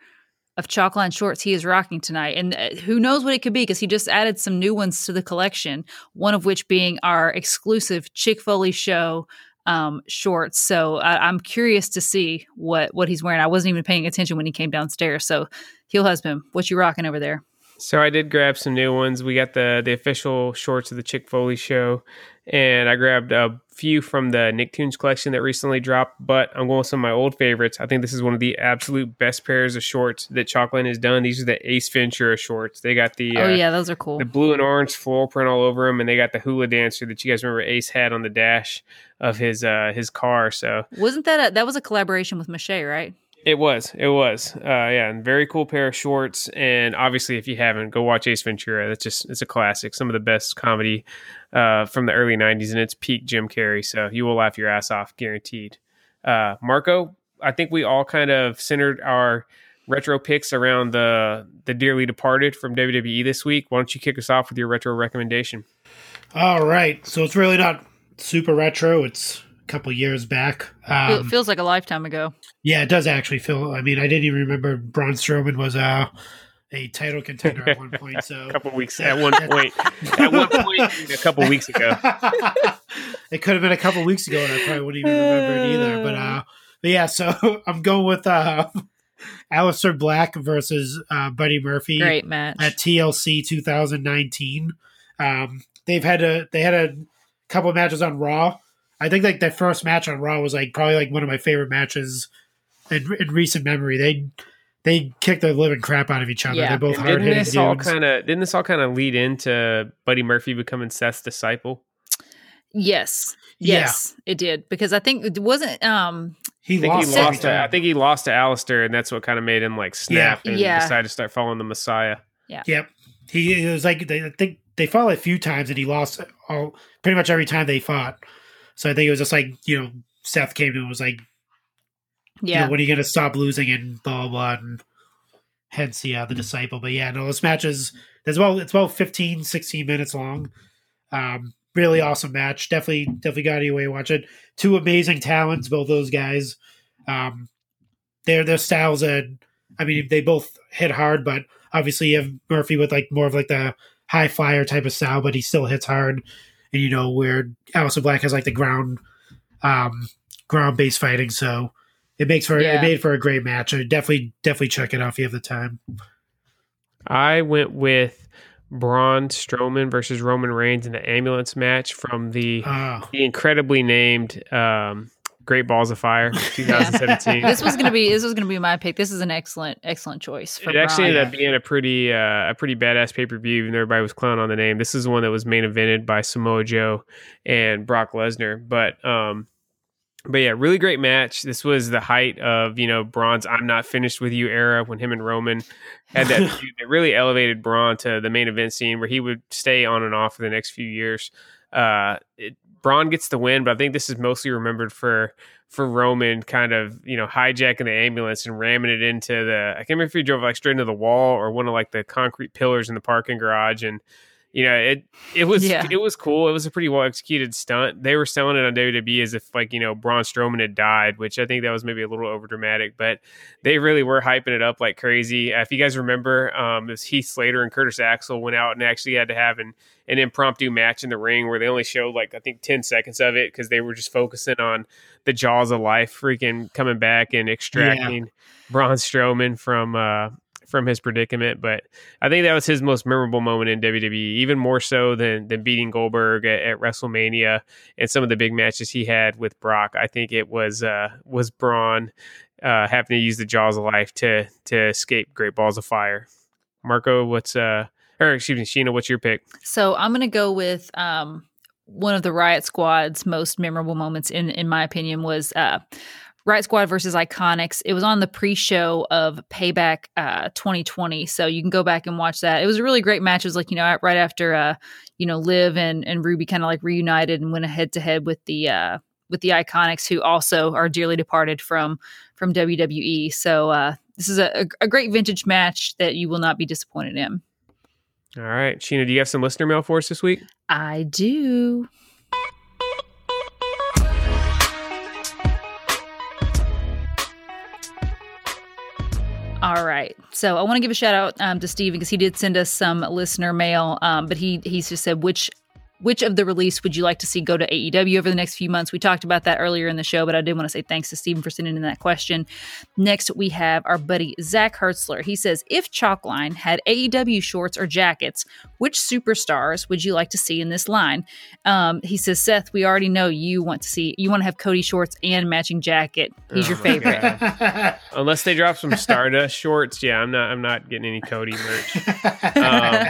of chalk line shorts he is rocking tonight. And uh, who knows what it could be because he just added some new ones to the collection, one of which being our exclusive Chick Foley show um, shorts. So I, I'm curious to see what what he's wearing. I wasn't even paying attention when he came downstairs. So, heel husband, what you rocking over there? So I did grab some new ones. We got the the official shorts of the Chick Foley show, and I grabbed a few from the Nicktoons collection that recently dropped. But I'm going with some of my old favorites. I think this is one of the absolute best pairs of shorts that Chalkline has done. These are the Ace Ventura shorts. They got the Oh uh, yeah, those are cool. the blue and orange floral print all over them, and they got the hula dancer that you guys remember Ace had on the dash of his uh his car. So Wasn't that a, that was a collaboration with Mache, right? It was, it was, uh, yeah, and very cool pair of shorts. And obviously, if you haven't, go watch Ace Ventura. That's just it's a classic. Some of the best comedy uh, from the early '90s, and it's peak Jim Carrey. So you will laugh your ass off, guaranteed. Uh, Marco, I think we all kind of centered our retro picks around the the dearly departed from WWE this week. Why don't you kick us off with your retro recommendation? All right. So it's really not super retro. It's couple years back. Feel- Um, feels like a lifetime ago. yeah, it does actually feel. I mean, I didn't even remember Braun Strowman was uh, a title contender at one [laughs] point. So A couple weeks at one point, at one point, [laughs] a couple weeks ago. it could have been a couple weeks ago, and I probably wouldn't even remember it either. But uh, but yeah, so [laughs] I'm going with uh, Aleister Black versus uh, Buddy Murphy Great match. at TLC 2019. Um, they've had a they had a couple of matches on Raw. I think like their first match on Raw was like probably like one of my favorite matches in, in recent memory. They they kicked the living crap out of each other. Yeah. They're both And hard didn't hitting this all kind of didn't this all kind of lead into Buddy Murphy becoming Seth's disciple? yes. Yeah. Yes, it did because I think it wasn't um he I think lost. he lost. To, I think he lost to Aleister, and that's what kind of made him like snap and Yeah. decide to start following the Messiah. Yeah. Yep. He it was like they I think they fought a few times and he lost all pretty much every time they fought. So I think it was just like you know Seth came to him and was like, you yeah. know, when are you gonna stop losing and blah blah blah and hence the uh, the disciple. But yeah, no, this match is there's about it's about 15, 16 minutes long. Um, really awesome match. Definitely definitely got you way to watch it. Two amazing talents, both those guys. Um, their their styles and I mean they both hit hard, but obviously you have Murphy with like more of like the high flyer type of style, but he still hits hard. And you know where Aleister Black has like the ground um ground based fighting, so it makes for Yeah. it made for a great match. I definitely definitely check it out if you have the time. I went with Braun Strowman versus Roman Reigns in the ambulance match from the Oh, the incredibly named um, Great Balls of Fire [laughs] 2017. This was gonna be this was gonna be my pick. This is an excellent excellent choice for it actually Braun. ended up being a pretty uh, a pretty badass pay per view, even though everybody was clowning on the name. This is the one that was main evented by Samoa Joe and Brock Lesnar. But um, but yeah, really great match. This was the height of you know Braun's "I'm not finished with you" era when him and Roman had that [laughs] feud. It really elevated Braun to the main event scene where he would stay on and off for the next few years. Uh, it, Braun gets the win, but I think this is mostly remembered for for Roman kind of you know hijacking the ambulance and ramming it into the I can't remember if he drove like straight into the wall or one of like the concrete pillars in the parking garage and you know, it it was Yeah. it was cool. It was a pretty well executed stunt. They were selling it on WWE as if like you know Braun Strowman had died, which I think that was maybe a little over dramatic, but they really were hyping it up like crazy. Uh, if you guys remember, um, it was Heath Slater and Curtis Axel went out and actually had to have an an impromptu match in the ring where they only showed like I think ten seconds of it because they were just focusing on the jaws of life, freaking coming back and extracting Braun Strowman from uh, from his predicament. But I think that was his most memorable moment in WWE, even more so than than beating Goldberg at, at WrestleMania and some of the big matches he had with Brock. I think it was uh, was Braun uh, having to use the jaws of life to to escape Great Balls of Fire. Marco, what's uh, or excuse me, Sheena, what's your pick? So I'm going to go with um, one of the Riott Squad's most memorable moments, in in my opinion, was uh, Riott Squad versus Iconics. It was on the pre-show of Payback uh, 2020, so you can go back and watch that. It was a really great match. It was like you know right after uh, you know Liv and and Ruby kind of like reunited and went head to head with the uh, with the Iconics, who also are dearly departed from from WWE. So uh, this is a, a great vintage match that you will not be disappointed in. All right, Sheena, do you have some listener mail for us this week? I do. All right. So I want to give a shout out um, to Steve because he did send us some listener mail. Um, but he he's just said which which of the release would you like to see go to AEW over the next few months? We talked about that earlier in the show, but I did want to say thanks to Stephen for sending in that question. Next, we have our buddy Zach Hertzler. He says, if Chalkline had AEW shorts or jackets, which superstars would you like to see in this line? Um, he says, Seth, we already know you want to see you want to have Cody shorts and matching jacket. He's your Oh my favorite. [laughs] Unless they drop some Stardust shorts, yeah, I'm not. I'm not getting any Cody merch. [laughs] um,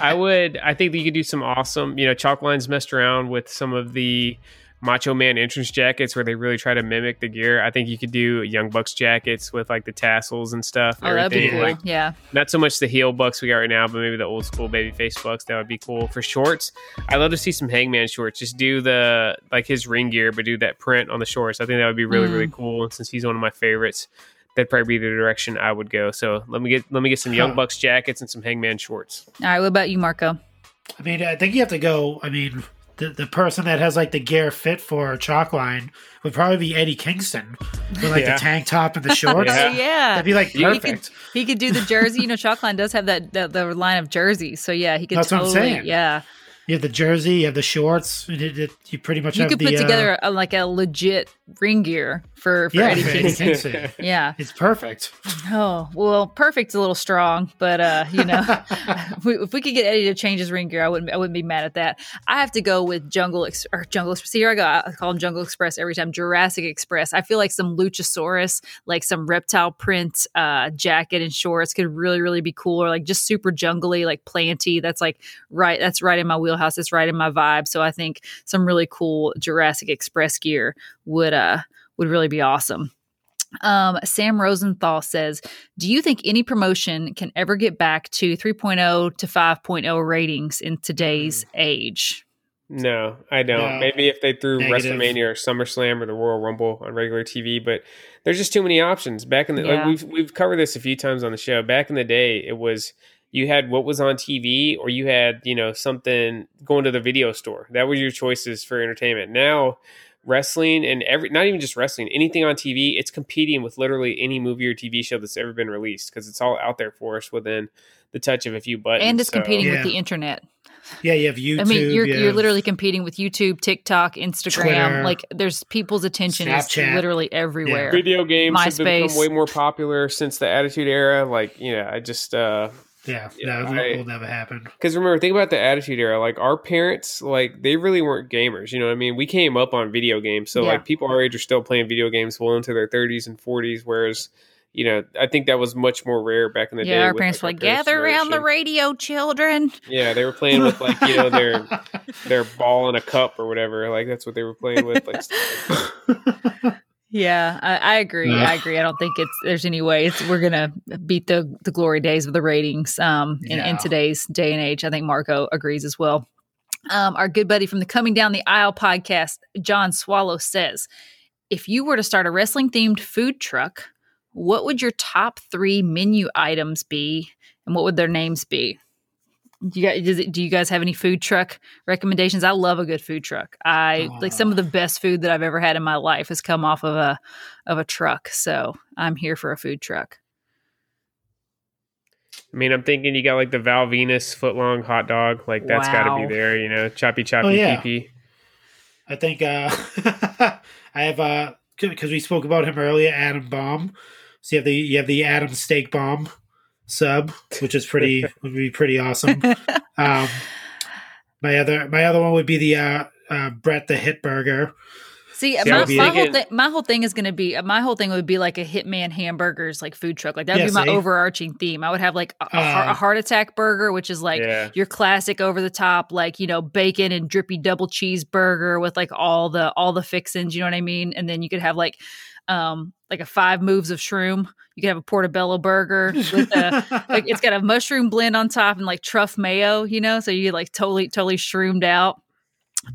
I would. I think that you could do some awesome. You know, Chalkline's messed around with some of the Macho Man entrance jackets where they really try to mimic the gear. I think you could do Young Bucks jackets with like the tassels and stuff. and Oh, that'd be cool. Like, yeah. not so much the heel bucks we got right now, but maybe the old school baby face bucks. That would be cool for shorts. I'd love to see some Hangman shorts. Just do the like his ring gear, but do that print on the shorts. I think that would be really Mm. really cool. And since he's one of my favorites, that'd probably be the direction I would go. So let me get let me get some Young Bucks jackets and some Hangman shorts. All right. What about you, Marco? I mean, I think you have to go. I mean, the, the person that has like the gear fit for chalk line would probably be Eddie Kingston with like Yeah. the tank top and the [laughs] shorts. Yeah. Oh, yeah. That'd be like He could, perfect. he could do the jersey. You know, chalk line does have that, that the line of jerseys. So yeah, he could That's what I'm totally. saying. Yeah, You have the jersey, you have the shorts. it- it- you pretty much you have could the, put uh, together a, like a legit ring gear for for yeah, Eddie Kingston. Kingston. Yeah. It's perfect. Oh well, perfect's a little strong, but uh, you know, [laughs] [laughs] if we, could get Eddie to change his ring gear, I wouldn't. I wouldn't be mad at that. I have to go with Jungle Ex- or Jungle Express. Here I go. I call him Jungle Express every time. Jurassic Express. I feel like some Luchasaurus, like some reptile print uh, jacket and shorts, could really, really be cool. Or like just super jungly, like planty. That's like right. That's right in my wheelhouse. That's right in my vibe. So I think some really cool Jurassic Express gear would uh would really be awesome. Um, Sam Rosenthal says, Do you think any promotion can ever get back to 3.0 to 5.0 ratings in today's age? No, I don't. No. Maybe if they threw Negative. WrestleMania or SummerSlam or the Royal Rumble on regular TV, but there's just too many options. Back in the Yeah. like we've we've covered this a few times on the show. Back in the day, it was you had what was on TV or you had, you know, something going to the video store. That was your choices for entertainment. Now wrestling and every not even just wrestling, anything on TV, it's competing with literally any movie or TV show that's ever been released because it's all out there for us within the touch of a few buttons. and it's So- competing with Yeah. the internet. Yeah, you have YouTube. I mean, you're you you're literally competing with YouTube, TikTok, Instagram. Twitter, like, there's people's attention Snapchat. is literally everywhere. video games have MySpace. become way more popular since the attitude era like you know i just uh Yeah, Yeah, no, I- it will never happen. because remember think about the attitude era like our parents like they really weren't gamers you know what i mean we came up on video games so Yeah. like people our age are still playing video games well into their 30s and 40s whereas you know i think that was much more rare back in the day yeah, our with, parents were like, our parents' gather around the radio, children. yeah they were playing with like you know their [laughs] their ball in a cup or whatever like that's what they were playing with like [laughs] Yeah, I, I agree. Yeah. I agree. I don't think it's there's any way it's we're gonna beat the the glory days of the ratings um in, in today's day and age. I think Marco agrees as well. Um, our good buddy from the Coming Down the Aisle podcast, John Swallow says, if you were to start a wrestling themed food truck, what would your top three menu items be, and what would their names be? Do you guys, does it, do you guys have any food truck recommendations? I love a good food truck. I like some of the best food that I've ever had in my life has come off of a of a truck. So I'm here for a food truck. I mean, I'm thinking you got like the Val Venis foot long hot dog. Like that's got to be there. You know, choppy choppy Oh, yeah. pee I think uh, [laughs] I have uh because we spoke about him earlier, Adam Bomb. So you have the you have the Adam Steak Bomb sub, which is pretty [laughs] would be pretty awesome. Um, my other my other one would be the uh, uh, Bret the Hit Burger. See, See, my, my whole thinking- thing, my whole thing is going to be my whole thing would be like a Hitman hamburgers like food truck. Like that would Yeah, be my see? overarching theme. I would have like a, a heart- Uh, a heart attack burger, which is like Yeah. your classic over the top, like you know bacon and drippy double cheeseburger with like all the all the fixins. You know what I mean? And then you could have like um like a five moves of shroom. You can have a portobello burger with a like it's got a mushroom blend on top and like truff mayo. You know, so you get like totally totally shroomed out.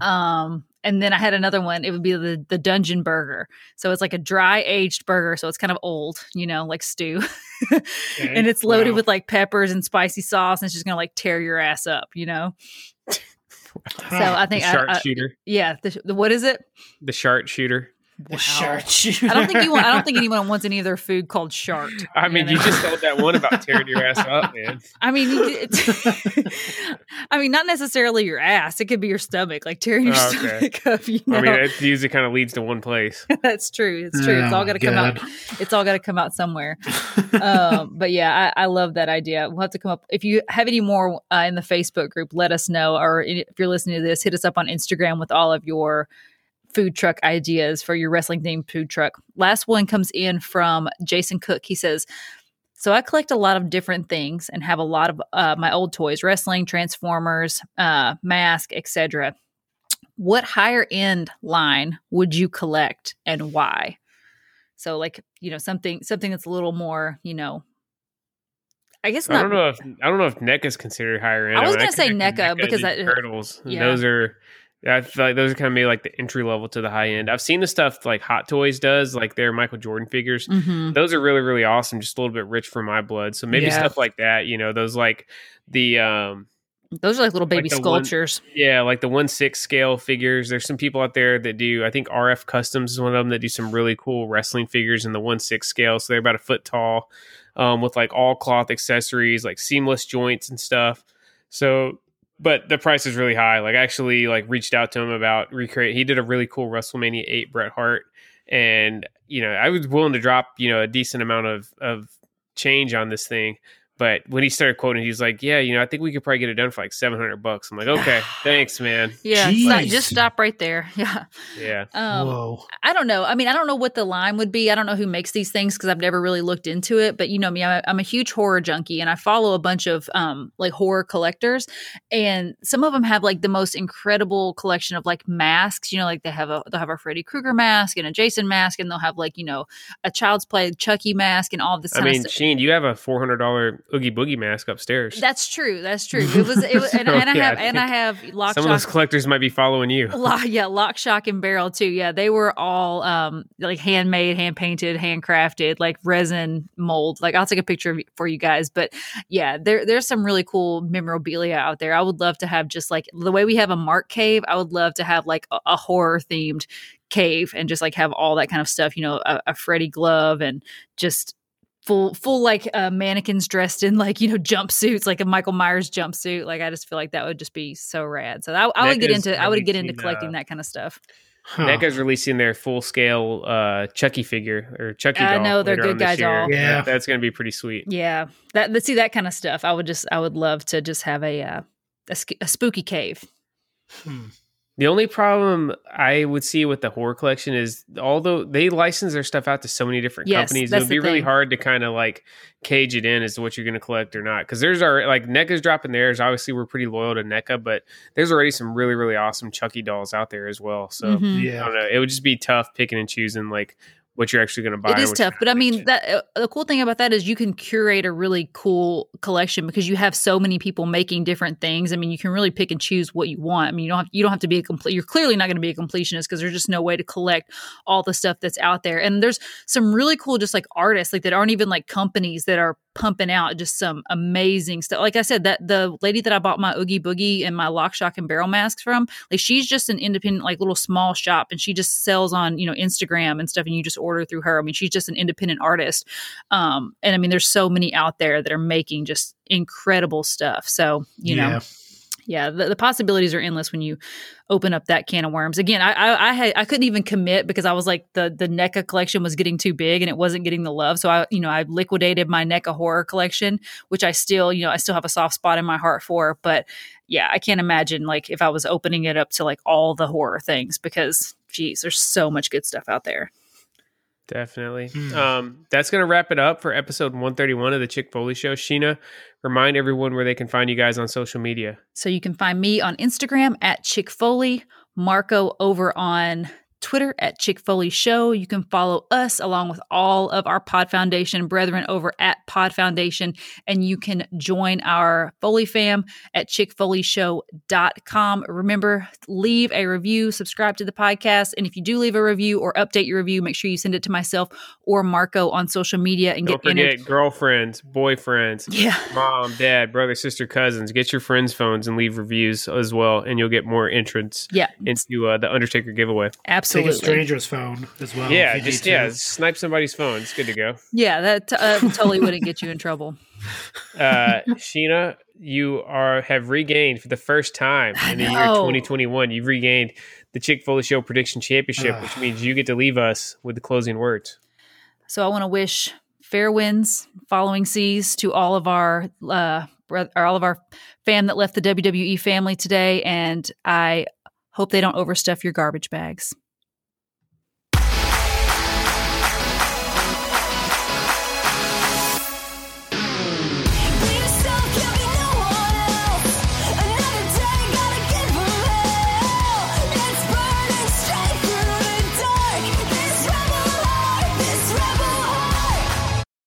Um, and then I had another one. It would be the the dungeon burger. So it's like a dry aged burger. So it's kind of old, you know, like stew. [laughs] and it's loaded Wow. with like peppers and spicy sauce, and it's just gonna like tear your ass up, you know. [laughs] So I The think I, shark I- shooter. yeah. The, the, what is it? The shark shooter. the shark shooter. [laughs] I don't think you want. I don't think anyone wants any of their food called shart. I mean, you know? just told that one about tearing your ass up, [laughs] man. I mean, [laughs] I mean, not necessarily your ass. It could be your stomach, like tearing your Oh, okay. stomach up. You know, I mean, it usually kind of leads to one place. that's true. It's true. it's Oh all got to come out. It's all got to come out somewhere. um, but yeah, I, I love that idea. We'll have to come up. If you have any more uh, in the Facebook group, let us know. Or if you're listening to this, hit us up on Instagram with all of your food truck ideas for your wrestling themed food truck. Last one comes in from Jason Cook. He says, so I collect a lot of different things and have a lot of uh, my old toys, wrestling, Transformers, uh, mask, etc. What higher end line would you collect and why? So like, you know, something something that's a little more, you know, I guess I don't know if I don't know if NECA is considered higher end. I was mean, gonna say connect NECA because that- turtles. yeah. Those are. I feel like those are kind of maybe like the entry level to the high end. I've seen the stuff like Hot Toys does, like their Michael Jordan figures. Mhm. Those are really really awesome. Just a little bit rich for my blood. So maybe Yeah. stuff like that. You know, those like the um Those are like little Like baby one- sculptures. Yeah, like the one six scale figures. There's some people out there that do. I think RF Customs is one of them that do some really cool wrestling figures in the one six scale. So they're about a foot tall, um, with like all cloth accessories, like seamless joints and stuff. So, but the price is really high. Like, I actually, like reached out to him about recreate. He did a really cool WrestleMania eight Bret Hart, and you know, I was willing to drop you know a decent amount of of change on this thing. But when he started quoting, he's like, "Yeah, you know, I think we could probably get it done for like seven hundred bucks." I'm like, "Okay, [sighs] thanks, man." Yeah, stop- just stop right there. [laughs] Yeah. Yeah, Um, Whoa. I don't know. I mean, I don't know what the line would be. I don't know who makes these things because I've never really looked into it. But you know me, I'm a, I'm a huge horror junkie, and I follow a bunch of um like horror collectors, and some of them have like the most incredible collection of like masks. You know, like they have a they'll have a Freddy Krueger mask and a Jason mask, and they'll have like you know a Child's Play Chucky mask and all this. I mean, of stuff. Sheen, you have a four hundred dollar Oogie Boogie mask upstairs. That's true. That's true. It was. It was, [laughs] and, So, and I yeah, have I and I have lock Some of those collectors might be following you. Lock, yeah, lock, shock, and barrel too. Yeah, they were all um like handmade, hand painted, handcrafted, like resin mold. Like I'll take a picture of, for you guys. But yeah, there there's some really cool memorabilia out there. I would love to have just like the way we have a Mark cave. I would love to have like a, a horror themed cave and just like have all that kind of stuff. You know, a, a Freddy glove and just full full like uh, mannequins dressed in like you know jumpsuits like a michael myers jumpsuit like i just feel like that would just be so rad so i, I would get into i would get into collecting uh, that kind of stuff Huh. NECA's releasing their full scale uh, Chucky figure or Chucky. I doll know, they're good guys all. Yeah. That- that's going to be pretty sweet. yeah that let's see that kind of stuff i would just i would love to just have a uh, a, a spooky cave Hmm. The only problem I would see with the horror collection is although they license their stuff out to so many different Yes, companies, it would be the really thing. hard to kind of like cage it in as to what you're going to collect or not. Because there's our like NECA's dropping theirs. Obviously, we're pretty loyal to NECA, but there's already some really really awesome Chucky dolls out there as well. So Mhm. I Yeah. don't know. It would just be tough picking and choosing like what you're actually going to buy. It is tough, but I mean that uh, the cool thing about that is you can curate a really cool collection because you have so many people making different things. I mean, you can really pick and choose what you want. I mean, you don't have, you don't have to be a complete. You're clearly not going to be a completionist because there's just no way to collect all the stuff that's out there. And there's some really cool, just like artists, like that aren't even like companies that are pumping out just some amazing stuff. Like I said, that the lady that I bought my Oogie Boogie and my Lock, Shock, and Barrel masks from, like she's just an independent, like little small shop, and she just sells on you know Instagram and stuff, and you just order through her. I mean, she's just an independent artist, um, and I mean, there's so many out there that are making just incredible stuff. So you Yeah. know yeah the, the possibilities are endless when you open up that can of worms. Again i i I, had, I couldn't even commit because i was like the the NECA collection was getting too big and it wasn't getting the love. So i you know i liquidated my NECA horror collection which i still you know i still have a soft spot in my heart for. But yeah i can't imagine like if i was opening it up to like all the horror things because geez there's so much good stuff out there Definitely. Hmm. Um, that's going to wrap it up for episode 131 of the Chick Foley Show. Sheena, remind everyone where they can find you guys on social media. So you can find me on Instagram at Chick Foley, Marco over on Twitter at Chick Foley Show. You can follow us along with all of our Pod Foundation brethren over at Pod Foundation, and you can join our Foley fam at chickfoleyshow.com. Remember, leave a review, subscribe to the podcast, and if you do leave a review or update your review, make sure you send it to myself or Marco on social media and Don't get entered. forget girlfriends, boyfriends, Yeah. mom, dad, brother, sister, cousins. Get your friends' phones and leave reviews as well, and you'll get more entrants Yeah, into uh, the Undertaker giveaway. Take absolutely. a stranger's phone as well. yeah, you just need to. yeah, snipe somebody's phone. It's good to go. Yeah, that uh, totally wouldn't get you in trouble. [laughs] Uh, Sheena, you are have regained for the first time in the year 2021. You've regained the Chick Foley Show Prediction Championship, which means you get to leave us with the closing words. So I want to wish fair winds, following seas to all of our uh, or all of our fam that left the WWE family today, and I hope they don't overstuff your garbage bags.